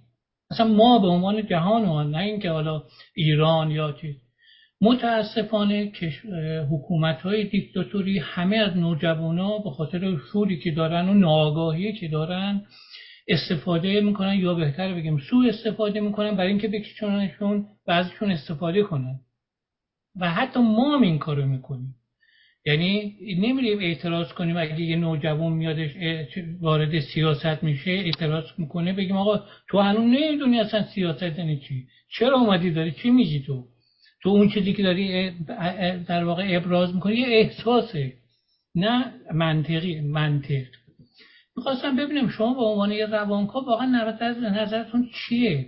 اصلا ما به عنوان جهان نه اینکه حالا ایران یا چیز. متاسفانه حکومت های دیکتاتوری همه از نوجوان ها به خاطر شوری که دارن و ناآگاهی که دارن استفاده می‌کنن یا بهتر بگیم سو استفاده می‌کنن برای اینکه بکشونشون بعضشون استفاده کنن. و حتی ما هم این کارو می‌کنیم. یعنی نمیریم اعتراض کنیم اگه یه نوجوان میادش وارد سیاست میشه اعتراض می‌کنه بگیم آقا تو هنوز نمی‌دونی اصلا سیاست یعنی چی؟ چرا اومدی داری؟ چی میگی تو؟ تو اون چیزی که داری در واقع ابراز می‌کنی یه احساسه نه منطقی منطق. می‌خواستم ببینم شما به عنوان یه روانکا واقعا نظرتون چیه؟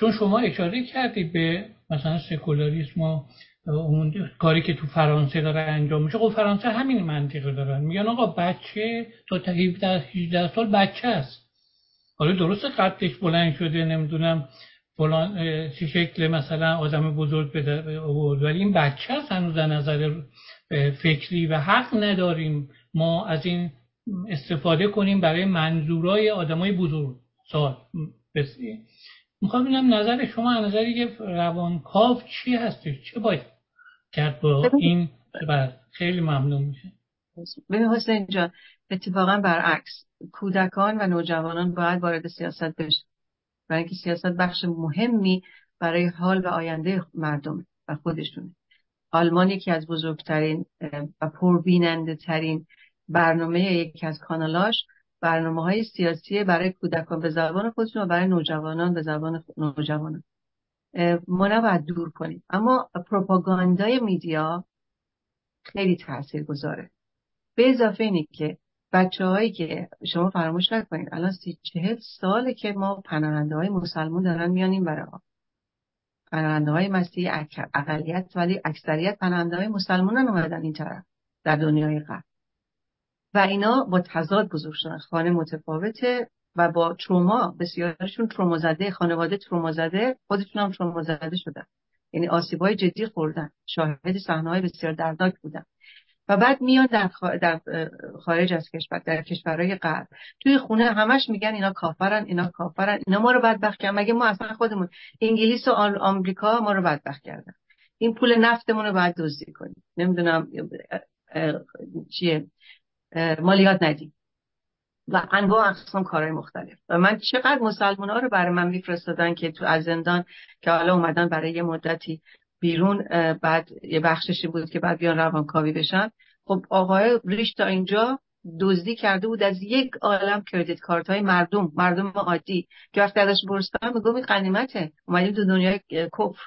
چون شما اشاره کردید به مثلا سکولاریسم و اون کاری که تو فرانسه داره انجام میشه. خب فرانسه همین منطقه دارن. میگن آقا بچه تا 17 18 سال بچه است. حالا درست قدش بلند شده نمی‌دونم. فلان چه شکل مثلا آدم بزرگ بده ولی این بچه است هنوز در نظر فکری و حق نداریم. ما از این استفاده کنیم برای منظورای آدمای بزرگ. سال می‌خوام ببینم نظر شما نظری که روانکاو چی هستش؟ چه باید کرد با این؟ خیلی ممنون میشه ببین حسین جان اتفاقا برعکس. کودکان و نوجوانان باید وارد سیاست بشه برای اینکه سیاست بخش مهمی برای حال و آینده مردم و خودشونه. آلمان یکی از بزرگترین و پربیننده ترین برنامه یکی از کانالاش برنامه های سیاسی برای کودکان به زبان خودشون و برای نوجوانان به زبان نوجوانان. ما نباید دور کنیم. اما پروپاگاندای میدیا خیلی تاثیر گذاره به اضافه اینه که بچه هایی که شما فراموش نکنید الان سی چهل ساله که ما پناهنده های مسلمون دارن میان این برای پناهنده های مسیحی اقلیت ولی اکثریت پناهنده های مسلمون اومدن این طرف در دنیای غرب. و اینا با تضاد بزرگ شدن. خانه متفاوته و با تروما بسیارشون تروما زده خانواده تروما زده خودشون هم تروما زده شدن. یعنی آسیبای جدی خوردن. شاهد صحنه‌های بسیار دردناک بودن. و بعد میان در, در خارج از کشور در کشورهای غرب. توی خونه همش میگن اینا کافرن اینا کافرن اینا ما رو بدبخت کردن. مگه ما اصلا خودمون انگلیس و آمریکا ما رو بدبخت کردن؟ این پول نفتمون رو باید دزدی کنیم. نمی‌دونم چیه؟ مالیات ندیم. و انواع اقسام کارهای مختلف. و من چقدر مسلمان ها رو برای من میفرستادن که تو از زندان که حالا اومدن برای یه مدتی بیرون بعد یه بخششی بود که بعد بیان روانکاوی بشن. خب آقای ریش تا اینجا دزدی کرده بود از یک عالم کردیت کارت های مردم مردم عادی. که وقتی ازش برستن میگم این قنیمته اومدیم تو دنیای کفر.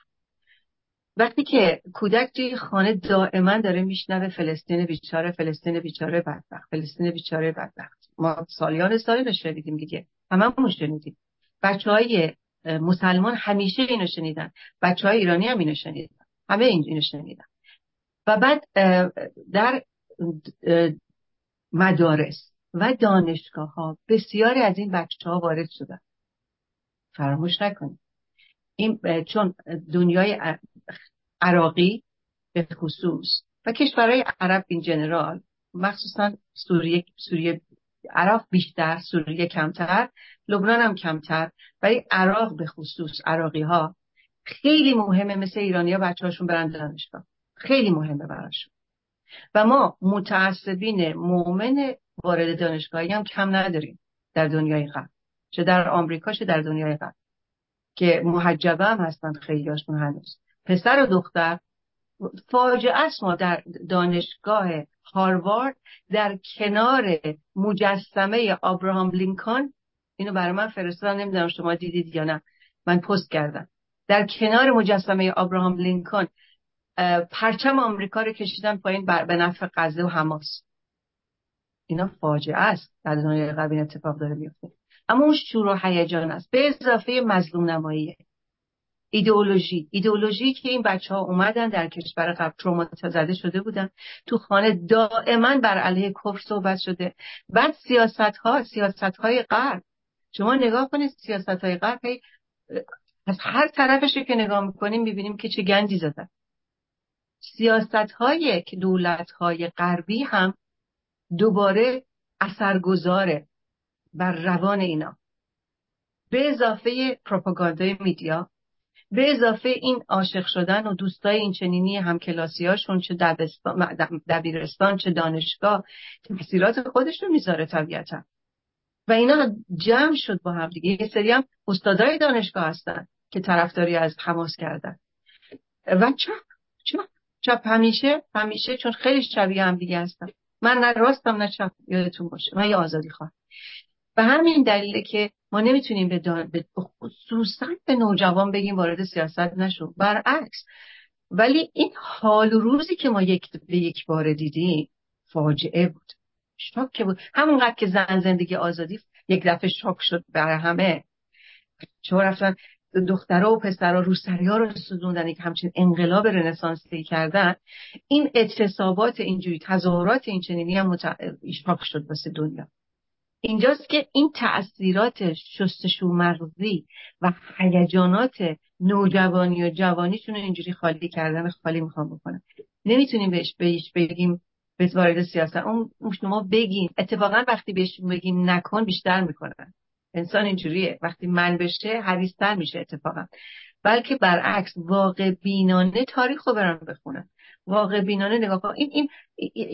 وقتی که کودک توی خانه دائما داره میشنوه فلسطین بیچاره فلسطین بیچاره بدبخت فلسطین بیچاره بدبخت. ما سالیان سالی رو شنیدیم دیگه. هممون شنیدیم. بچه های مسلمان همیشه اینو شنیدن. بچه های ایرانی هم اینو شنیدن. همه اینو شنیدن. و بعد در مدارس و دانشگاه ها بسیاری از این بچه ها وارد شدن. فراموش نکنید. این چون دنیای عراقی به خصوص و کشورهای عرب این جنرال مخصوصا سوریه سوریه عراق بیشتر سوریه کمتر لبنان هم کمتر ولی عراق به خصوص عراقی ها خیلی مهمه مثل ایرانی ها بچه هاشون برن دانشگاه. خیلی مهمه براشون. و ما متعصبین مؤمن وارد دانشگاهی هم کم نداریم در دنیای غرب. چه در آمریکا چه در دنیای غرب. که محجبه هم هستن خیلی هاشون هنوز. پسر و دختر فاجعه است ما در دانشگاه هاروارد در کنار مجسمه آبراهام لینکن اینو برای من فرستادن نمی‌دونم شما دیدید یا نه. من پست کردم. در کنار مجسمه آبراهام لینکن پرچم آمریکا رو کشیدن پایین به نفع غزه و حماس. اینا فاجعه است. در دنیای غرب اتفاق داره میفته اما اون شور و هیجان است. به اضافه مظلوم نماییه ایدئولوژی. ایدئولوژی که این بچه ها اومدن در کشور قبل ترومات زده شده بودن. تو خانه دائما بر علیه کفر صحبت شده. بعد سیاست ها سیاست های غرب. شما نگاه کنید سیاست های غرب از هر طرفش که نگاه می‌کنیم می‌بینیم که چه گندی زدن. سیاست های دولت های غربی هم دوباره اثرگذاره بر روان اینا. به اضافه پروپاگاندای میدیا به اضافه این عاشق شدن و دوستای این چنینی همکلاسیاشون چه دبیرستان چه دانشگاه تاثیرات خودش رو می‌ذاره طبیعتا. و اینا جمع شد با هم دیگه. یه سری هم استادای دانشگاه هستن که طرفداری از حماس کردن. و چپ چپ چپ همیشه همیشه چون خیلی شبیه هم دیگه هستن. من نه راستم نه چپ یادتون باشه. من یه آزادی خواهم. به همین دلیله که ما نمی‌تونیم به, به خصوصا به نوجوان بگیم وارد سیاست نشو. برعکس. ولی این حال و روزی که ما یک به یک بار دیدیم فاجعه بود. شاک بود. همونقدر که زن زندگی آزادی یک دفعه شاک شد برای همه. چون رفتن دخترها و پسرها روسری ها رو سوزوندن که همچین انقلاب رنسانسی کردن. این اعتصابات اینجوری تظاهرات این چنینی هم مت... شاک شد واسه دنیا. اینجاست که این تأثیرات شستشو مغزی و هیجانات نوجوانی و جوانیشون اینجوری خالی کردن خالی می‌خوام بکنم. نمی‌تونیم بهش بهش بگیم به وارد سیاست. اون شما بگیم اتفاقا وقتی بهش بگیم نکن بیشتر می‌کنن. انسان اینجوریه. وقتی من بشه حریستر میشه اتفاقا. بلکه برعکس واقع بینانه تاریخ رو برن بخونن واقع بینانه نگاه کن. این, این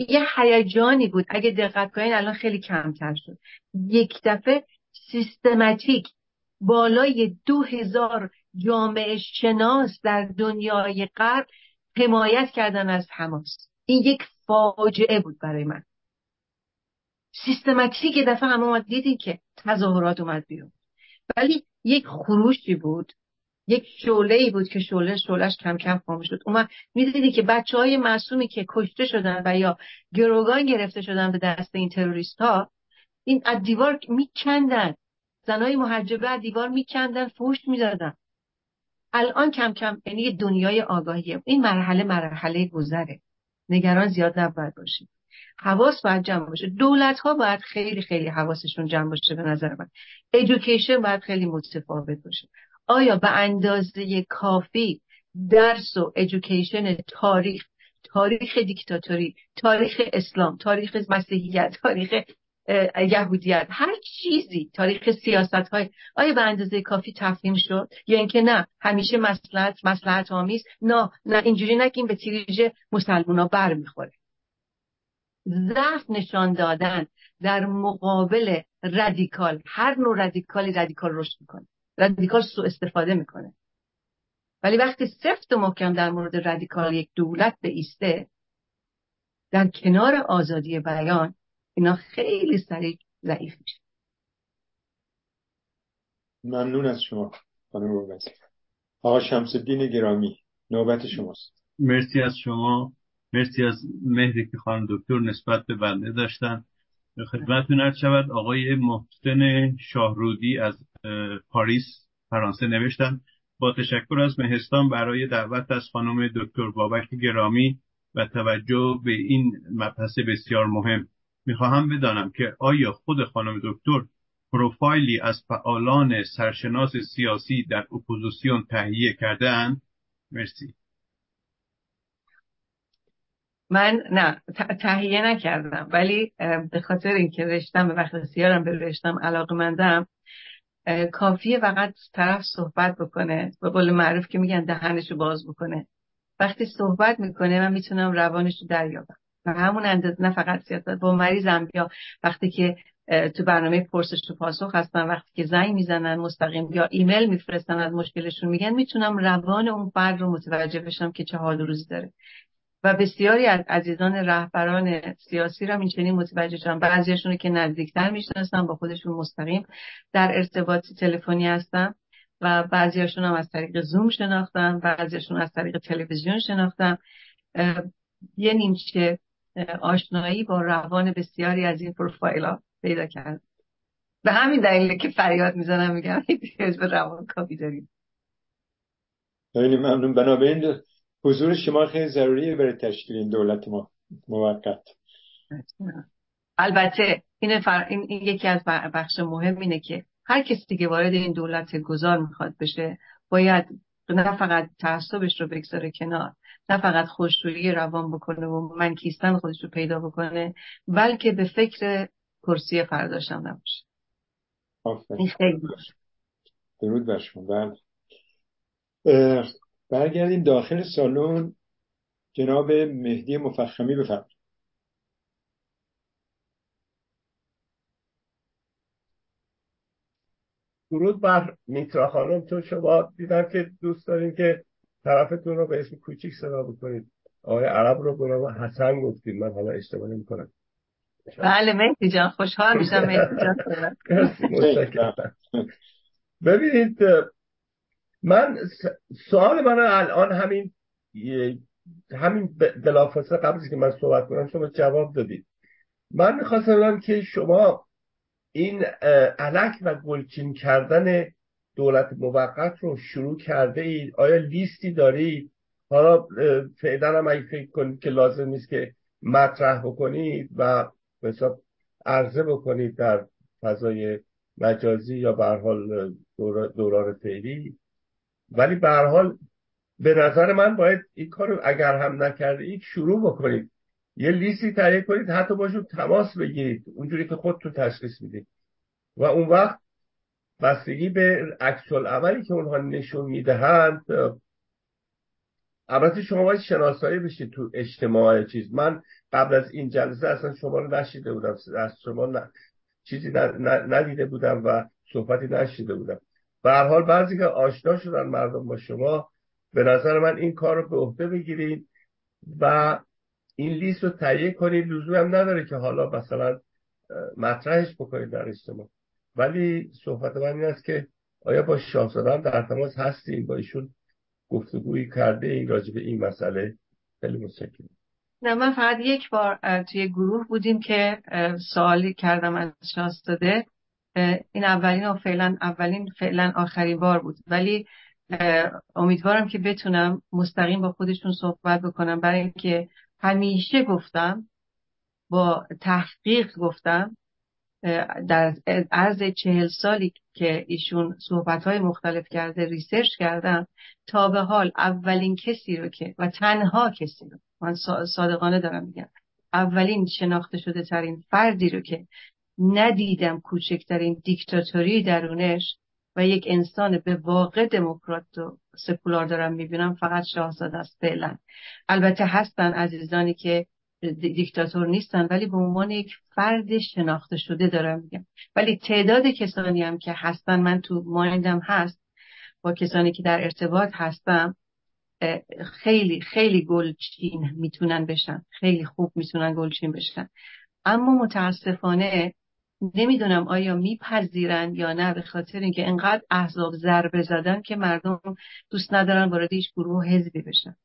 یه هیجانی بود. اگه دقت کنین الان خیلی کمتر شد. یک دفعه سیستماتیک بالای دو هزار جامعه شناس در دنیای غرب حمایت کردن از حماس. این یک فاجعه بود برای من. سیستماتیک دفعه همه اومد دیدین که تظاهرات اومد بیرون. ولی یک خروشی بود. یک شعله ای بود که شعله شعلهش کم کم خاموش شد. اومد می‌دیدی که بچه های معصومی که کشته شدن و یا گروگان گرفته شدن به دست این تروریست ها این از دیوار میکندن زنای محجبه از دیوار میکندن فوش می‌دادن. الان کم کم یعنی دنیای آگاهیه. این مرحله مرحله گذره. نگران زیاد نباید باشید. حواس باید جمع باشه. دولت ها باید خیلی خیلی حواسشون جمع باشه به نظر من. ایژوکیشن باید خیلی متفاوت باشه. آیا به اندازه کافی درس و ایژوکیشن تاریخ تاریخ دیکتاتوری تاریخ اسلام تاریخ مسیحیت تاریخ یهودیت هر چیزی تاریخ سیاست های آیا به اندازه کافی تفهیم شد؟ یا اینکه نه همیشه مصلحت مصلحت آمیز؟ نه نه اینجوری نگیم به تریج مسلمونا بر می‌خوره ضعف نشان دادن در مقابل رادیکال هر نوع رادیکالی رادیکال رشد می‌کنه. رادیکال سوء استفاده می‌کنه. ولی وقتی سفت و محکم در مورد رادیکال یک دولت بایسته در کنار آزادی بیان اینا خیلی سریع ضعیف میشه. ممنون از شما خانم آقا شمس الدین گرامی نوبت شماست. مرسی از شما. مرسی از مهری که خانم دکتر نسبت به بنده داشتن. خدمتتون عرض شود. آقای محسن شاهرودی از پاریس فرانسه نوشتن. با تشکر از مهستان برای دعوت از خانم دکتر بابک گرامی و توجه به این مبحث بسیار مهم. می‌خواهم بدانم که آیا خود خانم دکتر پروفایلی از فعالان سرشناس سیاسی در اپوزیسیون تهیه کردهاند؟ مرسی. من نه تهیه نکردم. ولی به خاطر اینکه رشته‌م به وقت بسیارم به رشته‌م علاقه مندم کافیه فقط طرف صحبت بکنه به قول معروف که میگن دهنشو باز بکنه. وقتی صحبت می‌کنه من می‌تونم روانش رو دریابم. و همون اندازه نه فقط سیاست با مریضم یا وقتی که تو برنامه پرسش و پاسخ هستن وقتی که زنگ می‌زنن مستقیم یا ایمیل میفرستن از مشکلشون میگن می‌تونم روان اون فرد رو متوجه بشم که چه حال روزی داره. و بسیاری از عزیزان رهبران سیاسی رو این چنین متوجه شدن بعضیاشون که نزدیکتر می‌شناسن با خودشون مستقیم در ارتباط تلفنی هستن و بعضیاشون هم از طریق زوم شناختم بعضیاشون از طریق تلویزیون شناختم یه نیمچه آشنایی با روان بسیاری از این پروفایل ها پیدا کرد به همین دلیل که فریاد می‌زنم میگم به روان کافی داریم. خیلی ممنون. بنابراین حضور شما خیلی ضروریه برای تشکیل این دولت ما. موقت. البته این, فر... این... یکی از بخش مهم اینه که هر کسی که وارد این دولت گذار می‌خواد بشه باید نه فقط تعصبش رو بگذاره کنار نه فقط خوشرویی روان بکنه و من کیستن خودش رو پیدا بکنه بلکه به فکر کرسی فرداشم نباشه. این خیلی درود بر شما. بله. برگردیم داخل سالن. جناب مهدی مفخمی بفرمایید. درود بر میترا خانم. تو شما دیدم که دوست دارین که طرفتون رو به اسم کوچیک صدا بکنید. آقای عرب رو به حسن گفتید من حالا اشتباه نمی کنم بله مهدی جان خوشحال میشم. مهدی جان. ببینید من سوال من الان همین همین بلافاصله قبل که من صحبت کنم شما جواب دادید. من می‌خواستم که شما این علک و گلچین کردن دولت موقت رو شروع کرده اید؟ آیا لیستی دارید؟ حالا فعلا هم اگه فکر کنید که لازم نیست که مطرح بکنید و حساب عرضه بکنید در فضای مجازی یا به حال دوران فعلی. ولی به حال به نظر من باید این کار اگر هم نکرده اید شروع بکنید. یه لیستی تهیه کنید حتی باشون تماس بگیرید. اونجوری که خودتون تشخیص می‌دید. و اون وقت بستگی به عکس عملی که اونها نشون می‌دهند البته شما باید شناسایی بشید تو اجتماع چیز. من قبل از این جلسه اصلا شما رو نشیده بودم از شما چیزی ندیده بودم و صحبتی نشیده بودم. به حال بعضی که آشنا شدن مردم با شما به نظر من این کار رو به عهده بگیرید و این لیست رو تهیه کنید. لزوم هم نداره که حالا مثلا مطرحش بکنید در اجتماع. ولی صحبت من این است که آیا با شاهزاده در تماس هستیم با ایشون گفتگویی کرده این راجع به این مسئله؟ خیلی متشکرم. نه من فقط یک بار توی گروه بودیم که سوالی کردم از شاهزاده این اولین و فعلا اولین فعلا آخرین بار بود. ولی امیدوارم که بتونم مستقیم با خودشون صحبت بکنم. برای اینکه همیشه گفتم با تحقیق گفتم در عرض چهل سالی که ایشون صحبت های مختلف کرده ریسرچ کردم تا به حال اولین کسی رو که و تنها کسی رو من صادقانه دارم میگم اولین شناخته شده ترین فردی رو که ندیدم کوچکترین دیکتاتوری درونش و یک انسان به واقع دموکرات و سکولار دارم می‌بینم فقط شاهزاده است فعلا. البته هستن عزیزانی که دیکتاتور نیستن ولی به عنوان یک فرد شناخته شده دارم میگم. ولی تعداد کسانی هم که هستن من تو مایندم هست با کسانی که در ارتباط هستم خیلی خیلی گلچین می‌تونن بشن. خیلی خوب می‌تونن گلچین بشن. اما متاسفانه نمی‌دونم آیا میپذیرن یا نه به خاطر اینکه انقدر احزاب ضربه زدن که مردم دوست ندارن وارد هیچ گروه حزبی بشن.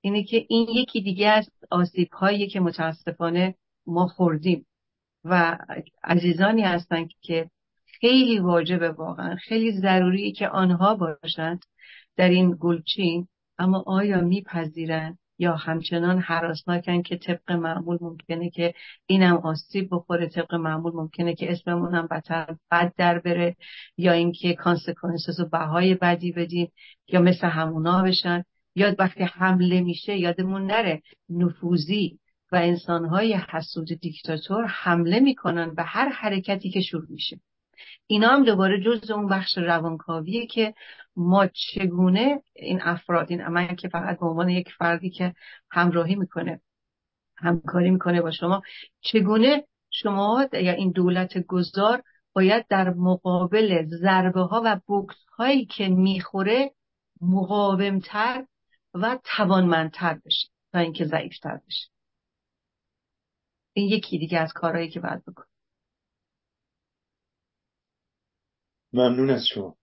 اینه که این یکی دیگه از آسیب هایی که متاسفانه ما خوردیم و عزیزانی هستن که خیلی واجبه واقعا خیلی ضروری که آنها باشند در این گلچین. اما آیا میپذیرن؟ یا همچنان حراسناکن که طبق معمول ممکنه که اینم آسیب بخوره طبق معمول ممکنه که اسممون هم بدتر بد در بره یا اینکه کانسکونسز و بهای بدی بدیم یا مثل همونا بشن. یا وقتی حمله میشه یادمون نره نفوذی و انسانهای حسود دیکتاتور حمله می‌کنن به هر حرکتی که شروع میشه. اینا هم دوباره جز اون بخش روانکاویه که ما چگونه این افراد این من که فقط به عنوان یک فردی که همراهی می‌کنه همکاری می‌کنه با شما چگونه شما یا این دولت گذار باید در مقابل ضربه ها و بوکس هایی که می‌خوره مقاومتر و توانمندتر بشه تا اینکه ضعیفتر بشه. این یکی دیگه از کارهایی که باید بکن ممنون از شما.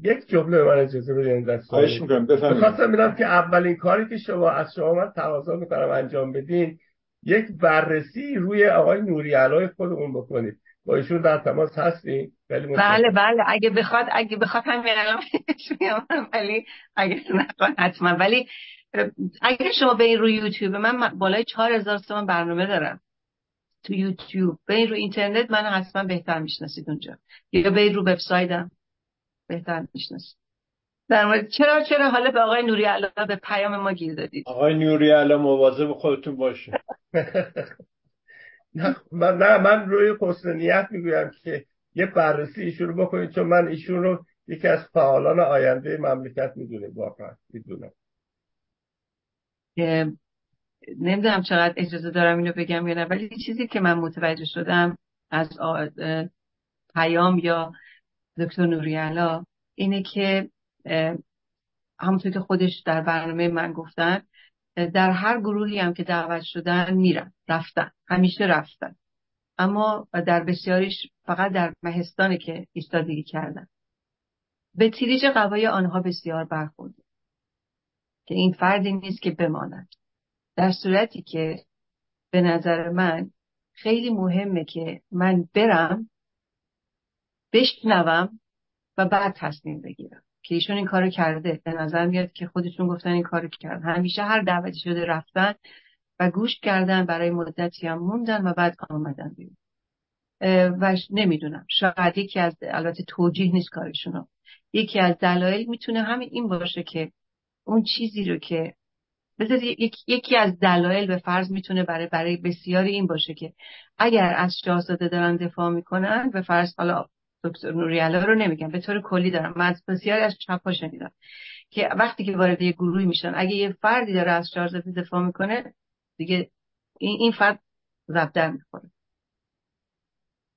یک جمله من اجازه بدین در خواهش می‌کنم بفرمایید. خواستم که اولین کاری که شما از شما من تقاضا می‌کنم انجام بدین یک بررسی روی آقای نوری علای خودمون بکنید. با ایشون در تماس هستیم بله بله. اگه بخواد اگه بخواد همین الان ولی اگه نخواد حتما. ولی اگه شما به این روی یوتیوب من بالای چهار هزار تومن برنامه دارم. تو یوتیوب. به این رو اینترنت من حتما بهتر می‌شناسید اونجا. یا به این رو وبسایتم بهتر می‌شناسید. در مورد چرا چرا؟ حالا به آقای نوری علا به پیام ما گیر دادید. آقای نوری علا مواظب خودتون باشه. نه من نه من روی حسن نیت می‌گویم که یه بررسی ایشون رو بکنید چون من ایشون رو یکی از فعالان آینده مملکت می‌دونه واقعا می‌دونم نمی‌دونم چقدر اجازه دارم اینو بگم یا نه ولی چیزی که من متوجه شدم از پیام یا دکتر نوریالا اینه که همونطور که خودش در برنامه من گفتن در هر گروهی هم که دعوت شدن میرن رفتن همیشه رفتن. اما در بسیاریش فقط در مهستانی که ایستادگی کردن. به تیریج قوای آنها بسیار برخورد که این فردی نیست که بماند. در صورتی که به نظر من خیلی مهمه که من برم بشنوم و بعد تصمیم بگیرم که ایشون این کارو کرده. به نظر میاد که خودشون گفتن این کارو کردن همیشه هر دعوتی شده رفتن و گوش کردن برای مدتی هم موندن و بعد آمدن بیرون. و نمی‌دونم. شاید یکی از البته توجیه نیست کارشون یکی از دلایل می‌تونه همین این باشه که اون چیزی رو که یکی از دلایل به فرض می‌تونه برای برای بسیاری این باشه که اگر از شاهزاده دارن دفاع می‌کنن به فرض حالا دکتر نوریالا رو نمیگم به طور کلی دارم من از بسیاری از چپ شنیدم که وقتی که وارد یه گروهی میشن اگه یه فردی داره از شاهزاده دفاع می‌کنه دیگه این, این فرد زبدر می‌خوره.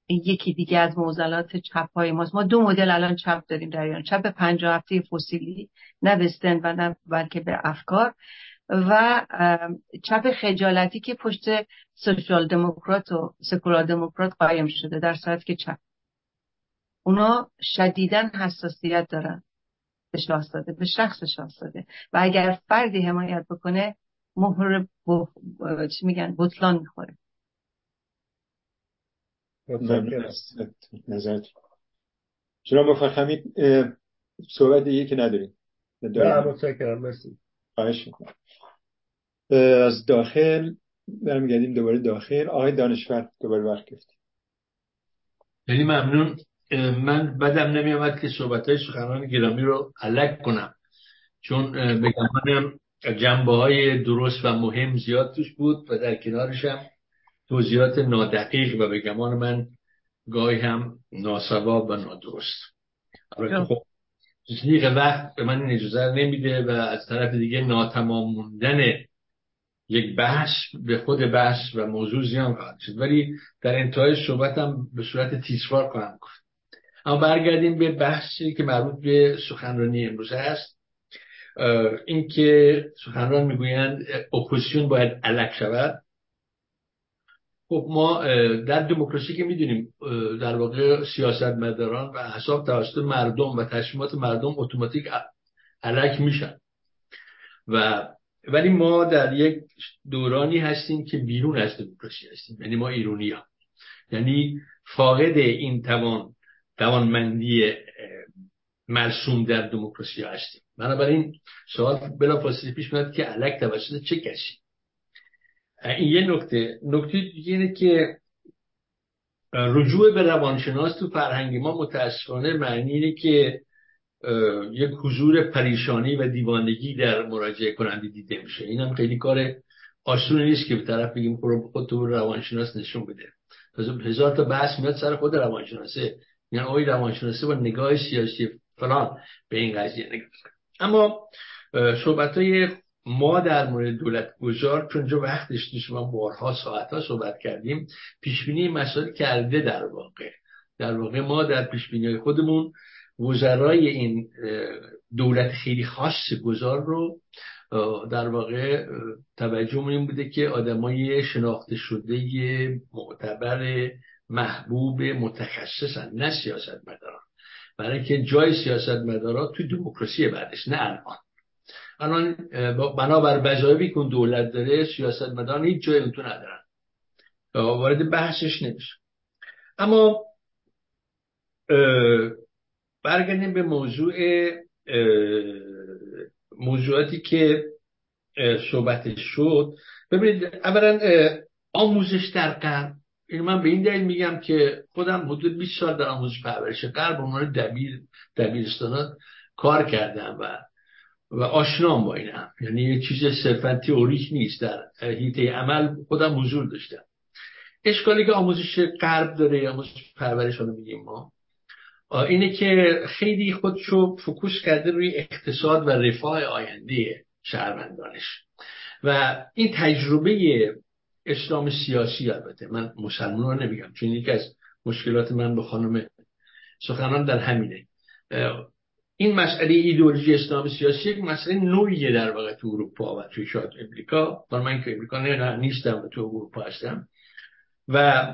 این یکی دیگه از موزلات چپ های ماست. ما دو مدل الان چپ داریم در ایران چپ پنجاه هفته فسیلی نه به و نه بلکه به افکار. و چپ خجالتی که پشت سوشال دموکرات و سکولار دموکرات قایم شده در صورت که چپ. اونا شدیدا حساسیت دارن. به شاهزاده به شخص شاهزاده و اگر فردی حمایت بکنه مهر چی میگن بطلان می‌خوره. نظرت. جناب مفخمی صحبت دیگه که نداریم. نه متشکرم مرسی. خواهش از داخل برمیگردیم دوباره داخل. آقای دانشور دوباره وقت گفتیم خیلی ممنون. من بدم نمیامد که صحبت های سخنان گرامی رو علک کنم. چون به گمانم جنبه های درست و مهم زیاد توش بود و در کنارش هم توضیحات نادقیق و به گمان من گاهی هم ناسواب و نادرست. خب وقت به من این اجازه نمیده و از طرف دیگه ناتمام موندن یک بحث به خود بحث و موضوع زیان خواهد شد. ولی در انتهای صحبتم به صورت تیسوار خواهم گفت. اما برگردیم به بحثی که مربوط به سخنرانی امروز هست. اینکه سخنران می‌گویند اپوزیسیون باید علک شود. خب ما در دموکراسی که می‌دونیم در واقع سیاستمداران و حساب توسط مردم و تصمیمات مردم اتوماتیک علک میشن. و ولی ما در یک دورانی هستیم که بیرون از دموکراسی هستیم یعنی ما ایرونی ها یعنی فاقد این توان توانمندی مرسوم در دموکراسی هستیم. بنابراین سوال بلافاصله پیش میاد که علک توسط چه کسی؟ این یه نکته. نکته دیگه اینه که رجوع به روانشناس تو فرهنگ ما متاسفانه معنی اینه که یک حضور پریشانی و دیوانگی در مراجعه کننده دیده میشه. این هم خیلی کار آسونی نیست که به طرف بگیم خود تو روانشناس نشون بده. هزار تا بحث میاد سر خود روانشناسه. یعنی آقای روانشناسه با نگاه سیاسی فلان به این قضیه نگاه اما صحبت های ما در مورد دولت گذار چون جو وقتش نیست ما بارها ساعتها صحبت کردیم پیشبینی مسائل کرده در واقع. در واقع ما در پیشبینی خودمون وزرای این دولت خیلی خاص گذار رو در واقع توجه این بوده که آدمای شناخته شده معتبر محبوب متخصصن نه سیاست مداران برای که جای سیاست مداران توی دموکراسی بعدش نه الان. الان بنابر وظایفی که دولت داره سیاست مداران هیچ جای اون تو ندارن. وارد بحثش نمیشه. اما برگردیم به موضوع موضوعاتی که صحبتش شد. ببینید اولا آموزش در غرب. این من به این دلیل میگم که خودم حدود 20 سال در آموزش پرورش غرب عنوان دبیر دبیرستانات کار کردم و و آشنام با اینم یعنی یه چیز صرفا تئوریک نیست. در حیطه عمل خودم حضور داشتم. اشکالی که آموزش غرب داره آموزش پرورش رو میگیم ما اینه که خیلی خودشو فکوس کرده روی اقتصاد و رفاه آینده شهروندانش. و این تجربه اسلام سیاسی البته. من مسلمان رو نمیگم چون یکی از مشکلات من به خانم سخنان در همینه. این مسئله ایدئولوژی اسلام سیاسی یک مسئله نوعیه در واقع تو اروپا و توی شاید امریکا. من که امریکا نه نیستم و تو اروپا هستم. و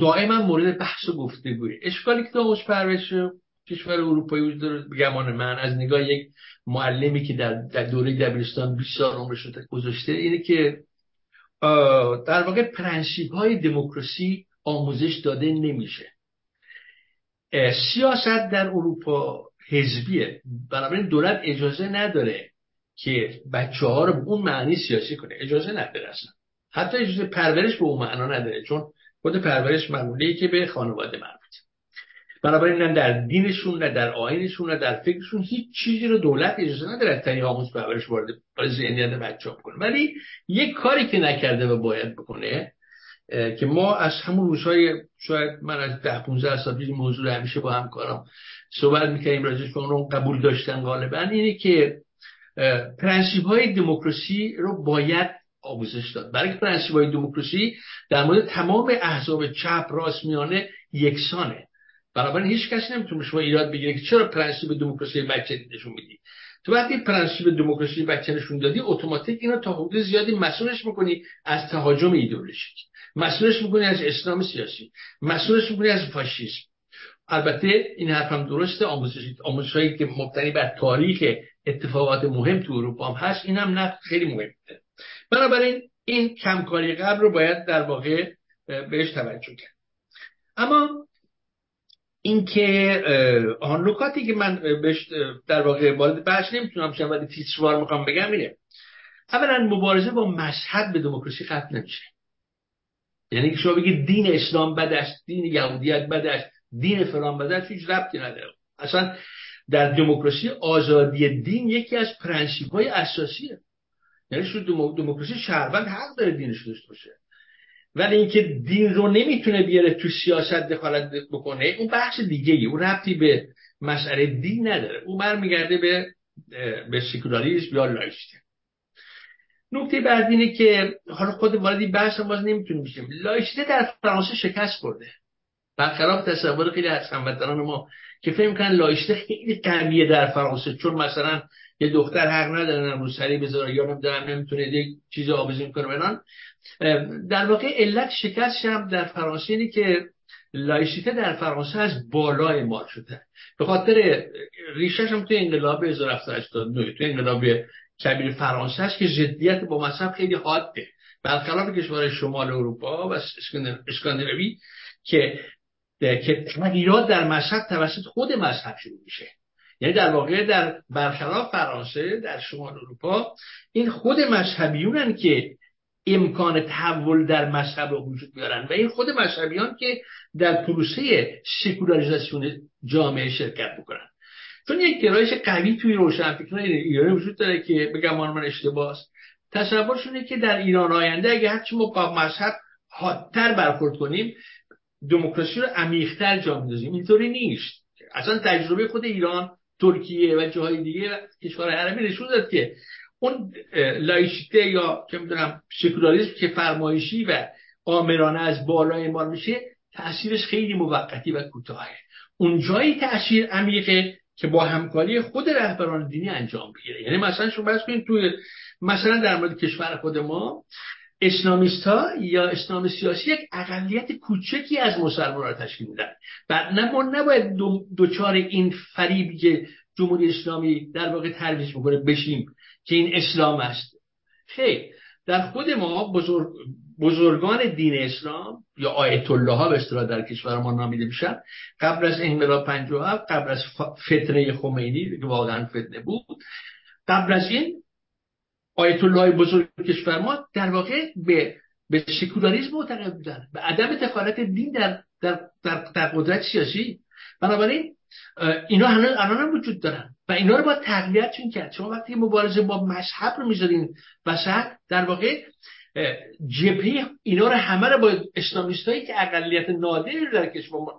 دائما مورد بحث و گفتگوی اشکالی که داموز پرورش کشور اروپایی وجود داره گمان من از نگاه یک معلمی که در, در دوره دبیرستان 20 سال عمرش رو گذاشته اینه که در واقع پرنسیب های دموکراسی آموزش داده نمیشه. سیاست در اروپا حزبیه. بنابراین دولت اجازه نداره که بچه ها رو به اون معنی سیاسی کنه. اجازه نداره اصلا. حتی اجازه پرورش به اون معنا نداره چون خود پرورش معمولی که به خانواده مربوط بنابراین نه در دینشون نه در آینشون نه در فکرشون هیچ چیزی رو دولت اجازه نداره طریق آموز پرورش وارد ذهنیت بچه ها بکنه. ولی یک کاری که نکرده و باید بکنه که ما از همون روزهای شاید من از ده 15 سال پیش موضوع همیشه با همکارم صحبت می‌کنیم راجعش اون قبول داشتن غالبا اینه که پرنسیب های دموکراسی رو باید آموزش داد. برای پرنسیب های دموکراسی در مورد تمام احزاب چپ راست میانه یکسانه. بنابراین هیچ کسی نمی‌تونه شما ایراد بگیره که چرا پرنسیپ دموکراسی به بچه نشون میدی. تو وقتی پرنسیپ دموکراسی به بچه نشون دادی اتوماتیک اینو تا حدود زیادی مصونش می‌کنی از تهاجم ایدئولوژیک. مصونش می‌کنی از اسلام سیاسی. مصونش می‌کنی از فاشیسم. البته این حرفم درسته. آموزش هایی که مبتنی بر تاریخ اتفاقات مهم تو اروپا هم هست اینم نه خیلی مهمه. بنابراین این کمکاری قبل رو باید در واقع بهش توجه کرد. اما اینکه آن نکاتی که من بهش در واقع وارد بحث نمی‌تونم شم ولی تیتروار می‌خوام بگم اینه. اولا مبارزه با مذهب به دموکراسی ختم نمیشه. یعنی که شما بگید دین اسلام بد است دین یهودیت بد است دین فلان بد است هیچ ربطی نداره. اصلا در دموکراسی آزادی دین یکی از پرنسیپ های اساسیه یعنی شو دموکراسی شهروند حق داره دینش داشته باشه. ولی اینکه دین رو نمی‌تونه بیاره تو سیاست دخالت بکنه اون بحث دیگه ای اون ربطی به مسئله دین نداره. اون برمیگرده به به سکولاریسم یا لایسته نکته بعد اینه که حالا خود وارد بحث باز نمی‌تونیم بشیم در فرانسه شکست خورده. برخلاف تصور خیلی از هموطنان ما که فکر کنن لایسته خیلی قویه در فرانسه چون مثلا یه دختر حق نداره رو سری بذاره یا نمی‌دونم نمی‌تونه یک چیز آویزون کنه بنان در واقع علت شکست هم در فرانسه اینه که لایسیته در فرانسه از بالا اعمال شده. به خاطر ریشش هم توی انقلاب 1789 توی انقلاب کبیر فرانسه است که جدیت با مذهب خیلی حاده. برخلاف کشور شمال اروپا و اسکاندیناوی که که تغییرات در مذهب توسط خود مذهب شروع میشه. یعنی در واقع در برخلاف فرانسه در شمال اروپا این خود مذهبیونن که امکان تحول در مذهب رو وجود بیارن و این خود مذهبیان که در پروسه سکولاریزاسیون جامعه شرکت بکنن چون یک گرایش قوی توی روشنفکران ایرانی وجود داره که بگم من اشتباس. تصورشونه که در ایران آینده اگه هرچی ما با مذهب حادتر برخورد کنیم دموکراسی رو عمیقتر جا میندازیم. اینطوری نیست. اصلا تجربه خود ایران ترکیه و جاهای دیگه کشور عربی نشون داد که اون لایشیته یا که می‌دونم سکولاریسم که فرمایشی و آمرانه از بالا اعمال میشه تاثیرش خیلی موقتی و کوتاهه. اون جایی تاثیر عمیقه که با همکاری خود رهبران دینی انجام بگیره یعنی مثلا شما بس کنید توی مثلا در مورد کشور خود ما اسلامیست ها یا اسلام سیاسی یک اقلیت کوچکی از مسلمان را تشکیل میدن بعد نه ما نباید دوچار این فریبی که جمهوری اسلامی در واقع ترویج می‌کنه بشیم که این اسلام است. خیر در خود ما بزرگ بزرگان دین اسلام یا آیت الله ها به اصطلاح در کشور ما نامیده میشن. قبل از انقلاب 57 قبل از فتنه خمینی که واقعا فتنه بود. قبل از این آیت الله بزرگ کشور ما در واقع به به سکولاریسم معتقد بودن به عدم دخالت دین در در, در, در قدرت سیاسی. بنابراین اینا الان هم وجود دارن و اینا رو با تقویتشون کرد. شما وقتی مبارزه با مذهب رو می‌ذارین وسط در واقع جبهه اینا رو همه رو با اسلامیستایی که اقلیت نادری در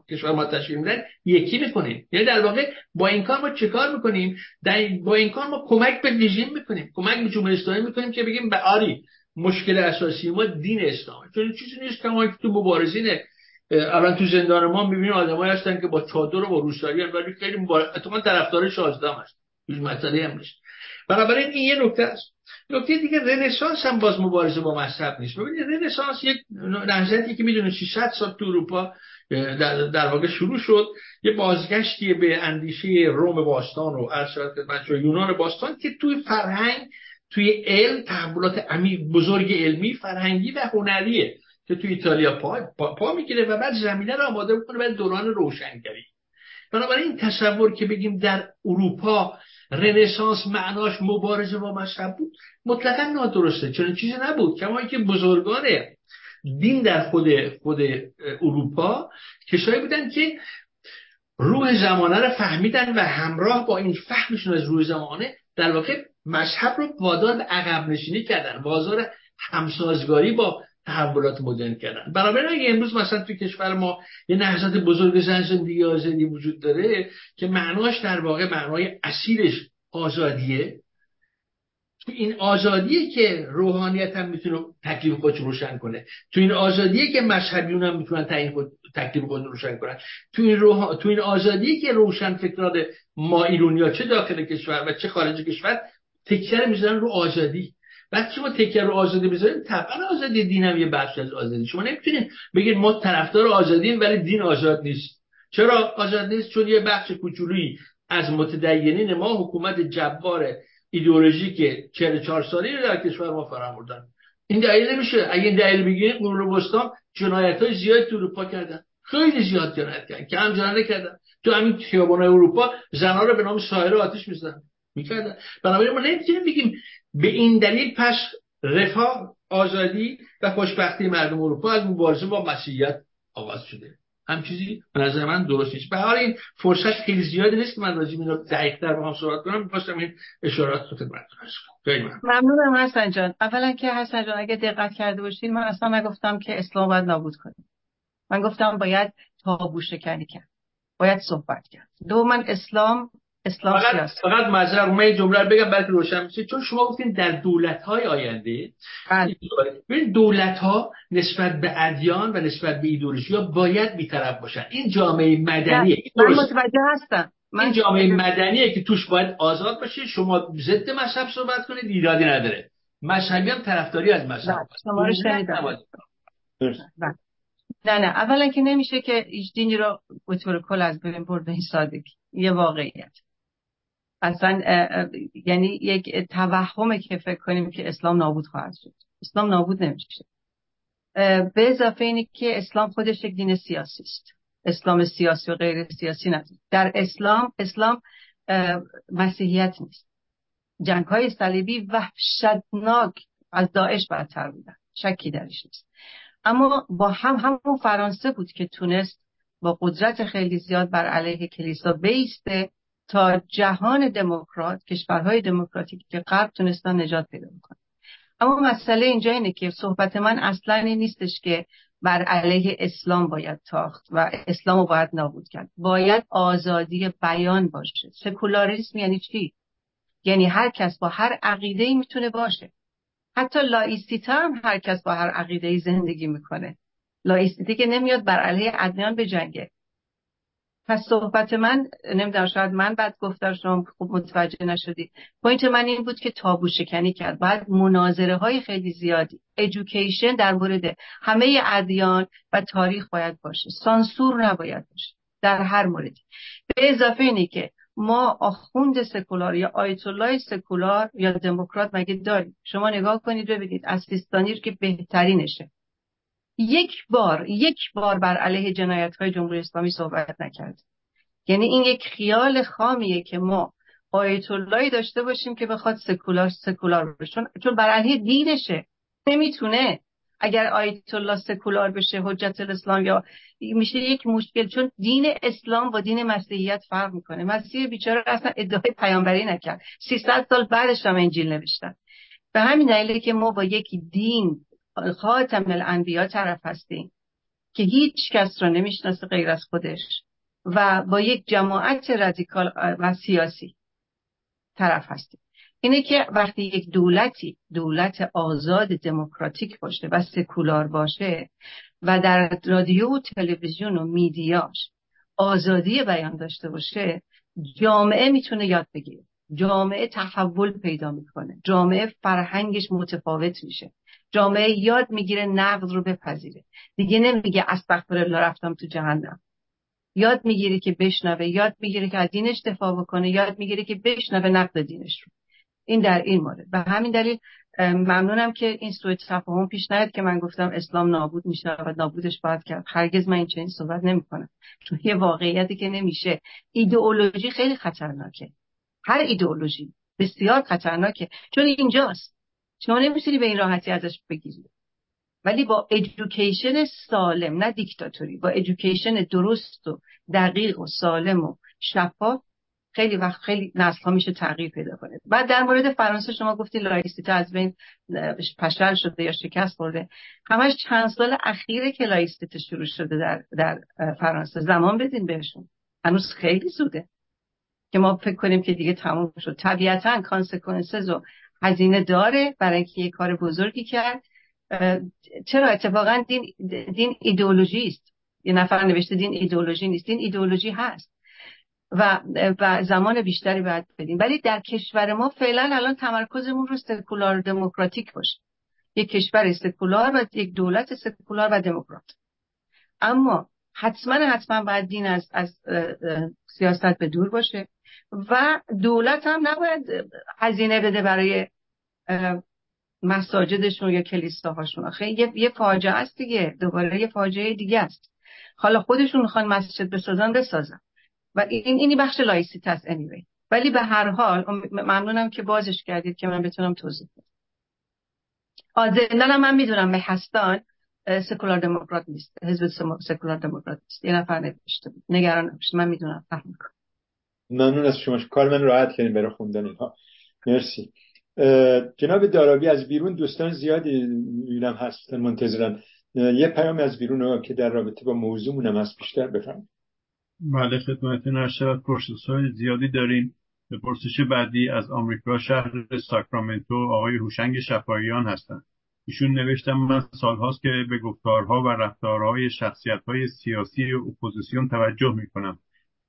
کشور ما تشکیل میدن یکی می‌کنیم یعنی در واقع با این کار ما چه کار می‌کنیم؟ در با این کار ما کمک به رژیم می‌کنیم. کمک به جمهوری اسلامی می‌کنیم که بگیم به آری مشکل اساسی ما دین اسلامه. چون چیزی نیست. که ما تو مبارزینه الان تو زندان ما می‌بینیم آدمایی هستن که با چادر و با روسری ولی خیلی مبارز طرفدار شازده هست هیچ مسئله هم نیست. بنابراین این یه نکته است. نکته دیگه رنسانس هم باز مبارزه با مذهب نیست. ببینید رنسانس یک نهضتی که می‌دونه 600 سال تو اروپا در, در واقع شروع شد. یه بازگشتی به اندیشه روم باستان و خدمت یونان باستان که توی فرهنگ توی علم تحولات عمیق بزرگ علمی فرهنگی و هنریه که توی ایتالیا پا, پا, پا می‌گیره و بعد زمینه رو آماده می‌کنه برای دوران روشنگری. بنابراین این تصور که بگیم در اروپا رنسانس معناش مبارزه با مذهب بود. مطلقا نادرسته. چون چیزی نبود. کما که بزرگان دین در خود خود اروپا کشایی بودن که روح زمانه رو فهمیدن و همراه با این فهمشون از روح زمانه در واقع مذهب رو وادار به عقب نشینی کردن. وازار همسازگاری با تحولات مدرن کردن. بنابراین اگه امروز مثلا تو کشور ما یه نهضت بزرگ زن زندگی آزادی وجود داره که معناش در واقع معنای اصیلش آزادیه تو این آزادیه که روحانیت هم می‌تونه تکلیف خودش روشن کنه. تو این آزادیه که مذهبیون هم می‌تونن تکلیف خود روشن کنن. تو این روح... تو این آزادیه که روشن فکرات ما ایرونیا چه داخل کشور و چه خارج کشور تکیه می‌ذارن رو آزادی. وقتی شما تکیه رو آزادی بذارید طبعا آزادی دین هم یه بخش از آزادی. شما نمی‌تونید بگید ما طرفدار آزادیم ولی دین آزاد نیست. چرا آزاد نیست؟ چون یه بخش کوچولویی از متدینین ما حکومت جبار ایدئولوژیک 44 سالی رو در کشور ما فراموردن. این دلیل نمیشه. اگه این دلیل بگیریم قرون بستان جنایت های زیاد تو اروپا کردن. خیلی زیاد جنایت کردن. کم جنایت کردن تو همین خیابان اروپا زنها رو به نام سایر آتش می‌زدن. می‌کردن. بنابراین ما نمی‌تونیم بگیم به این دلیل پس رفاه آزادی و خوشبختی مردم اروپا از مبارزه با مسیحیت آغاز شده. هم چیزی به نظر من درست نیست. به حال این فرصت خیلی زیادی نیست که من راجع به اینو دقیق‌تر با هم صحبت کنم. می‌خواستم این اشارات رو خیلی ممنون. ممنونم حسن جان. اولا که حسن جان اگه دقت کرده باشید من اصلا نگفتم که اسلام باید نابود کنیم من گفتم باید تابو شکنی کرد. باید صحبت کرد. دو من اسلام فقط سیاست. فقط من جمله رو بگم بلکه روشن بشه چون شما گفتین در دولت های آینده بله. ببین دولت ها نسبت به ادیان و نسبت به ایدئولوژی باید بیطرف باشن. این جامعه مدنیه. من متوجه هستم. من این جامعه مدنیه که توش باید آزاد باشه شما ضد مذهب صحبت کنید ایرادی نداره. مذهبی هم طرفداری از مذهب بله، شما رو شنیدم. بله. نه نه اولا که نمیشه که هیچ دینی رو به طور کل از بین برده این سادگی یه واقعیت. اصلا یعنی یک توهمه که فکر کنیم که اسلام نابود خواهد شد. اسلام نابود نمیشه. به اضافه اینه که اسلام خودش یک دین سیاسی است. اسلام سیاسی و غیر سیاسی نداره. در اسلام اسلام مسیحیت نیست. جنگ های صلیبی وحشتناک از داعش بدتر بودن. شکی درش نیست. اما با هم همون فرانسه بود که تونست با قدرت خیلی زیاد بر علیه کلیسا بیسته تا جهان دموکرات کشورهای دموکراتیک که غرب تونستن نجات پیدا کنن اما مسئله اینجا اینه که صحبت من اصلا این نیستش که بر علیه اسلام باید تاخت و اسلام رو باید نابود کرد. باید آزادی بیان باشه. سکولاریسم یعنی چی؟ یعنی هر کس با هر عقیده ای می‌تونه باشه. حتی لایستیتا هم هر کس با هر عقیده ای زندگی می‌کنه. لائیسیته که نمیاد بر علیه ادیان بجنگه. پس صحبت من نمی‌دونم شاید من بد گفتم شما خوب متوجه نشدید. point من این بود که تابو شکنی کرد. باید مناظره های خیلی زیادی education در مورد همه ادیان و تاریخ باید باشه. سانسور نباید باشه در هر موردی به اضافه اینه که ما آخوند سکولار یا آیت الله سکولار یا دموکرات مگه داریم؟ شما نگاه کنید ببینید از سیستانی که بهترینشه. یک بار یک بار بر علیه جنایت های جمهوری اسلامی صحبت نکرد. یعنی این یک خیال خامیه که ما آیت اللهی داشته باشیم که بخواد سکولار سکولار بشه. چون بر علیه دینشه. نمی‌تونه اگر آیت الله سکولار بشه حجت الاسلام یا میشه یک مشکل. چون دین اسلام با دین مسیحیت فرق می‌کنه. مسیح بیچاره اصلا ادعای پیامبری نکرد. 300 سال بعدش هم انجیل نوشتن. به همین دلیله که ما با یک دین خاتم الانبیا طرف هستیم که هیچ کس را نمی‌شناسه غیر از خودش و با یک جماعت رادیکال و سیاسی طرف هستیم. اینه که وقتی یک دولتی دولت آزاد دموکراتیک باشه و سکولار باشه و در رادیو و تلویزیون و میدیاش آزادی بیان داشته باشه جامعه می‌تونه یاد بگیره. جامعه تحول پیدا می‌کنه. جامعه فرهنگش متفاوت میشه. جامعه یاد می‌گیره نقد رو بپذیره. دیگه نمیگه استغفر الله رفتم تو جهنم. یاد می‌گیره که بشنوه یاد می‌گیره که از دینش دفاع بکنه یاد می‌گیره که بشنوه نقد دینش رو. این در این مورد. به همین دلیل ممنونم که این سوء تفاهم پیش نیاد که من گفتم اسلام نابود میشه و نابودش باید کرد. هرگز من این چنین صحبت نمی‌کنم. چون یه واقعیتی که نمیشه. ایدئولوژی خیلی خطرناکه. هر ایدئولوژی بسیار خطرناکه. چون اینجاست. شما نمی‌تونی به این راحتی ازش بگیری. ولی با ادویکیشن سالم نه دیکتاتوری با ادویکیشن درست و دقیق و سالم و شفاف خیلی وقت خیلی نسل میشه تغییر پیدا کنه. بعد در مورد فرانسه شما گفتی لایستیته از بین پشل شده یا شکست خورده. همش چند سال اخیره که laïcité شروع شده در, در فرانسه. زمان بدین بهشون. هنوز خیلی زوده. که ما فکر کنیم که دیگه تموم شد. طبیعتا consequences و هزینه داره برای اینکه یه کار بزرگی کرد. چرا؟ اتفاقا دین, دین ایدئولوژی است. یه نفر نوشته دین ایدئولوژی نیست. دین ایدئولوژی هست. و, و زمان بیشتری باید بدیم. ولی در کشور ما فعلا الان تمرکزمون رو سکولار دموکراتیک باشه. یک کشور سکولار و یک دولت سکولار و دموکرات. اما حتما حتما باید دین از, از سیاست به دور باشه. و دولت هم نباید هزینه بده برای مساجدشون یا کلیساهاشون. آخه یه, یه فاجعه است دیگه. دوباره یه فاجعه دیگه است. حالا خودشون می‌خوان مسجد بسازن بسازن. و این اینی بخش laïcité است anyway. ولی به هر حال ممنونم که بازش کردید که من بتونم توضیح بدم. آزندان من می‌دونم مهستان سکولار دموکرات نیست. حزب سکولار دموکرات نیست. یه نفر نوشته نگران نباشید. من می‌دونم. فهم کنم ممنون از شما. کار من راحت کردین برای خوندن اینها. مرسی. جناب دارابی از بیرون دوستان زیادی می‌بینم هستن منتظرن. یه پیام از بیرون که در رابطه با موضوعمونم هست بیشتر بفرمایید. بله خدمتتون هر شود های زیادی داریم. به پرسش بعدی از آمریکا شهر ساکرامنتو آقای هوشنگ شفاییان هستند. ایشون نوشتم من سالهاست که به گفتارها و رفتارهای شخصیتهای سیاسی اپوزیسیون توجه می‌کنم.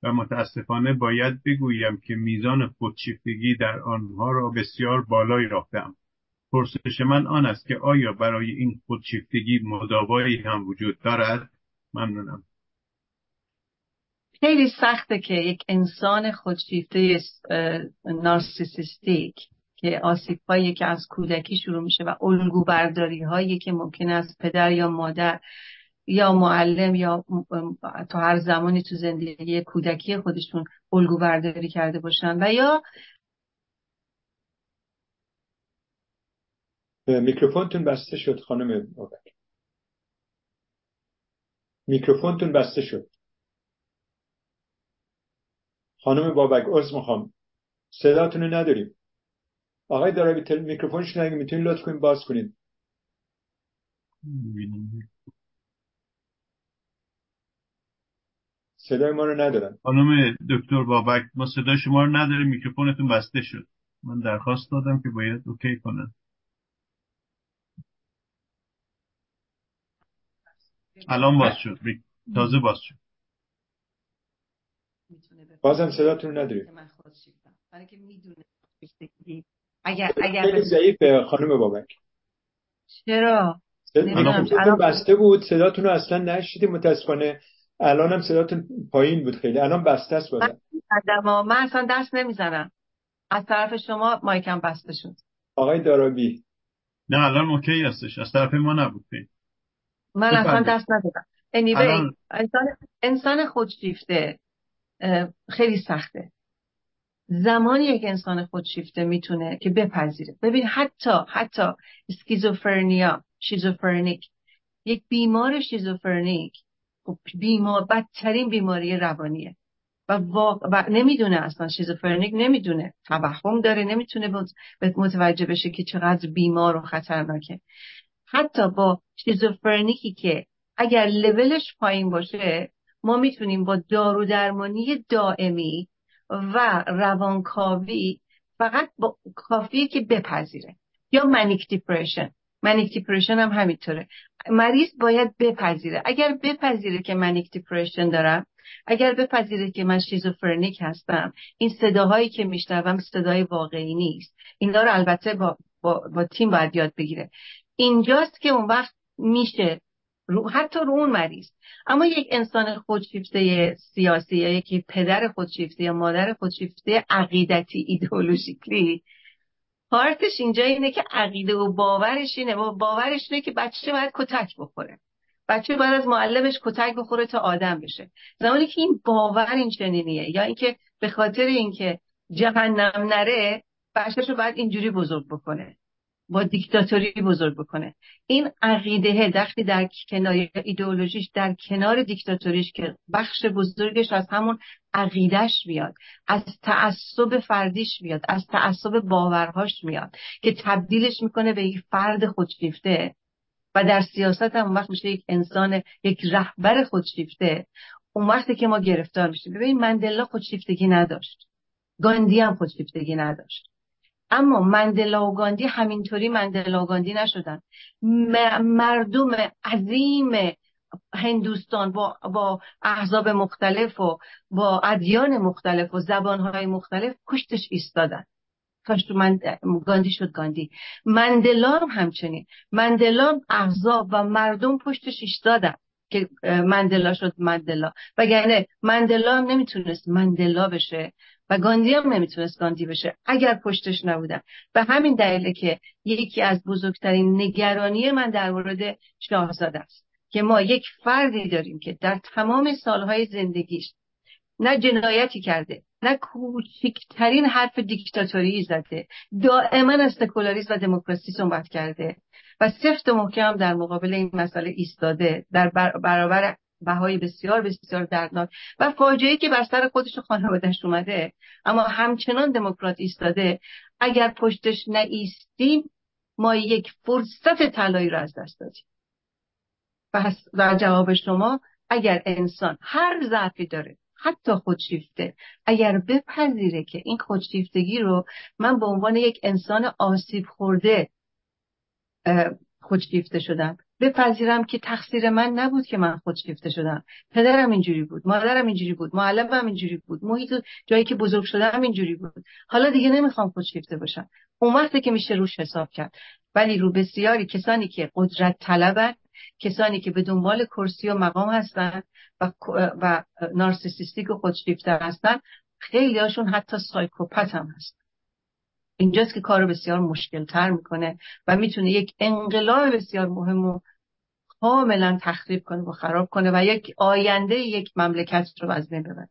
و متاسفانه باید بگویم که میزان خودشیفتگی در آنها را بسیار بالایی یافتم. پرسش من آن است که آیا برای این خودشیفتگی مداوایی هم وجود دارد؟ ممنونم. خیلی سخته که یک انسان خودشیفته نارسیسیستیک که آسیب هایی که از کودکی شروع میشه و الگو برداری هایی که ممکن است پدر یا مادر یا معلم یا تا هر زمانی تو زندگی کودکی خودشون الگو برداری کرده باشن و یا میکروفونتون بسته شد خانم بابک میکروفونتون بسته شد. خانم بابک عذر می‌خوام. صداتون رو نداریم. آقای دارابی. میکروفونش نگه می‌تونید لطف کنید باز کنید. صدای ما رو ندارن. خانم دکتر بابک ما صدای شما رو نداریم میکروفونتون بسته شد. من درخواست دادم که باید اوکی کنن الان باز شد. تازه باز شد. بازم صداتون نداریم. اگر اگر ضعیف خانم بابک. چرا؟ الان بسته بود. صداتون رو اصلا نشیدیم متاسفانه الان هم صداتون پایین بود خیلی. الان بسته است بودم من اصلا دست نمی‌زنم. از طرف شما مایکم بسته شد. آقای دارابی نه الان اوکی هستش. از طرف ما نبود من اصلا دست ندادم anyway, انسان, انسان خودشیفته. خیلی سخته. زمانی یک انسان خودشیفته می‌تونه که بپذیره. ببین حتی حتی اسکیزوفرنیا شیزوفرنیک. یک بیمار شیزوفرنیک بیمار بدترین بیماری روانیه. و, و نمی‌دونه اصلا شیزوفرنیک نمی‌دونه. توهم داره نمی‌تونه متوجه بشه که چقدر بیمار و خطرناکه. حتی با شیزوفرنیکی که اگر لولش پایین باشه ما می‌تونیم با دارو درمانی دائمی و روانکاوی فقط با کافیه که بپذیره. یا منیک دیپریشن. manic depression هم همینطوره. مریض باید بپذیره. اگر بپذیره که manic depression دارم اگر بپذیره که من شیزوفرنیک هستم این صداهایی که میشنوم صدای واقعی نیست. اینا رو البته با, با, با تیم باید یاد بگیره. اینجاست که اون وقت میشه رو حتی رو اون مریض. اما یک انسان خودشیفته سیاسی یا یکی پدر خودشیفته یا مادر خودشیفته عقیدتی ideologically پارتش اینجا اینه که عقیده و باورش اینه. و باورش اینه که بچه باید کتک بخوره. بچه باید از معلمش کتک بخوره تا آدم بشه. زمانی که این باور این چنینیه یا اینکه به خاطر اینکه جهنم نره بچهش رو باید اینجوری بزرگ بکنه. با دیکتاتوری بزرگ بکنه. این عقیده دختی در کنار ایدئولوژیش در کنار دیکتاتوریش که بخش بزرگش از همون عقیدش میاد از تعصب فردیش میاد از تعصب باورهاش میاد که تبدیلش می‌کنه به یک فرد خودشیفته و در سیاست هم وقت میشه یک انسان یک رهبر خودشیفته. اون وقتی که ما گرفتار میشیم. ببین مندلا خودشیفتگی نداشت. گاندی هم خودشیفتگی نداشت. اما مندلا و گاندی همینطوری مندلا و گاندی نشدن. مردم عظیم هندوستان با, با احزاب مختلف و با ادیان مختلف و زبانهای مختلف پشتش ایستادن. کاش من گاندی شد گاندی. مندلا هم همچنین. مندلا احزاب و مردم پشتش ایستادن که مندلا شد مندلا. وگرنه مندلا نمی‌تونست مندلا بشه. و گاندی هم نمی‌تونست گاندی بشه اگر پشتش نبودن به همین دلیله که یکی از بزرگترین نگرانی من در مورد شاهزاده است که ما یک فردی داریم که در تمام سالهای زندگیش نه جنایتی کرده نه کوچکترین حرف دیکتاتوری زده دائما از سکولاریسم و دموکراسی صحبت کرده و سفت و محکم در مقابل این مسئله ایستاده در برابر بهای بسیار بسیار دردناک و فاجعه که بر سر خودش و خانوادهش اومده. اما همچنان دموکرات ایستاده. اگر پشتش نایستیم ما یک فرصت طلایی را از دست دادیم. و در جواب شما اگر انسان هر ضعفی داره حتی خودشیفته اگر بپذیره که این خودشیفتگی رو من به عنوان یک انسان آسیب خورده خودشیفته شدم بپذیرم که تقصیر من نبود که من خودشیفته شدم. پدرم اینجوری بود مادرم اینجوری بود معلمم اینجوری بود محیط جایی که بزرگ شدم اینجوری بود. حالا دیگه نمی‌خوام خودشیفته باشم. اون وقتی که میشه روش حساب کرد. ولی رو بسیاری کسانی که قدرت طلبن کسانی که به دنبال کرسی و مقام هستن و, و نارسیسیستیک و خودشیفته هستن خیلی هاشون حتی سایکوپت هم هست اینجاست که کار بسیار مشکل تر می‌کنه و می‌تونه یک انقلاب بسیار مهم و کاملا تخریب کنه و خراب کنه و یک آینده یک مملکت رو از بین ببره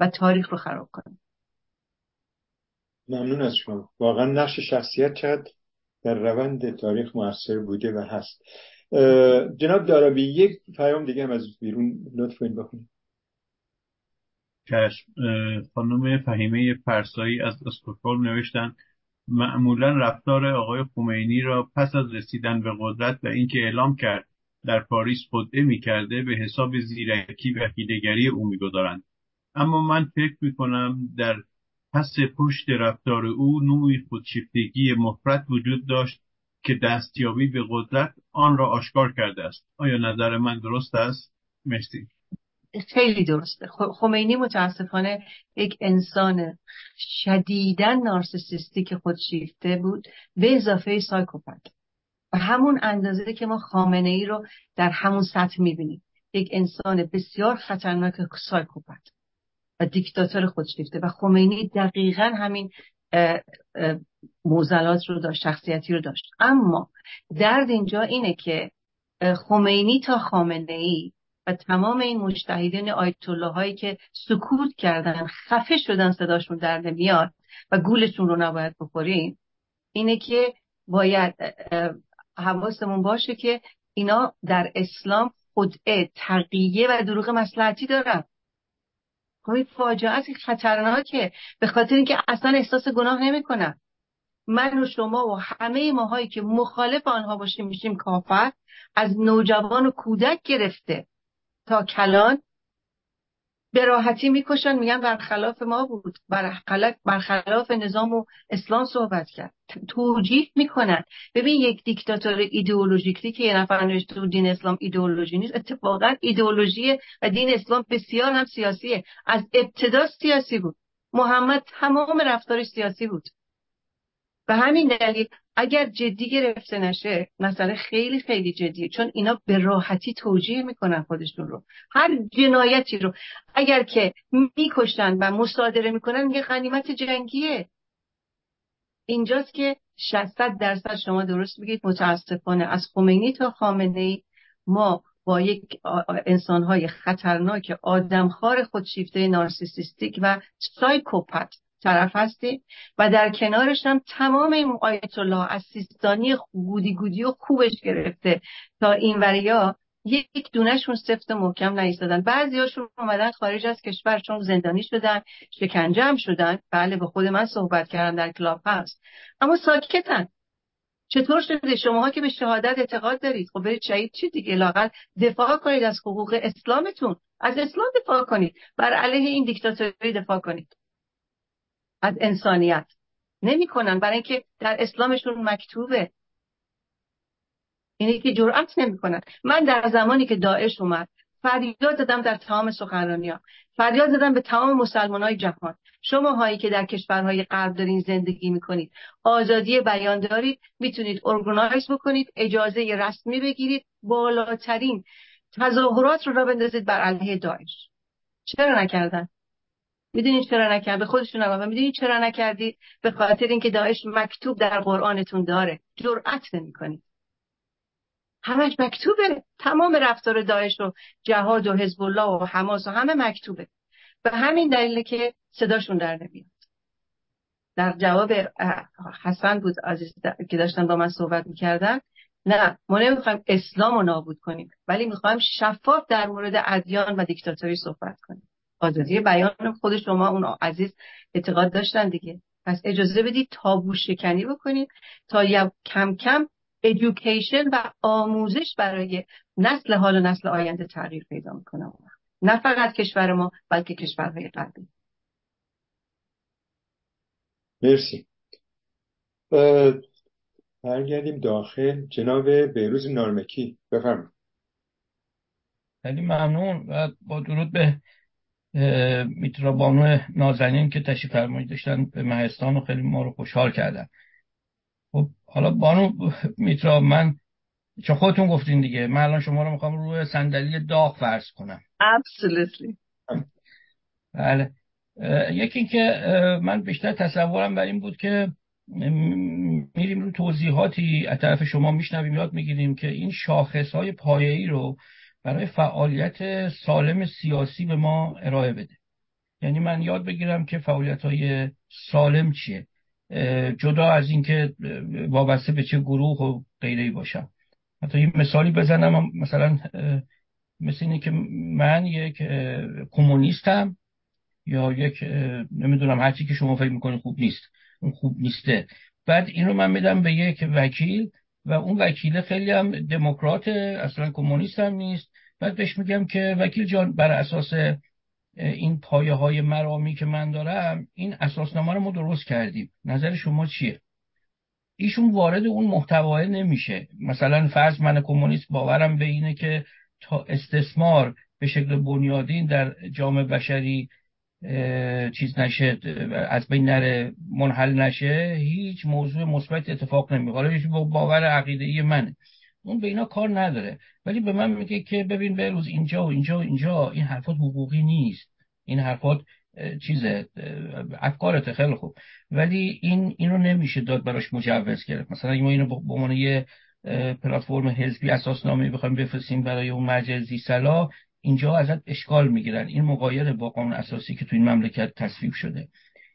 و تاریخ رو خراب کنه. ممنون از شما. واقعا نقش شخصیت چقدر در روند تاریخ موثر بوده و هست. جناب دارابی یک پیام دیگه هم از بیرون لطف کنید بخونید. چشم خانم فهیمه فرسایی از استکهلم نوشتن معمولا رفتار آقای خمینی را پس از رسیدن به قدرت و اینکه اعلام کرد در پاریس خودعه می کرده به حساب زیرکی و هیدگری او می‌گذارند. اما من فکر می کنم در پس پشت رفتار او نوعی خودشیفتگی مفرد وجود داشت که دستیابی به قدرت آن را آشکار کرده است. آیا نظر من درست است؟ مرسی. خیلی درسته. خمینی متاسفانه یک انسان شدیدن نارسیسیستیک خودشیفته بود به اضافه سایکوپت. و همون اندازه که ما خامنه ای رو در همون سطح می‌بینیم. یک انسان بسیار خطرناک سایکوپت و دیکتاتور خودشیفته و خمینی دقیقا همین موزلات رو داشت شخصیتی رو داشت. اما درد اینجا اینه که خمینی تا خامنه ای و تمام این مجتهدین آیت الله هایی که سکوت کردن خفه شدن صداشون در نمیاد و گولشون رو نباید بخوریم اینه که باید حواسمون باشه که اینا در اسلام خودعه تقیه و دروغ مسلحتی دارن. خب این فاجعه خطرناکه به خاطر اینکه اصلا احساس گناه نمی‌کنن. من و شما و همه ماهایی که مخالف آنها باشیم میشیم کافر از نوجوان و کودک گرفته. تا کلان به راحتی می‌کشن میگن برخلاف ما بود. برخلاف نظام و اسلام صحبت کرد. توجیه می‌کنن. ببین یک دیکتاتور ایدئولوژیکی که یه نفر نوشته تو دین اسلام ایدئولوژی نیست اتفاقا ایدئولوژی و دین اسلام بسیار هم سیاسیه. از ابتدا سیاسی بود. محمد تمام رفتارش سیاسی بود. به همین دلیل اگر جدی گرفته نشه مسئله خیلی خیلی جدیه. چون اینا به راحتی توجیه می‌کنن خودشون رو. هر جنایتی رو. اگر که می‌کشن و مصادره می‌کنن میگه غنیمت جنگیه. اینجاست که 60 درصد شما درست بگید متاسفانه. از خمینی تا خامنه ای ما با یک انسانهای خطرناک آدمخوار خودشیفته نارسیسیستیک و سایکوپت طرف هستیم و در کنارش هم تمام این آیت الله از سیستانی گودی گودی و خوبش گرفته تا این وریا یک دونهشون سفت محکم نایستادن بعضی هاشون اومدن خارج از کشور چون زندانی شدن شکنجه شدن. بله به خود من صحبت کردن در کلاب هست. اما ساکتن. چطور شده؟ شماها که به شهادت اعتقاد دارید. خب برید شهید چی دیگه؟ لاقل دفاع کنید از حقوق اسلامتون. از اسلام دفاع کنید. بر علیه این دیکتاتوری دفاع کنید. از انسانیت. نمی‌کنن. برای اینکه در اسلامشون مکتوبه. اینه که جرأت نمی‌کنن. من در زمانی که داعش اومد فریاد زدم در تمام سخنرانی ها فریاد زدم به تمام مسلمان های جهان. شما هایی که در کشورهای غرب دارین زندگی می‌کنید آزادی بیان دارید می‌تونید ارگنایز بکنید اجازه رسمی بگیرید بالاترین تظاهرات رو را بندازید بر علیه داعش. چرا نکردن؟ می‌دونید چرا نکرد؟ به خودشون نگفتن می‌دونید چرا نکردید به خاطر اینکه داعش مکتوب در قرآنتون داره. جرأت نمی‌کنید همش مکتوبه. تمام رفتار داعش و جهاد و حزب الله و حماس و همه مکتوبه. به همین دلیل که صداشون در نمیاد. در جواب حسن بود عزیز که داشتن با من صحبت می‌کردن. نه ما نمی‌خوایم اسلام رو نابود کنیم ولی می‌خوایم شفاف در مورد ادیان و دیکتاتوری صحبت کنیم. آزادی بیان خود شما اون عزیز اعتقاد داشتن دیگه. پس اجازه بدید تابو شکنی بکنیم تا کم کم ادویکیشن و آموزش برای نسل حال و نسل آینده تغییر پیدا می‌کنه. نه فقط کشور ما بلکه کشورهای قبلی مرسی. برگردیم داخل. جناب بیروز نارمکی بفرمایید. خیلی ممنون و با درود به میترا بانو نازنین که تشریف فرمایید داشتن به مهستان و خیلی ما رو خوشحال کردن. خب حالا بانو میترا من چون خودتون گفتین دیگه؟ من الان شما رو می‌خوام روی صندلی داغ فرض کنم. Absolutely. بله. یکی اینکه من بیشتر تصورم بر این بود که میریم رو توضیحاتی از طرف شما میشنویم یاد می‌گیریم که این شاخص های پایه‌ای رو برای فعالیت سالم سیاسی به ما ارائه بده. یعنی من یاد بگیرم که فعالیت های سالم چیه. جدا از اینکه وابسته به چه گروه و غیره باشم. حتی یه مثالی بزنم مثلا مثل اینه که من یک کمونیستم یا یک نمی‌دونم هرچی که شما فکر می‌کنید خوب نیست. اون خوب نیسته. بعد این رو من میدم به یک وکیل و اون وکیل خیلی هم دموکرات اصلا کمونیست هم نیست. بعد بهش میگم که وکیل جان بر اساس این پایه های مرامی که من دارم این اساسنامه رو ما درست کردیم. نظر شما چیه؟ ایشون وارد اون محتوای نمیشه. مثلا فرض من کمونیست باورم به اینه که تا استثمار به شکل بنیادین در جامعه بشری چیز نشه از بین نره منحل نشه هیچ موضوع مثبت اتفاق نمیفته حالا باور عقیده ای منه. اون به اینا کار نداره. ولی به من میگه که ببین به روز اینجا و اینجا و اینجا این حرفات حقوقی نیست. این حرفات چیز افکارت خیلی خوب. ولی این اینو نمیشه داد براش مجوز گرفت. مثلا ما اینو به عنوان یه پلتفرم حزبی اساسنامه بخوایم بفرستیم برای اون مجلس سلا اینجا ازت اشکال می‌گیرن. این مقایر با قانون اساسی که تو این مملکت تصویب شده.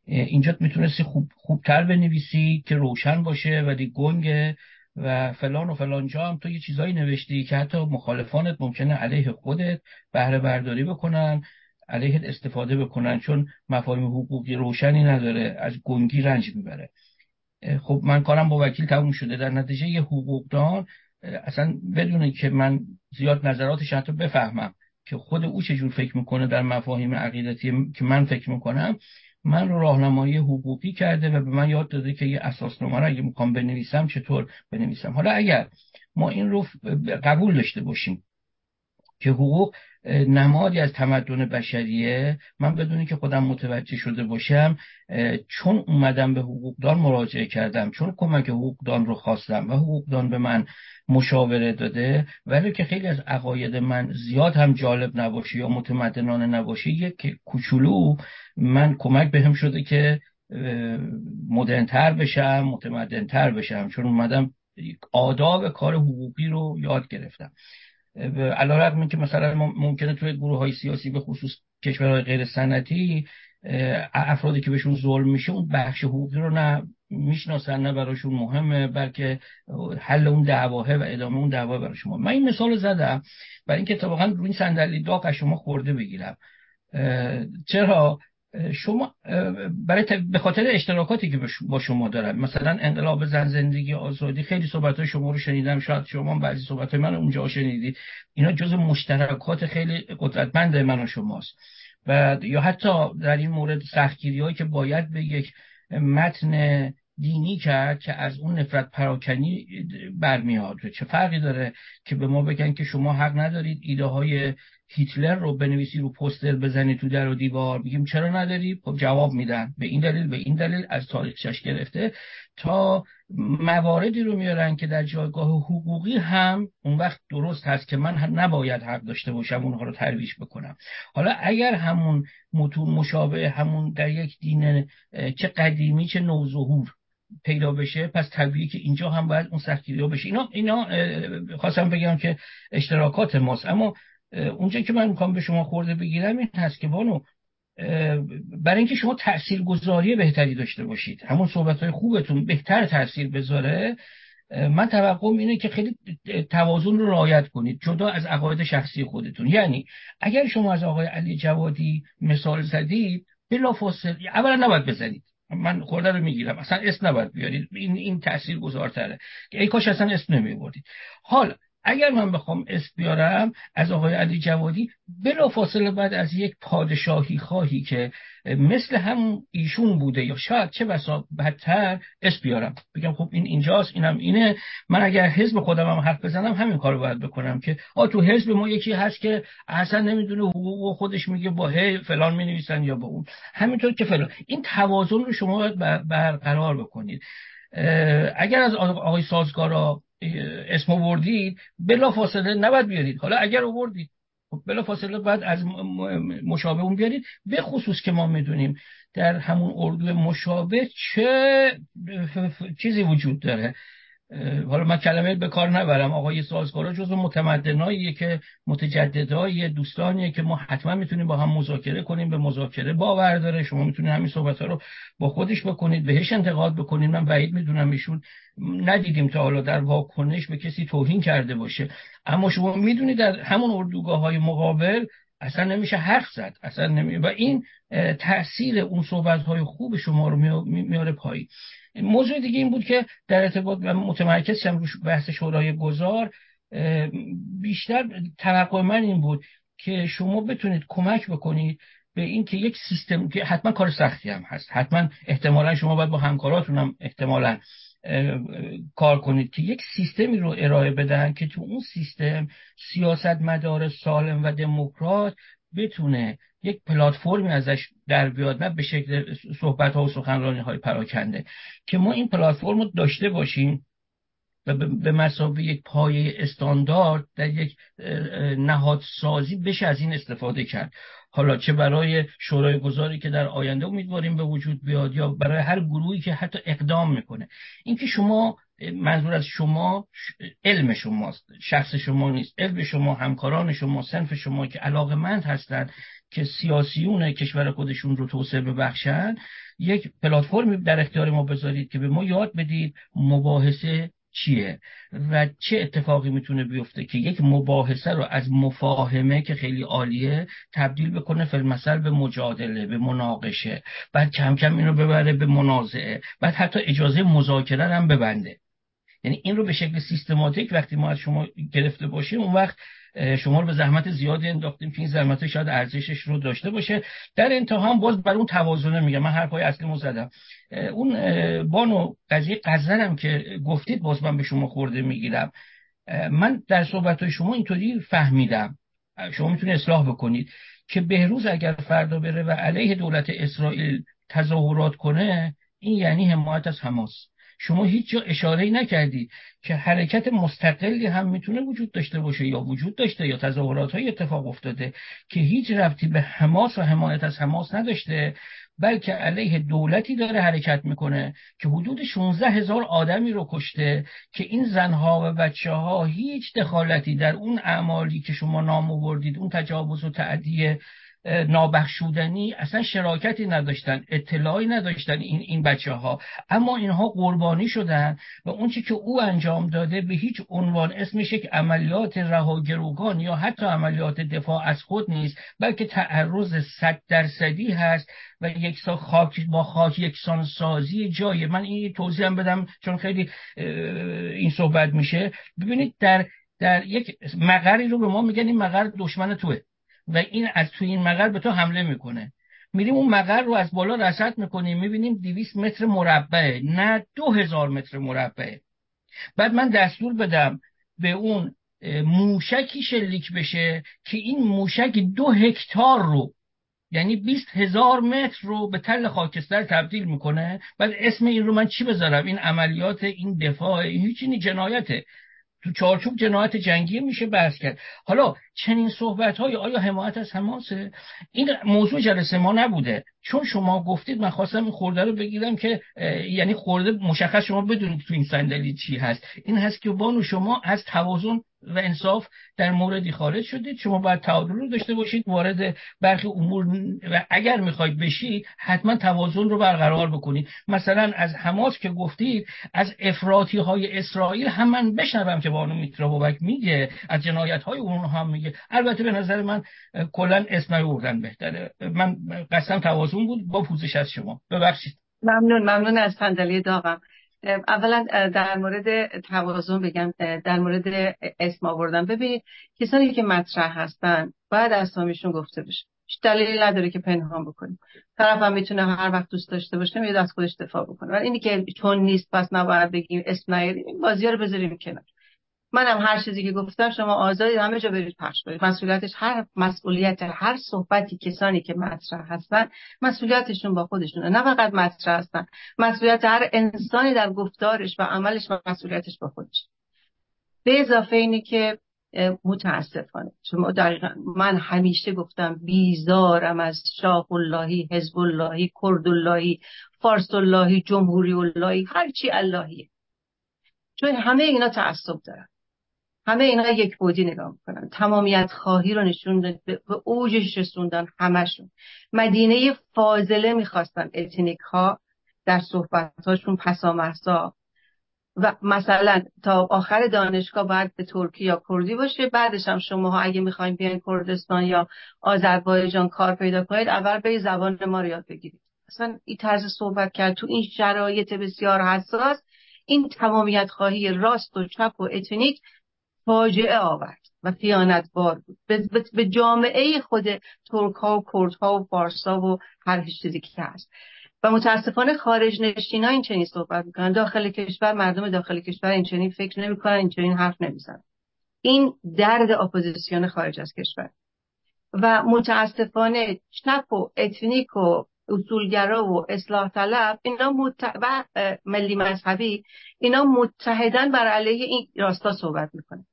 اینجا می‌تونستی خوب خوبتر بنویسی که روشن باشه ولی گنگه. و فلان و فلان جا هم تو یه چیزایی نوشتی که حتی مخالفانت ممکنه علیه خودت بهره برداری بکنن علیه استفاده بکنن چون مفاهیم حقوقی روشنی نداره از گنگی رنج می‌بره. خب من کارم با وکیل تموم شده. در نتیجه یه حقوقدان اصلا بدونه که من زیاد نظراتش حتی بفهمم که خود او چجور فکر می‌کنه در مفاهیم عقیدتی که من فکر می‌کنم من راهنمایی حقوقی کرده و به من یاد داده که یه اساسنامه رو اگه می‌خوام بنویسم چطور بنویسم. حالا اگر ما این رو قبول داشته باشیم که حقوق نمادی از تمدن بشریه. من بدونی که خودم متوجه شده باشم چون اومدم به حقوقدان مراجعه کردم چون کمک حقوقدان رو خواستم و حقوقدان به من مشاوره داده ولی که خیلی از عقاید من زیاد هم جالب نباشه یا متمدنانه نباشه یک کوچولو من کمک بهم شده که مدرنتر بشم متمدنتر بشم. چون اومدم آداب کار حقوقی رو یاد گرفتم. علا رقم که مثلا ممکنه توی گروه های سیاسی به خصوص کشورهای غیر سنتی افرادی که بهشون ظلم میشه اون بخش حقوقی رو نه می‌شناسن نه براشون مهمه بلکه حل اون دعواه و ادامه اون دعوا برای شما. من این مثال زدم برای اینکه طبقا روی این صندلی داغ از شما خورده بگیرم. چرا؟ شما برای به خاطر اشتراکاتی که با شما دارم مثلا انقلاب زن زندگی آزادی خیلی صحبت های شما رو شنیدم شاید شما بعضی صحبت های من اونجا شنیدید اینا جز مشترکات خیلی قدرتمند من و شماست. و یا حتی در این مورد سختگیری هایی که باید به یک متن دینی کرد که از اون نفرت پراکنی برمیاد. چه فرقی داره که به ما بگن که شما حق ندارید ایده های هیتلر رو بنویسی رو پوستر بزنی تو در و دیوار. بگیم چرا نداری؟ خب جواب میدن. به این دلیل به این دلیل از تاریخش گرفته تا مواردی رو میارن که در جایگاه حقوقی هم اون وقت درست هست که من نباید حق داشته باشم اونها رو ترویش بکنم. حالا اگر همون متون مشابه همون در یک دین چه قدیمی چه نوظهور پیدا بشه پس طبیعی که اینجا هم باید اون سختگیری بشه. اینا اینا خواستم بگم که اشتراکات ماست. اما اونجا که من می‌خوام به شما خورده بگیرم این هست که بانو برای اینکه شما تأثیر گذاری بهتری داشته باشید. همون صحبت های خوبتون بهتر تاثیر بذاره. من توقعم اینه که خیلی توازن رو رعایت کنید جدا از عقاید شخصی خودتون. یعنی اگر شما از آقای علی جوادی مثال زدید بلافاصله اولا نباید بزنید. من خورده رو می‌گیرم. اصلا اسم نباید بیارید. این این تاثیر گذارتره ای کاش اصلا اسم نمیبردید حالا اگر من بخوام اسم بیارم از آقای علی جوادی بلا فاصله بعد از یک پادشاهی خواهی که مثل هم ایشون بوده یا شاید چه بسا بدتر اسم بیارم. بگم خب این اینجاست اینم اینه. من اگر حزب خودم هم حرف بزنم همین کارو باید بکنم که آ تو حزب ما یکی هست که اصلا نمی‌دونه حقوق خودش میگه با هی فلان می‌نویسن یا با اون. همینطور که فلان. این توازن رو شما باید برقرار بکنید. اگر از آقای سازگارا اسم آوردید بلا فاصله نباید بیارید. حالا اگر آوردید خب بلا فاصله بعد از مشابه اون بیارید. به خصوص که ما می‌دونیم در همون اردو مشابه چه چیزی وجود داره. حالا من کلمه به کار نبرم. آقای سازگارا جزو متمدناییه که متجددای دوستانیه که ما حتما می‌تونیم با هم مذاکره کنیم به مذاکره باور داره. شما می‌تونید همین صحبت ها رو با خودش بکنید بهش انتقاد بکنید. من بعید می‌دونم ایشون ندیدیم تا حالا در واکنش به کسی توهین کرده باشه. اما شما می‌دونید در همون اردوگاه های مقابل اصلا نمیشه حرف زد. اصلا نمی... و این تاثیر اون صحبت های خوب شما رو میاره پایی موضوع دیگه این بود که در ارتباط متمرکز شم روش بحث شورای گذار بیشتر توقع من این بود که شما بتونید کمک بکنید به این که یک سیستم که حتما کار سختی هم هست حتما احتمالا شما باید با همکاراتون هم احتمالا کار کنید که یک سیستمی رو ارائه بدن که تو اون سیستم سیاست مدار سالم و دموکرات بتونه یک پلتفرمی ازش در بیاد نه به شکل صحبت ها و سخنرانی های پراکنده. که ما این پلتفرم رو داشته باشیم و به مسابقه یک پایه استاندارد در یک نهادسازی بشه از این استفاده کرد. حالا چه برای شورای گذاری که در آینده امیدواریم به وجود بیاد یا برای هر گروهی که حتی اقدام می‌کنه. اینکه شما منظور از شما علم شماست شخص شما نیست. علم شما همکاران شما سنف شما که علاقمند هستند که سیاسیون کشور خودشون رو توسعه ببخشن یک پلتفرمی در اختیار ما بذارید که به ما یاد بدید مباحثه چیه و چه اتفاقی می‌تونه بیفته که یک مباحثه رو از مفاهمه که خیلی عالیه تبدیل بکنه فیلمسل به مجادله به مناقشه. بعد کم کم اینو ببره به منازعه. بعد حتی اجازه مذاکره هم ببنده. یعنی این رو به شکل سیستماتیک وقتی ما از شما گرفته باشیم اون وقت شما رو به زحمت زیادی انداختیم که این زحمت شاید ارزشش رو داشته باشه. در انتها هم باز بر اون توازنه میگم. من حرفای اصلی مو زدم. اون بانو قضیه قزلم که گفتید باز من به شما خورده می‌گیرم. من در صحبت شما اینطوری فهمیدم. شما می‌تونید اصلاح بکنید که بهروز اگر فردا بره و علیه دولت اسرائیل تظاهرات کنه این یعنی حمایت از حماس. شما هیچ جا اشاره نکردی که حرکت مستقلی هم می‌تونه وجود داشته باشه یا وجود داشته یا تظاهرات های اتفاق افتاده که هیچ رفتی به حماس و حمایت از حماس نداشته بلکه علیه دولتی داره حرکت می‌کنه که حدود 16 هزار آدمی رو کشته که این زنها و بچه ها هیچ دخالتی در اون اعمالی که شما نام آوردید اون تجاوز و تعدیه نابخشودنی اصلا شراکتی نداشتن اطلاعی نداشتن این این بچه ها اما اینها قربانی شدن و اون که او انجام داده به هیچ عنوان اسمش یک عملیات رهاگروگان یا حتی عملیات دفاع از خود نیست بلکه تعرض صد درصدی هست و یک خاک با خاک یکسان سازی جای. من این توضیح هم بدم چون خیلی این صحبت میشه. ببینید در در یک مقری رو به ما میگن این مقر دشمن توه. و این از توی این مقر به تو حمله می‌کنه. میریم اون مقر رو از بالا رصد می‌کنیم می‌بینیم دیویس متر مربعه نه دو هزار متر مربعه. بعد من دستور بدم به اون موشکی شلیک بشه که این موشک دو هکتار رو یعنی 20 هزار متر رو به تل خاکستر تبدیل می‌کنه. بعد اسم این رو من چی بذارم؟ این عملیات این دفاع این هیچ جنایته. تو چارچوب جنایت جنگی میشه بحث کرد. حالا چنین صحبت های آیا حمایت از حماسه؟ این موضوع جلسه ما نبوده. چون شما گفتید من خواستم این خورده رو بگیرم که یعنی خورده مشخص شما بدونید تو این صندلی چی هست. این هست که بانو شما از توازن و انصاف در موردی خارج شدید شما باید تعادل رو داشته باشید. وارد برخی امور و اگر می‌خواید بشید حتما توازن رو برقرار بکنید. مثلا از حماس که گفتید از افراطی های اسرائیل هم من بشنوم که بانو میترا بابک میگه از جنایت های اونها هم میگه. البته به نظر من کلا اسم بردن بهتره. من قسم توازن بود با پوزش از شما. ببخشید. ممنون ممنون از صندلی داغم. اولا در مورد توازن بگم در مورد اسم آوردن. ببینید کسانی که مطرح هستن باید اسامیشون گفته بشه. دلیلی نداره که پنهان بکنیم. طرف هم می‌تونه هر وقت دوست داشته باشه میاد از خودش دفاع بکنه. ولی اینی که چون نیست پس نباید بگیم اسم نیاریم بازی رو بذاریم کنار. منم هر چیزی که گفتم شما آزادی همه جا برید پخش کنید. مسئولیتش هر مسئولیت هر صحبتی کسانی که مطرح هستن مسئولیتشون با خودشونه. نه فقط مطرح هستن مسئولیت هر انسانی در گفتارش و عملش و مسئولیتش با خودش به اضافه اینی که متاسفانه شما دقیقا من همیشه گفتم بیزارم از شاه اللهی حزب اللهی کرد اللهی فارس اللهی جمهوری اللهی هرچی اللهیه. چون همه اینا تعصب دارن. همه اینا یک بودی نگاه می‌کنن. تمامیت خواهی رو نشون به اوجش رسوندن همشون. مدینه فاضله می‌خواستن اتنیک ها در صحبتاشون پس از مدرسه و مثلا تا آخر دانشگاه باید به ترکی یا کردی باشه بعدش هم شما ها اگه می‌خواین بیاین کردستان یا آذربایجان کار پیدا کنید اول به زبان ما رو یاد بگیرید. اصلا این طرز صحبت کرد تو این شرایط بسیار حساس. این تمامیت خواهی راست و چپ و اتنیک فاجعه آورد و خیانتبار بود. به جامعه خود ترک ها و کرد ها و فارس ها و هر چیزی که هست. و متاسفانه خارج نشین ها این چنین صحبت می‌کنن. داخل کشور مردم داخل کشور این چنین فکر نمی‌کنن این چنین حرف نمی‌زنن. این درد اپوزیسیون خارج از کشور. و متاسفانه چپ و اتنیک و اصولگرا و اصلاح طلب اینا مت... و ملی مذهبی اینا متحدن بر علیه این راستا صحبت می‌کنه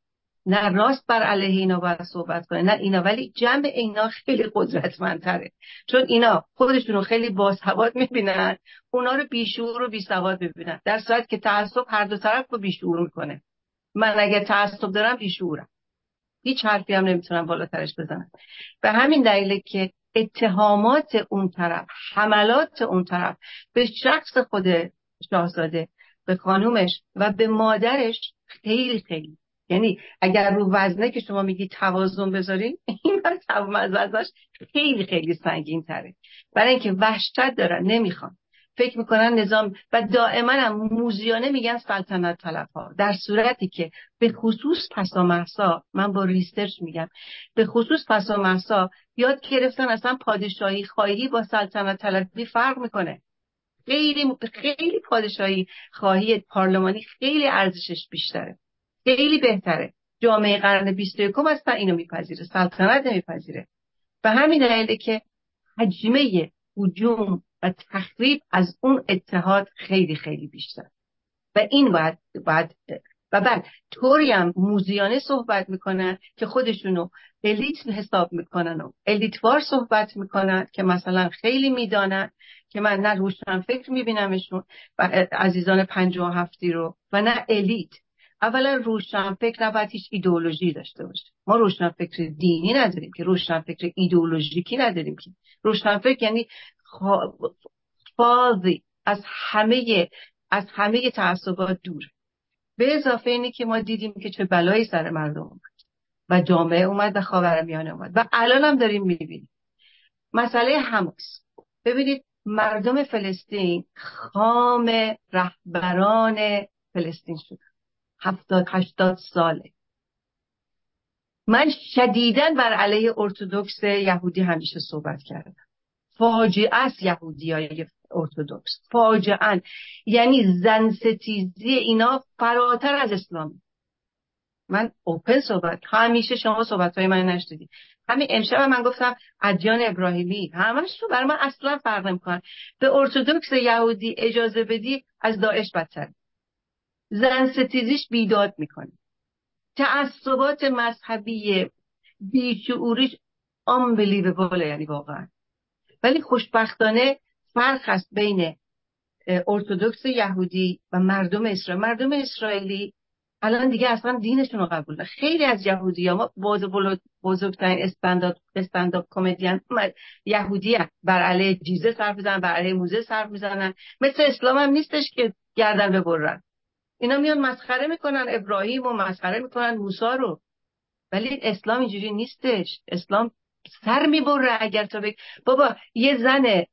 نه راست بر علیه اینا باید صحبت کنه نه اینا ولی جمع اینا خیلی قدرتمندتره. چون اینا خودشونو خیلی باسواد می‌بینن اونا رو بیشعور و بیسواد می‌بینن. در صورت که تعصب هر دو طرف رو بیشعور می‌کنه. من اگر تعصب دارم بیشعورم. هیچ حرفی هم نمی‌تونم بالاترش بزنم. به همین دلیله که اتهامات اون طرف حملات اون طرف به شخص خود شاهزاده به خانومش و به مادرش خیلی خیلی یعنی اگر رو وزنه که شما میگی توازن بذارین این ازش خیلی خیلی سنگین تره. برای اینکه وحشت دارن نمی‌خوان. فکر می‌کنن نظام و دائما هم موزیانه میگن سلطنت طلب ها در صورتی که به خصوص پسا محسا من با ریسترچ میگم به خصوص پسا محسا یاد گرفتن اصلا پادشاهی خواهی با سلطنت طلبی فرق می‌کنه. خیلی خیلی پادشاهی خواهی پارلمانی خیلی ارزشش بیشتره. خیلی بهتره. جامعه قرن 21 اصلا اینو میپذیره سلطنت نمیپذیره. به همین دلیله که حجمه هجوم و تخریب از اون اتحاد خیلی خیلی بیشتر. و این باید, باید و بعد طوری هم موزیانه صحبت می‌کنن که خودشونو الیت حساب می‌کنن و الیتوار صحبت می‌کنن که مثلا خیلی می‌دانن که من نه روشن فکر میبینمشون و عزیزان پنج و هفتی رو و نه الیت. اولا روشن فکر نباید هیچ ایدئولوژی داشته باشه. ما روشن فکر دینی نداریم که روشن فکر ایدئولوژیکی نداریم که. روشن فکر یعنی فاضی از همه از همه تعصبات دور. به اضافه اینی که ما دیدیم که چه بلایی سر مردم اومد. و جامعه اومد و میانه اومد. و الان هم داریم می‌بینیم. مسئله حماس. ببینید مردم فلسطین خام رهبران فلسطین شدن. هفتاد هشتاد ساله. من شدیدن بر علیه ارتودکس یهودی همیشه صحبت کردم. فاجعه است یهودی های ارتودکس فاجعه یعنی زن ستیزی اینا فراتر از اسلام. من اوپن صحبت. همیشه شما صحبت های من نشدیدی همین امشب من گفتم ادیان ابراهیمی. همش رو برای من اصلا فرق نمی‌کنن به ارتودکس یهودی اجازه بدی از داعش بدتر. زن ستیزیش بیداد می‌کنه. تعصبات مذهبی بیشعوریش unbelievable یعنی واقعا. ولی خوشبختانه فرق هست بین ارتودکس یهودی و مردم اسرائیل. مردم اسرائیلی الان دیگه اصلا دینشون رو قبول خیلی از یهودی ها ما بزرگترین استنداپ کمدین یهودی بر علیه جیزه صرف می‌زنن بر علیه موزه صرف می‌زنن. مثل اسلام هم نیستش که گردن ببرن. اینا میان مسخره می‌کنن ابراهیم و مسخره می‌کنن موسی رو. ولی اسلام اینجوری نیستش. اسلام سر می‌بره اگر تو بگ... بابا یه زن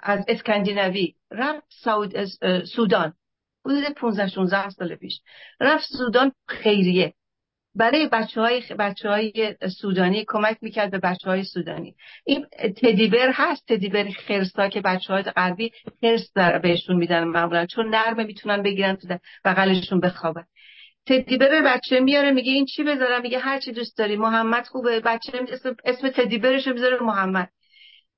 از اسکندیناوی رفت سودان. حدود 15 16 سال پیش. رفت سودان خیریه. برای بچه های, بچه های سودانی کمک می‌کرد به بچه های سودانی. این تدیبر هست تدیبر خرسا که بچه های غربی خرس بهشون میدن معمولا چون نرمه می‌تونن بگیرن تو بغلشون بخوابن. تدیبر بچه میاره میگه این چی بذارم؟ میگه هر چی دوست داری. محمد خوبه بچه اسم, اسم تدیبرش می‌ذاره محمد.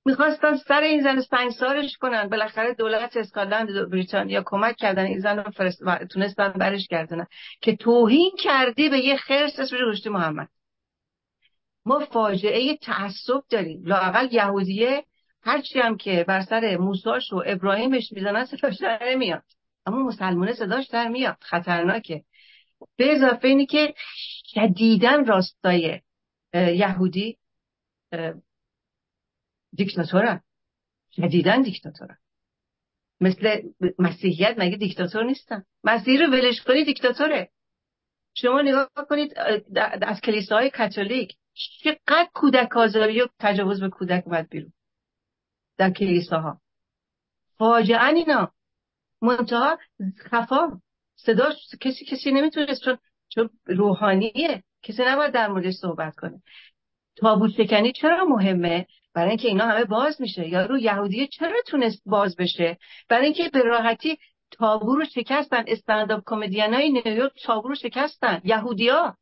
می‌خواستن سر این زن سنگسارش کنن. بالاخره دولت اسکاتلند بریتانیا کمک کردن. این زن رو فرست... تونستن برش گردنن که توهین کردی به یه خرس اسمش رشدی محمد. ما فاجعه تعصب داریم. لاقل یهودیه هرچی هم که بر سر موساش و ابراهیمش می‌زنن صداش در نمیاد اما مسلمانه صداش در میاد. خطرناکه. به اضافه اینی که شدیدن راستای یهودی دیکتاتورن شدیدن دیکتاتورن مثل مسیحیت مگه دیکتاتور نیستن؟ مسیحی رو ولش کنی دیکتاتوره. شما نگاه کنید از کلیساهای کاتولیک چقدر کودک آزاری و تجاوز به کودک اومد بیرون. در کلیساها. فاجعه اینا. منتها خفا. صداش کسی کسی نمی‌تونه چون چون روحانیه. کسی نباید در موردش صحبت کنه. تابوت شکنی چرا مهمه؟ برای اینکه اینا همه باز میشه. یا رو یهودی چرا تونست باز بشه؟ برای اینکه به راحتی تابو رو شکستن. استنداپ کمدین های نیویورک تابو رو شکستن. یهودیا.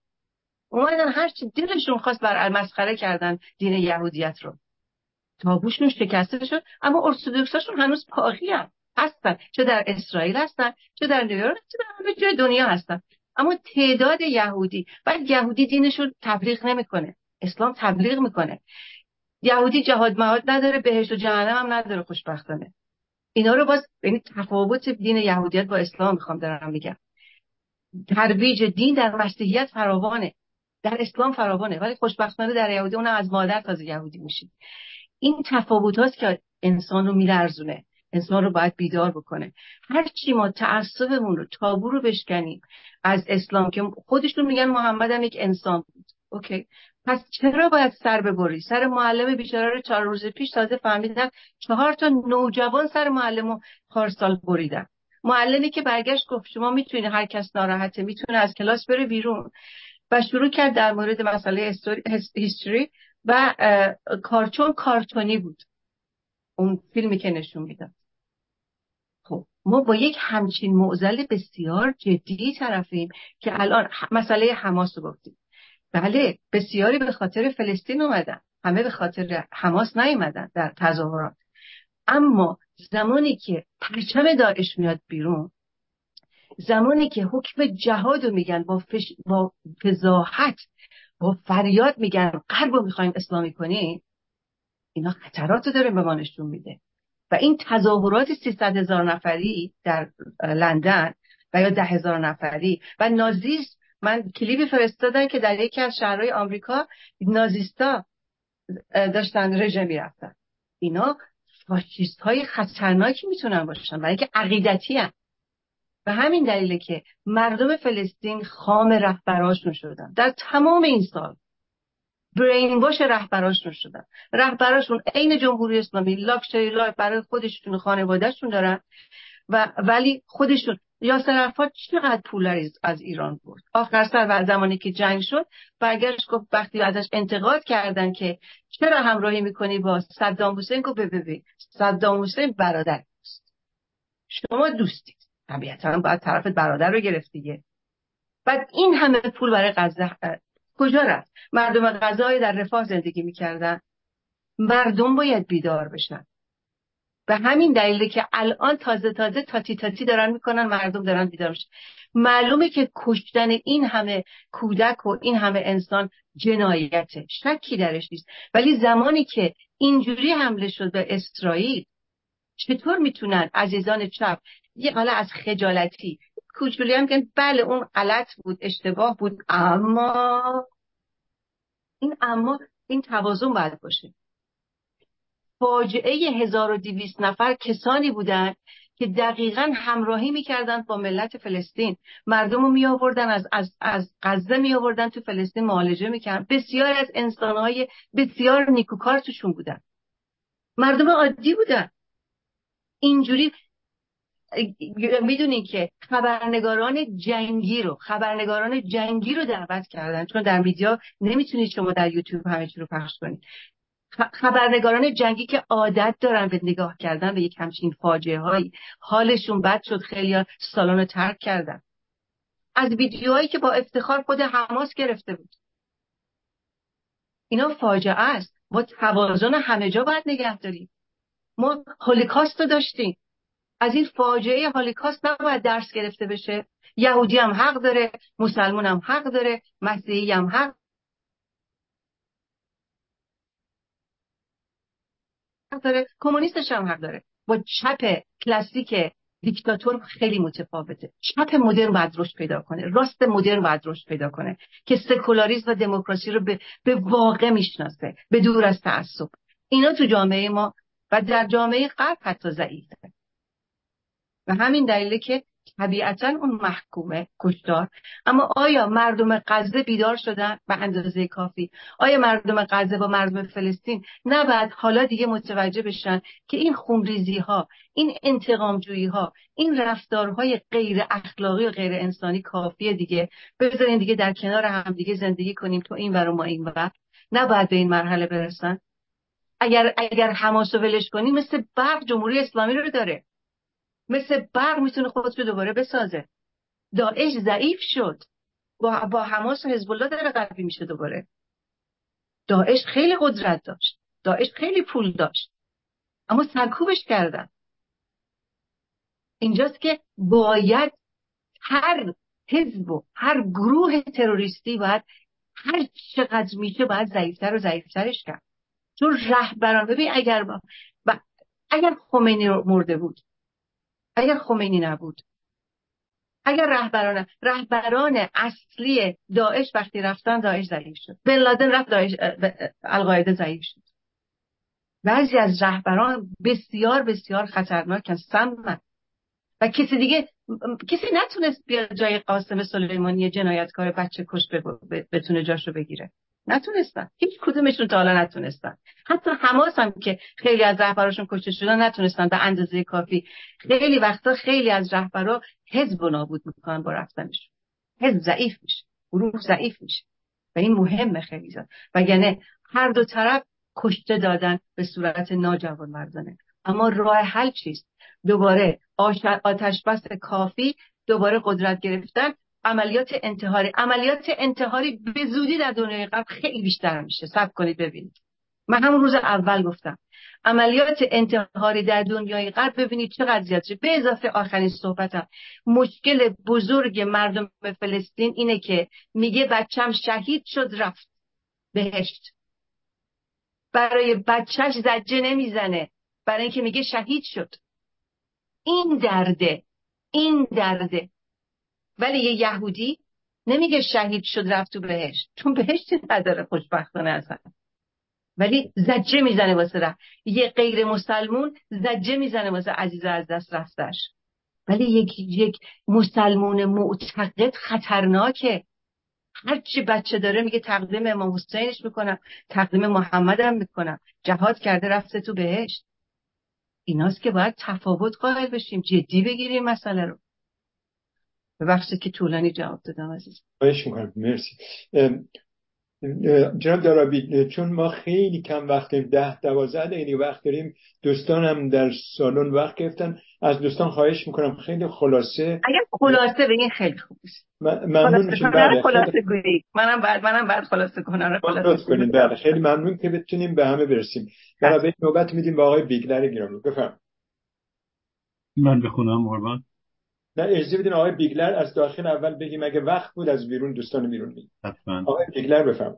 اومدن هر چی دلشون خواست بر مسخره کردن دین یهودیت رو. تابوشون شکسته شد اما ارتودکساشون هنوز باقی هستن. چه در اسرائیل هستن چه در نیویورک چه در همه جای دنیا هستن. اما تعداد یهودی. بعد یهودی دینش رو تبلیغ نمی‌کنه. اسلام تبلیغ می‌کنه. یهودی جهاد مواد نداره بهشت و جهنم هم نداره خوشبختانه. اینا رو باز یعنی تفاوت دین یهودیت با اسلام می‌خوام دارم میگم. ترویج دین در مسیحیت فراوانه. در اسلام فراوانه. ولی خوشبختانه در یهودی اون از مادر تازه یهودی میشید این تفاوت هاست که انسان رو میلرزونه. انسان رو باید بیدار بکنه. هر چی ما تعصبمون رو تابو رو بشکنیم از اسلام که خودشون میگن محمد هم یک انسان بود. اوکی؟ پس چرا باید سر ببری؟ سر معلم بیچاره رو چهار روز پیش تازه فهمیدن چهار تا نوجوان سر معلم رو پارسال بریدن. معلمی که برگشت گفت شما می‌تونید هر کس ناراحته می‌تونه از کلاس بره بیرون. و شروع کرد در مورد مسئله هیستوری و کارچون کارتونی بود. اون فیلمی که نشون می‌داد. خب ما با یک همچین معضل بسیار جدی طرفیم که الان مسئله حماس رو گفتیم. بله بسیاری به خاطر فلسطین اومدن. همه به خاطر حماس نیومدن در تظاهرات. اما زمانی که پرچم داعش میاد بیرون زمانی که حکم جهاد رو میگن با, فش... با فضاحت با فریاد میگن قرب رو می‌خوایم اسلامی کنیم اینا خطرات رو داره به ما نشون میده. و این تظاهرات 300 هزار نفری در لندن و یا ده هزار نفری و نازیست من کلیپی فرستادن که در یکی از شهرهای آمریکا نازیستا داشتن رژه می‌رفتن. اینا فاشیست های خطرناکی می‌تونن باشن برای اینکه عقیدتی هم. و همین دلیله که مردم فلسطین خام رهبراشون شدن. در تمام این سال brainwash رهبراشون شدن. رهبراشون عین جمهوری اسلامی luxury life برای خودشون و خانوادهشون دارن و ولی خودشون یاسر عرفات چقدر پول از ایران برد؟ آخر سر و زمانی که جنگ شد برگشت گفت وقتی ازش انتقاد کردن که چرا همراهی می‌کنی با صدام حسین گفت ببین صدام حسین برادر است. شما دوستید. طبیعتا باید طرف برادر رو گرفت دیگه. بعد این همه پول برای غزه کجا رفت؟ مردم غزه در رفاه زندگی می‌کردن. مردم باید بیدار بشن. به همین دلیله که الان تازه تازه تاتی تاتی دارن می‌کنن مردم دارن بیدار معلومه که کشتن این همه کودک و این همه انسان جنایته شکی درش نیست. ولی زمانی که اینجوری حمله شد به اسرائیل چطور می‌تونن عزیزان چپ یه حالا از خجالتی کوچولی هم که بله اون غلط بود اشتباه بود اما این اما این توازن باید باشه. فاجعه 1200 نفر کسانی بودند که دقیقا همراهی می‌کردند با ملت فلسطین. مردم رو می آوردن از, از, از غزه می آوردن تو فلسطین معالجه می‌کردن. بسیار از انسانهای بسیار نیکوکار توشون بودن. مردم عادی بودن. اینجوری می‌دونین که خبرنگاران جنگی رو خبرنگاران جنگی رو دعوت کردن چون در میدیا نمی‌تونید شما در یوتیوب همه رو پخش کنید. خبرنگاران جنگی که عادت دارن به نگاه کردن به یک همچین فاجعه هایی حالشون بد شد خیلی سالن رو ترک کردن. از ویدیوهایی که با افتخار خود حماس گرفته بود. اینا فاجعه است. ما توازن همه جا باید نگه داریم. ما هولیکاست رو داشتیم. از این فاجعه هولیکاست نباید درس گرفته بشه. یهودی هم حق داره مسلمان هم حق داره مسیحی هم حق داره. کمونیستش هم حق داره. با چپ کلاسیک دیکتاتور خیلی متفاوته. چپ مدرن باید رشد پیدا کنه. راست مدرن باید رشد پیدا کنه. که سکولاریسم و دموکراسی رو به, به واقع می‌شناسه. به دور از تعصب. اینا تو جامعه ما و در جامعه غرب حتی ضعیفه. و همین دلیله که طبیعتا اون محکومه کشتار. اما آیا مردم غزه بیدار شدن؟ به اندازه کافی. آیا مردم غزه و مردم فلسطین نباید حالا دیگه متوجه بشن که این خونریزی ها این انتقامجویی ها این رفتارهای غیر اخلاقی و غیر انسانی کافیه دیگه؟ بذارین دیگه در کنار هم دیگه زندگی کنیم تو این ور ما این ور. نباید به این مرحله برسن. اگر اگر حماس ولش کنیم مثل برق جمهوری اسلامی رو داره. مثل برق می‌تونه خودش رو دوباره بسازه. داعش ضعیف شد. با, با حماس و حزب الله داره قوی میشه دوباره. داعش خیلی قدرت داشت. داعش خیلی پول داشت. اما سرکوبش کردن. اینجاست که باید هر حزب و هر گروه تروریستی باید هر چقدر میشه باید ضعیفتر و ضعیفترش کرد. چون رهبران ببین اگر با... اگر خمینی مرده بود اگر خمینی نبود. اگر رهبران رهبران اصلی داعش وقتی رفتن داعش ضعیف شد. بن لادن رفت داعش القاعده ضعیف شد. بعضی از رهبران بسیار بسیار خطرناکن سمن و کسی دیگه کسی نتونست بیاد جای قاسم سلیمانی جنایتکار بچه کش بتونه جاشو بگیره. نتونستن. هیچ کدومشون تا حالا نتونستن. حتی حماس هم که خیلی از رهبراشون کشته شدن نتونستن به اندازه کافی. خیلی وقتا خیلی از رهبرا حزب نابود می‌کنن با رفتنشون. حزب ضعیف میشه. گروه ضعیف میشه. و این مهمه خیلی زد وگرنه هر دو طرف کشته دادن به صورت ناجوان مردانه اما راه حل چیست؟ دوباره آتش بس کافی دوباره قدرت گرفتن عملیات انتحاری. عملیات انتحاری به زودی در دنیای غرب خیلی بیشتر میشه. سب کنید ببینید. من همون روز اول گفتم. عملیات انتحاری در دنیای غرب ببینید چقدر زیاد شده به اضافه آخرین صحبتم. مشکل بزرگ مردم فلسطین اینه که میگه بچم شهید شد رفت. بهشت. برای بچهش زجه نمی‌زنه. برای اینکه میگه شهید شد. این درده این درده. ولی یه یهودی نمیگه شهید شد رفت تو بهشت. چون بهشتی نداره خوشبختانه اصلا. ولی زجه می‌زنه واسه رفت. یه غیر مسلمون زجه می‌زنه واسه عزیز از دست رفتش. ولی یک یک مسلمون معتقد خطرناکه. هرچی بچه داره میگه تقدیم امام حسینش می‌کنم تقدیم محمدم می‌کنم. جهاد کرده رفته تو بهشت. ایناست که باید تفاوت قائل بشیم. جدی بگیریم مسئله رو. ببخشید که طولانی جواب دادم عزیز. خواهش می‌کنم. مرسی. جناب دارابی چون ما خیلی کم وقت داریم ده دوازده دقیقه وقت داریم دوستانم در سالن وقت گرفتن. از دوستان خواهش می‌کنم. خیلی خلاصه. اگر خلاصه بگین خیلی خوب ممنون میشم. بله خلاصه گویی منم بعد منم بعد خلاصه کنم خلاصه کنیم بله خیلی ممنون که بتونیم به همه برسیم. برای نوبت میدیم به آقای بیگلر گرامی. بفرم من بخونم قربان نه اجازه بدین آقای بیگلر از داخل اول بگیم اگه وقت بود از بیرون دوستان بیرون میگیم آقای بیگلر بفرم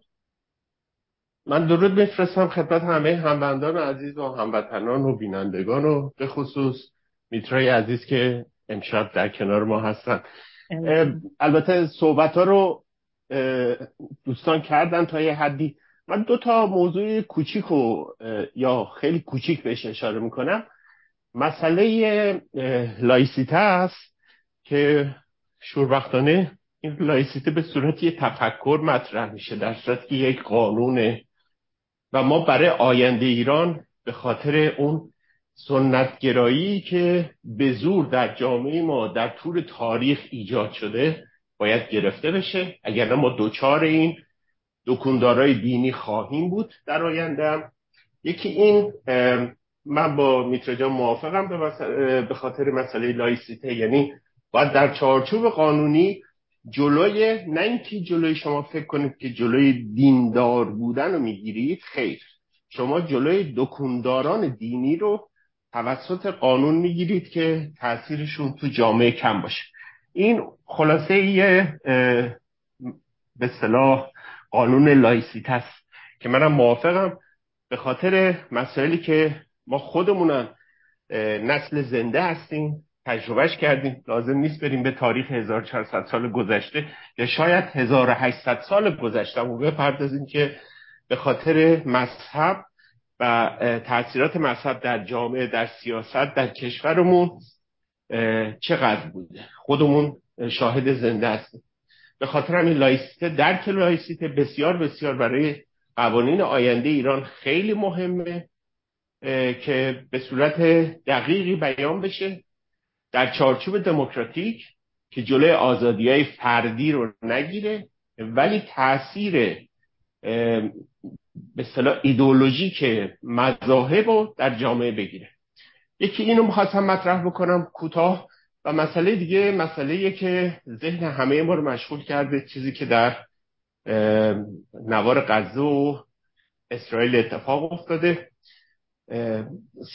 من درود میفرستم خدمت همه همبندان عزیز و هموطنان و بینندگان و به خصوص میترای عزیز که امشب در کنار ما هستن. البته صحبت ها رو دوستان کردن تا یه حدی. من دو تا موضوع کوچیک و یا خیلی کوچیک بهش اشاره می‌کنم. مسئله لایسیته است. که شوربختانه این لایسیته به صورت یه تفکر مطرح میشه در صورت که یک قانونه. و ما برای آینده ایران به خاطر اون سنتگرایی که به زور در جامعه ما در طول تاریخ ایجاد شده باید گرفته بشه. اگر ما دوچار این دکوندارای دینی خواهیم بود در آینده یکی این من با میترجان موافقم به خاطر مسئله لایسیته یعنی باید در چارچوب قانونی جلوی نه اینکه جلوی شما فکر کنید که جلوی دیندار بودن رو می‌گیرید خیر. شما جلوی دکونداران دینی رو توسط قانون می‌گیرید که تاثیرشون تو جامعه کم باشه. این خلاصه یه به اصطلاح قانون laïcité است که منم موافقم. به خاطر مسائلی که ما خودمون نسل زنده هستیم تجربهش کردیم. لازم نیست بریم به تاریخ 1400 سال گذشته یا شاید 1800 سال گذشته و بپردازیم که به خاطر مذهب و تاثیرات مذهب در جامعه در سیاست در کشورمون چقدر بوده؟ خودمون شاهد زنده هستیم. به خاطر همین لایسیته درک لایسیته بسیار بسیار برای قوانین آینده ایران خیلی مهمه که به صورت دقیقی بیان بشه. در چارچوب دموکراتیک که جلوی آزادی های فردی رو نگیره ولی تاثیر به صلاح که مذاهب رو در جامعه بگیره. یکی اینو می‌خواستم مطرح بکنم کوتاه و مسئله دیگه مسئله که ذهن همه ما رو مشغول کرده چیزی که در نوار غزه و اسرائیل اتفاق افتاده.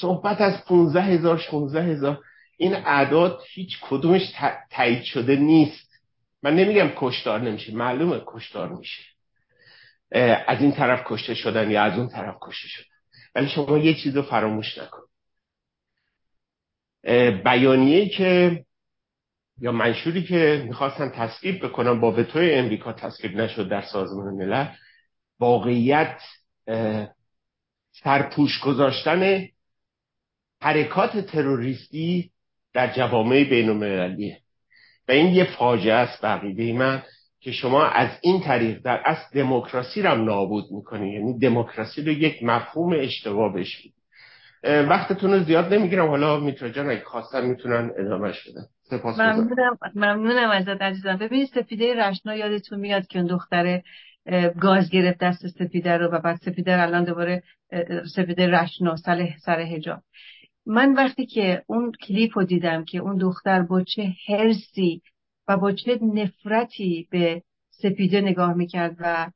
صحبت از 15 هزار 16 هزار این اعداد هیچ کدومش تایید شده نیست. من نمیگم کشتار نمیشه معلومه کشتار میشه. از این طرف کشته شدن یا از اون طرف کشته شدن. ولی شما یه چیز رو فراموش نکن. بیانیه که یا منشوری که می‌خواستن تصویب بکنن با وتوی امریکا تصویب نشد در سازمان ملل واقعیت سرپوش گذاشتن حرکات تروریستی در جوامع بین المللیه و این یه فاجعه است بقیده من که شما از این طریق در اصل دموکراسی رو نابود می‌کنی. یعنی دموکراسی رو یک مفهوم اشتباه بهش وقتتون رو زیاد نمی‌گیرم. حالا میترا جان اگه خواستن می‌تونن ادامهش بدن. ممنونم. ممنونم ازت عزیزم. ببینید سپیده رشنا یادتون میاد که اون دختره گاز گرفت دست سپیده رو و بعد سپیده الان دوباره سپیده رشنا سر سر حجاب من وقتی که اون کلیپ رو دیدم که اون دختر با چه هرسی و با چه نفرتی به سپیده نگاه می‌کرد و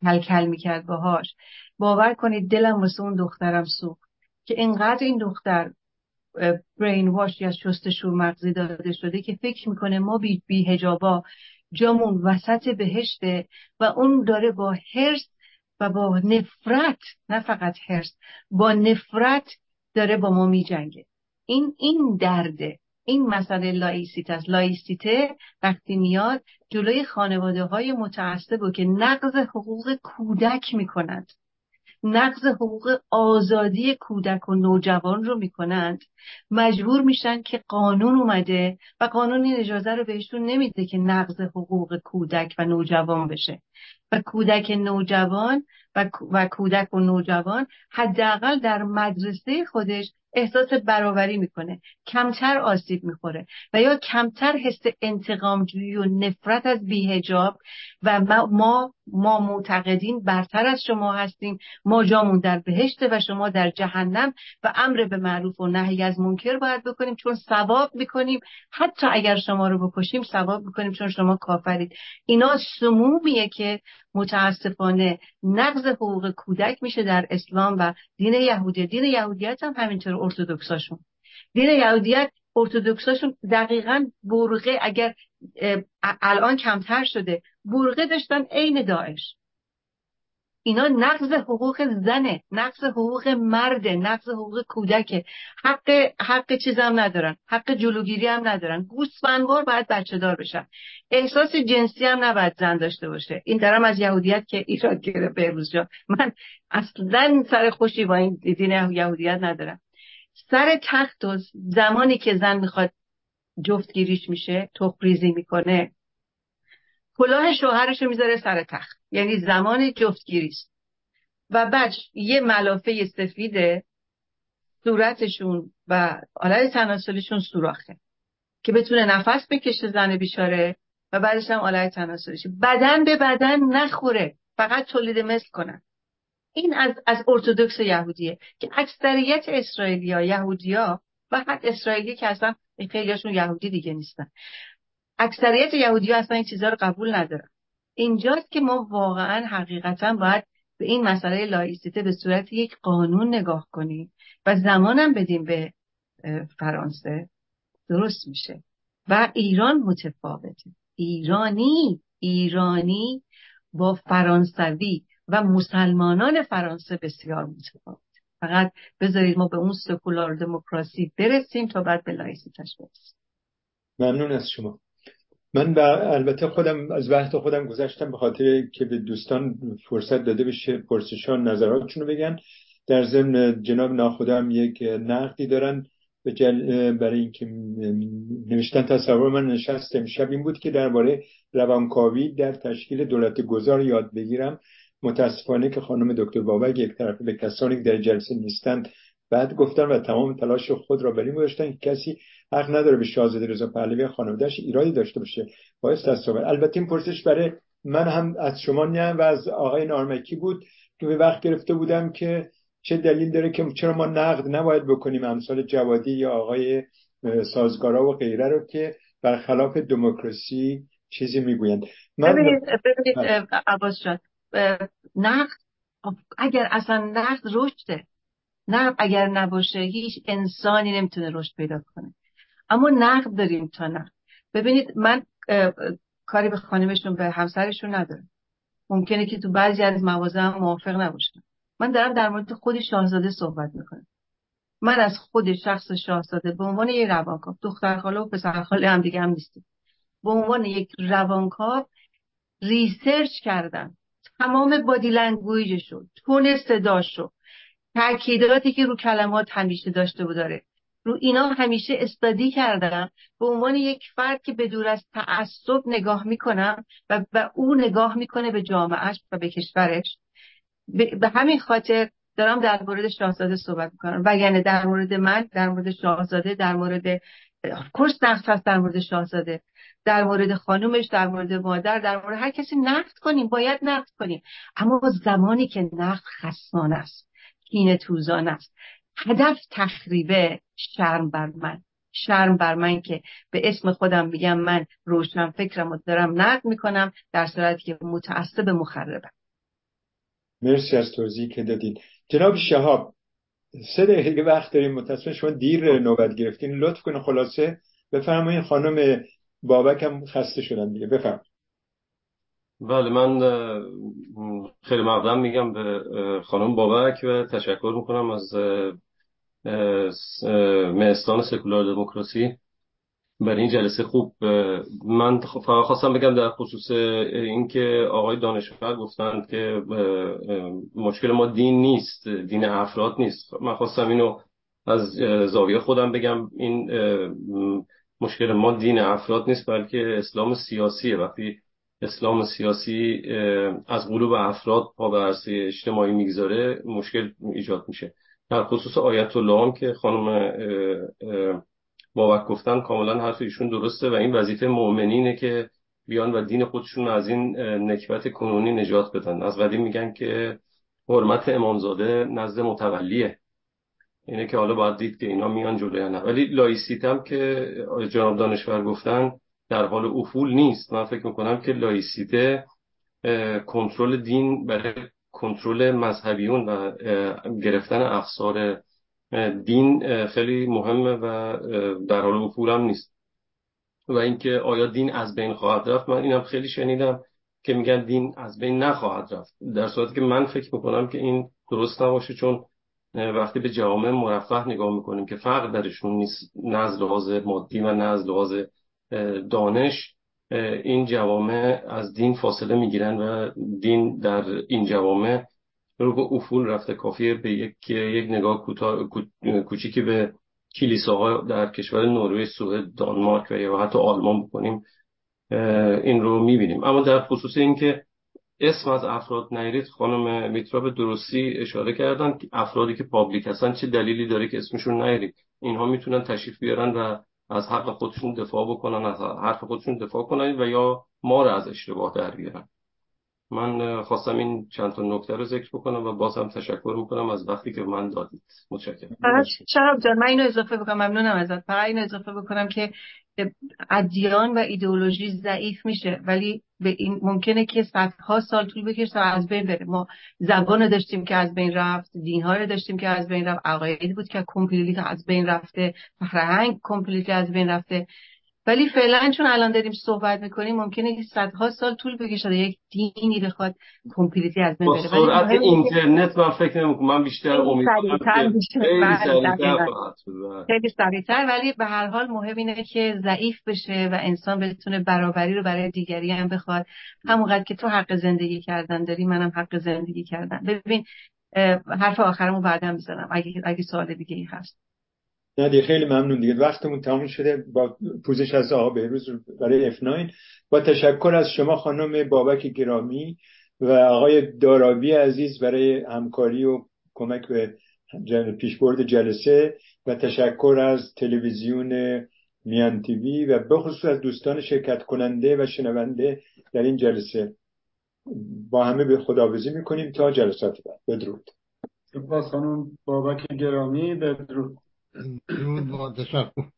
کلکل می‌کرد باهاش باور کنید دلم واسه اون دخترم سوخت که انقدر این دختر برین واش یا شستشو مغزی داده شده که فکر می‌کنه ما بی, بی هجابا جامون وسط بهشته و اون داره با حرص و با نفرت نه فقط حرص با نفرت داره با ما میجنگه. این این درده این مسئله laïcité است. laïcité وقتی میاد جلوی خانواده های متعصب که نقض حقوق کودک می‌کنند نقض حقوق آزادی کودک و نوجوان رو می‌کنند مجبور میشن که قانون اومده و قانون این اجازه رو بهشون نمیده که نقض حقوق کودک و نوجوان بشه. و کودک نوجوان و کودک و نوجوان حداقل در مدرسه خودش احساس برابری می‌کنه. کمتر آسیب می‌خوره و یا کمتر حس انتقامجویی و نفرت از بیهجاب و ما ما معتقدین برتر از شما هستیم. ما جامون در بهشت و شما در جهنم و امر به معروف و نهی از منکر باید بکنیم چون ثواب می‌کنیم. حتی اگر شما رو بکشیم ثواب می‌کنیم چون شما کافرید. اینا سمومیه که متاسفانه نقض حقوق کودک میشه در اسلام و دین یهودی. دین یهودیت هم همینطور ارتودکساشون دین یهودیت ارتودکساشون دقیقا برغه اگر الان کمتر شده برغه داشتن عین داعش. اینا نقض حقوق زنه نقض حقوق مرده نقض حقوق کودکه. حق حق چیز هم ندارن حق جلوگیری هم ندارن. گوسفندوار باید بچه دار بشن. احساس جنسی هم نباید زن داشته باشه. این درم از یهودیت که ایراد گیره بهروز جا. من اصلا سر خوشی با این دین یهودیت ندارم. سر تخت و زمانی که زن می‌خواد جفتگیریش میشه تخریزی می‌کنه کلاه شوهرش رو می‌ذاره سر تخت. یعنی زمان جفتگیری است. و بعد یه ملافه سفیده صورتشون و آلت تناسلشون سوراخه که بتونه نفس بکشه زن بیچاره و بعدش هم آلت تناسلش بدن به بدن نخوره. فقط تولید مثل کنن. این از از ارتودکس یهودیه که اکثریت اسرائیلیا یهودیا و حتی اسرائیلی که اصلا خیلیاشون یهودی دیگه نیستن. اکثریت یهودی ها اصلا این چیزها رو قبول ندارن. اینجاست که ما واقعا حقیقتا باید به این مسئله لایسیته به صورت یک قانون نگاه کنیم و زمانم بدیم به فرانسه. درست میشه. و ایران متفاوته. ایرانی ایرانی با فرانسوی و مسلمانان فرانسه بسیار متفاوت فقط بذارید ما به اون سکولار دموکراسی برسیم تا بعد به laïcité ش برسیم. ممنون از شما. من با البته خودم از وقت خودم گذشتم به خاطر که به دوستان فرصت داده بشه پرسشان نظراتشون رو بگن. در ضمن جناب ناخدام یک نقدی دارن برای اینکه نوشتن تصور من نشست. امشب این بود که درباره روانکاوی در تشکیل دولت گذار یاد بگیرم. متاسفانه که خانم دکتر بابک یک طرف به کسانی که در جلسه نیستند بعد گفتن و تمام تلاش خود را بر این گذاشتن که کسی حق نداره به شاهزاده رضا پهلوی خانوادهش ایرادی داشته باشه. باعث تصاویر البته این پرسش برای من هم از شما نه و از آقای نارمکی بود. که به وقت گرفته بودم که چه دلیل داره که چرا ما نقد نباید بکنیم امثال جوادی یا آقای سازگارا و غیره رو که برخلاف دموکراسی چیزی می‌گویند. من ببینید ببینید عباس جان نقد اگر اصلا نقد رشده نقد اگر نباشه هیچ انسانی نمی‌تونه رشد پیدا کنه. اما نقد داریم تا نقد. ببینید من کاری به خانمشون به همسرشون ندارم. ممکنه که تو بعضی از مواضع هم موافق نباشم. من دارم در مورد خود شاهزاده صحبت می‌کنم. من از خود شخص شاهزاده به عنوان یک روانکاو دختر خاله و پسر خاله هم دیگه هم نیستیم. به عنوان یک روانکاو research کردم. تمام body language شو tone صداشو تاکیداتی که رو کلمات همیشه داشته و داره. رو اینا همیشه استادی کردم به عنوان یک فرد که به دور از تعصب نگاه می‌کنم و به او نگاه می‌کنه به جامعهش و به کشورش. به همین خاطر دارم در مورد شاهزاده صحبت می‌کنم. و یعنی در مورد من در مورد شاهزاده در مورد کورس نقد هست در مورد شاهزاده. در مورد خانومش در مورد مادر در مورد هر کسی نقد کنیم باید نقد کنیم. اما زمانی که نقد خصمان است. کینه توزان است. هدف تخریبه شرم بر من. شرم بر من که به اسم خودم میگم من روشن فکرم و دارم نقد می‌کنم در صورتی که متعصب مخربم. مرسی از توضیحی که دادید جناب شهاب سه دقیقه وقت داریم متاسفم شما دیر نوبت گرفتین. لطف کنه خلاصه. بفرمایید خانم بابک هم خسته شدن دیگه. بفرمایید بله من خیلی مقدم میگم به خانم بابک و تشکر می‌کنم از مهستان سکولار دموکراسی برای این جلسه خوب من فقط خواستم بگم در خصوص اینکه آقای دانشور گفتند که مشکل ما دین نیست دین افراد نیست. من خواستم اینو از زاویه خودم بگم. این مشکل ما دین افراد نیست بلکه اسلام سیاسیه. وقتی اسلام سیاسی از قلوب افراد پا به عرصه اجتماعی می‌گذاره مشکل ایجاد میشه. در خصوص آیت الله هم که خانم بابک گفتن کاملا حرف ایشون درسته و این وظیفه مؤمنینه که بیان و دین خودشون از این نکبت کنونی نجات بدن. از قدیم میگن که حرمت امامزاده نزد متولیه. اینه که حالا باید دید که اینا میان جلوی نه ولی laïcité هم که جناب دانشور گفتن در حال افول نیست. من فکر می‌کنم که laïcité کنترل دین برای کنترل مذهبیون و گرفتن افسار دین خیلی مهمه و در حال افول هم نیست. و اینکه آیا دین از بین خواهد رفت؟ من اینم خیلی شنیدم که میگن دین از بین نخواهد رفت. در صورتی که من فکر می‌کنم که این درست نباشه چون وقتی به جوامع مرفه نگاه می‌کنیم که فرق درشون نیست نه از لحاظ مادی و نه از لحاظ دانش این جوامع از دین فاصله می‌گیرن و دین در این جوامع رو به افول رفته کافیه به یک یک نگاه کوچیکی به کلیساها در کشور نروژ سوئد دانمارک و یا حتی آلمان بکنیم این رو می‌بینیم. اما در خصوص اینکه اسم از افراد نیرید خانم میترا به درستی اشاره کردن افرادی که پابلیک هستن چه دلیلی داره که اسمشون نیرید اینها می‌تونن تشریف بیارن و از حق خودشون دفاع بکنن از حرف خودشون دفاع کنن و یا ما رو از اشتباه در بیارن. من خواستم این چند تا نکته رو ذکر بکنم و بازم تشکر می‌کنم از وقتی که من دادید. متشکرم. شهاب جان من اینو اضافه بکنم. ممنونم ازت. فقط اینو اضافه بکنم که ادیان و ایدئولوژی ضعیف میشه ولی به این ممکنه که صدها سال طول بکشه تا از بین بره. ما زبان رو داشتیم که از بین رفت دین ها رو داشتیم که از بین رفت عقایدی بود که complete از بین رفته فرهنگ complete از بین رفته. ولی فعلا چون الان داریم صحبت می‌کنیم ممکنه که صدها سال طول بکشه یک دینی بخواد completely از بین بره. سرعت اینترنت من فکر نمی‌کنم. من بیشتر امیدوارم خیلی سریعتر ولی به هر حال مهم اینه که ضعیف بشه و انسان بتونه برابری رو برای دیگری هم بخواد. همونقدر که تو حق زندگی کردن داری منم حق زندگی کردن ببین حرف آخرمو بعدا می‌زنم. اگه اگه سوال دیگه ای هست. نه دیگه خیلی ممنون دیگه. وقتمون تموم شده. با پوزش از آقا بهروز برای F9 با تشکر از شما خانم بابک گرامی و آقای دارابی عزیز برای همکاری و کمک به پیشبرد جلسه و تشکر از تلویزیون میان تیوی و به خصوص از دوستان شرکت کننده و شنونده در این جلسه. با همه به خداوزی می‌کنیم تا جلسات بعد. بدرود. سپاس خانم بابک گرامی. بدرود. درود با تشکر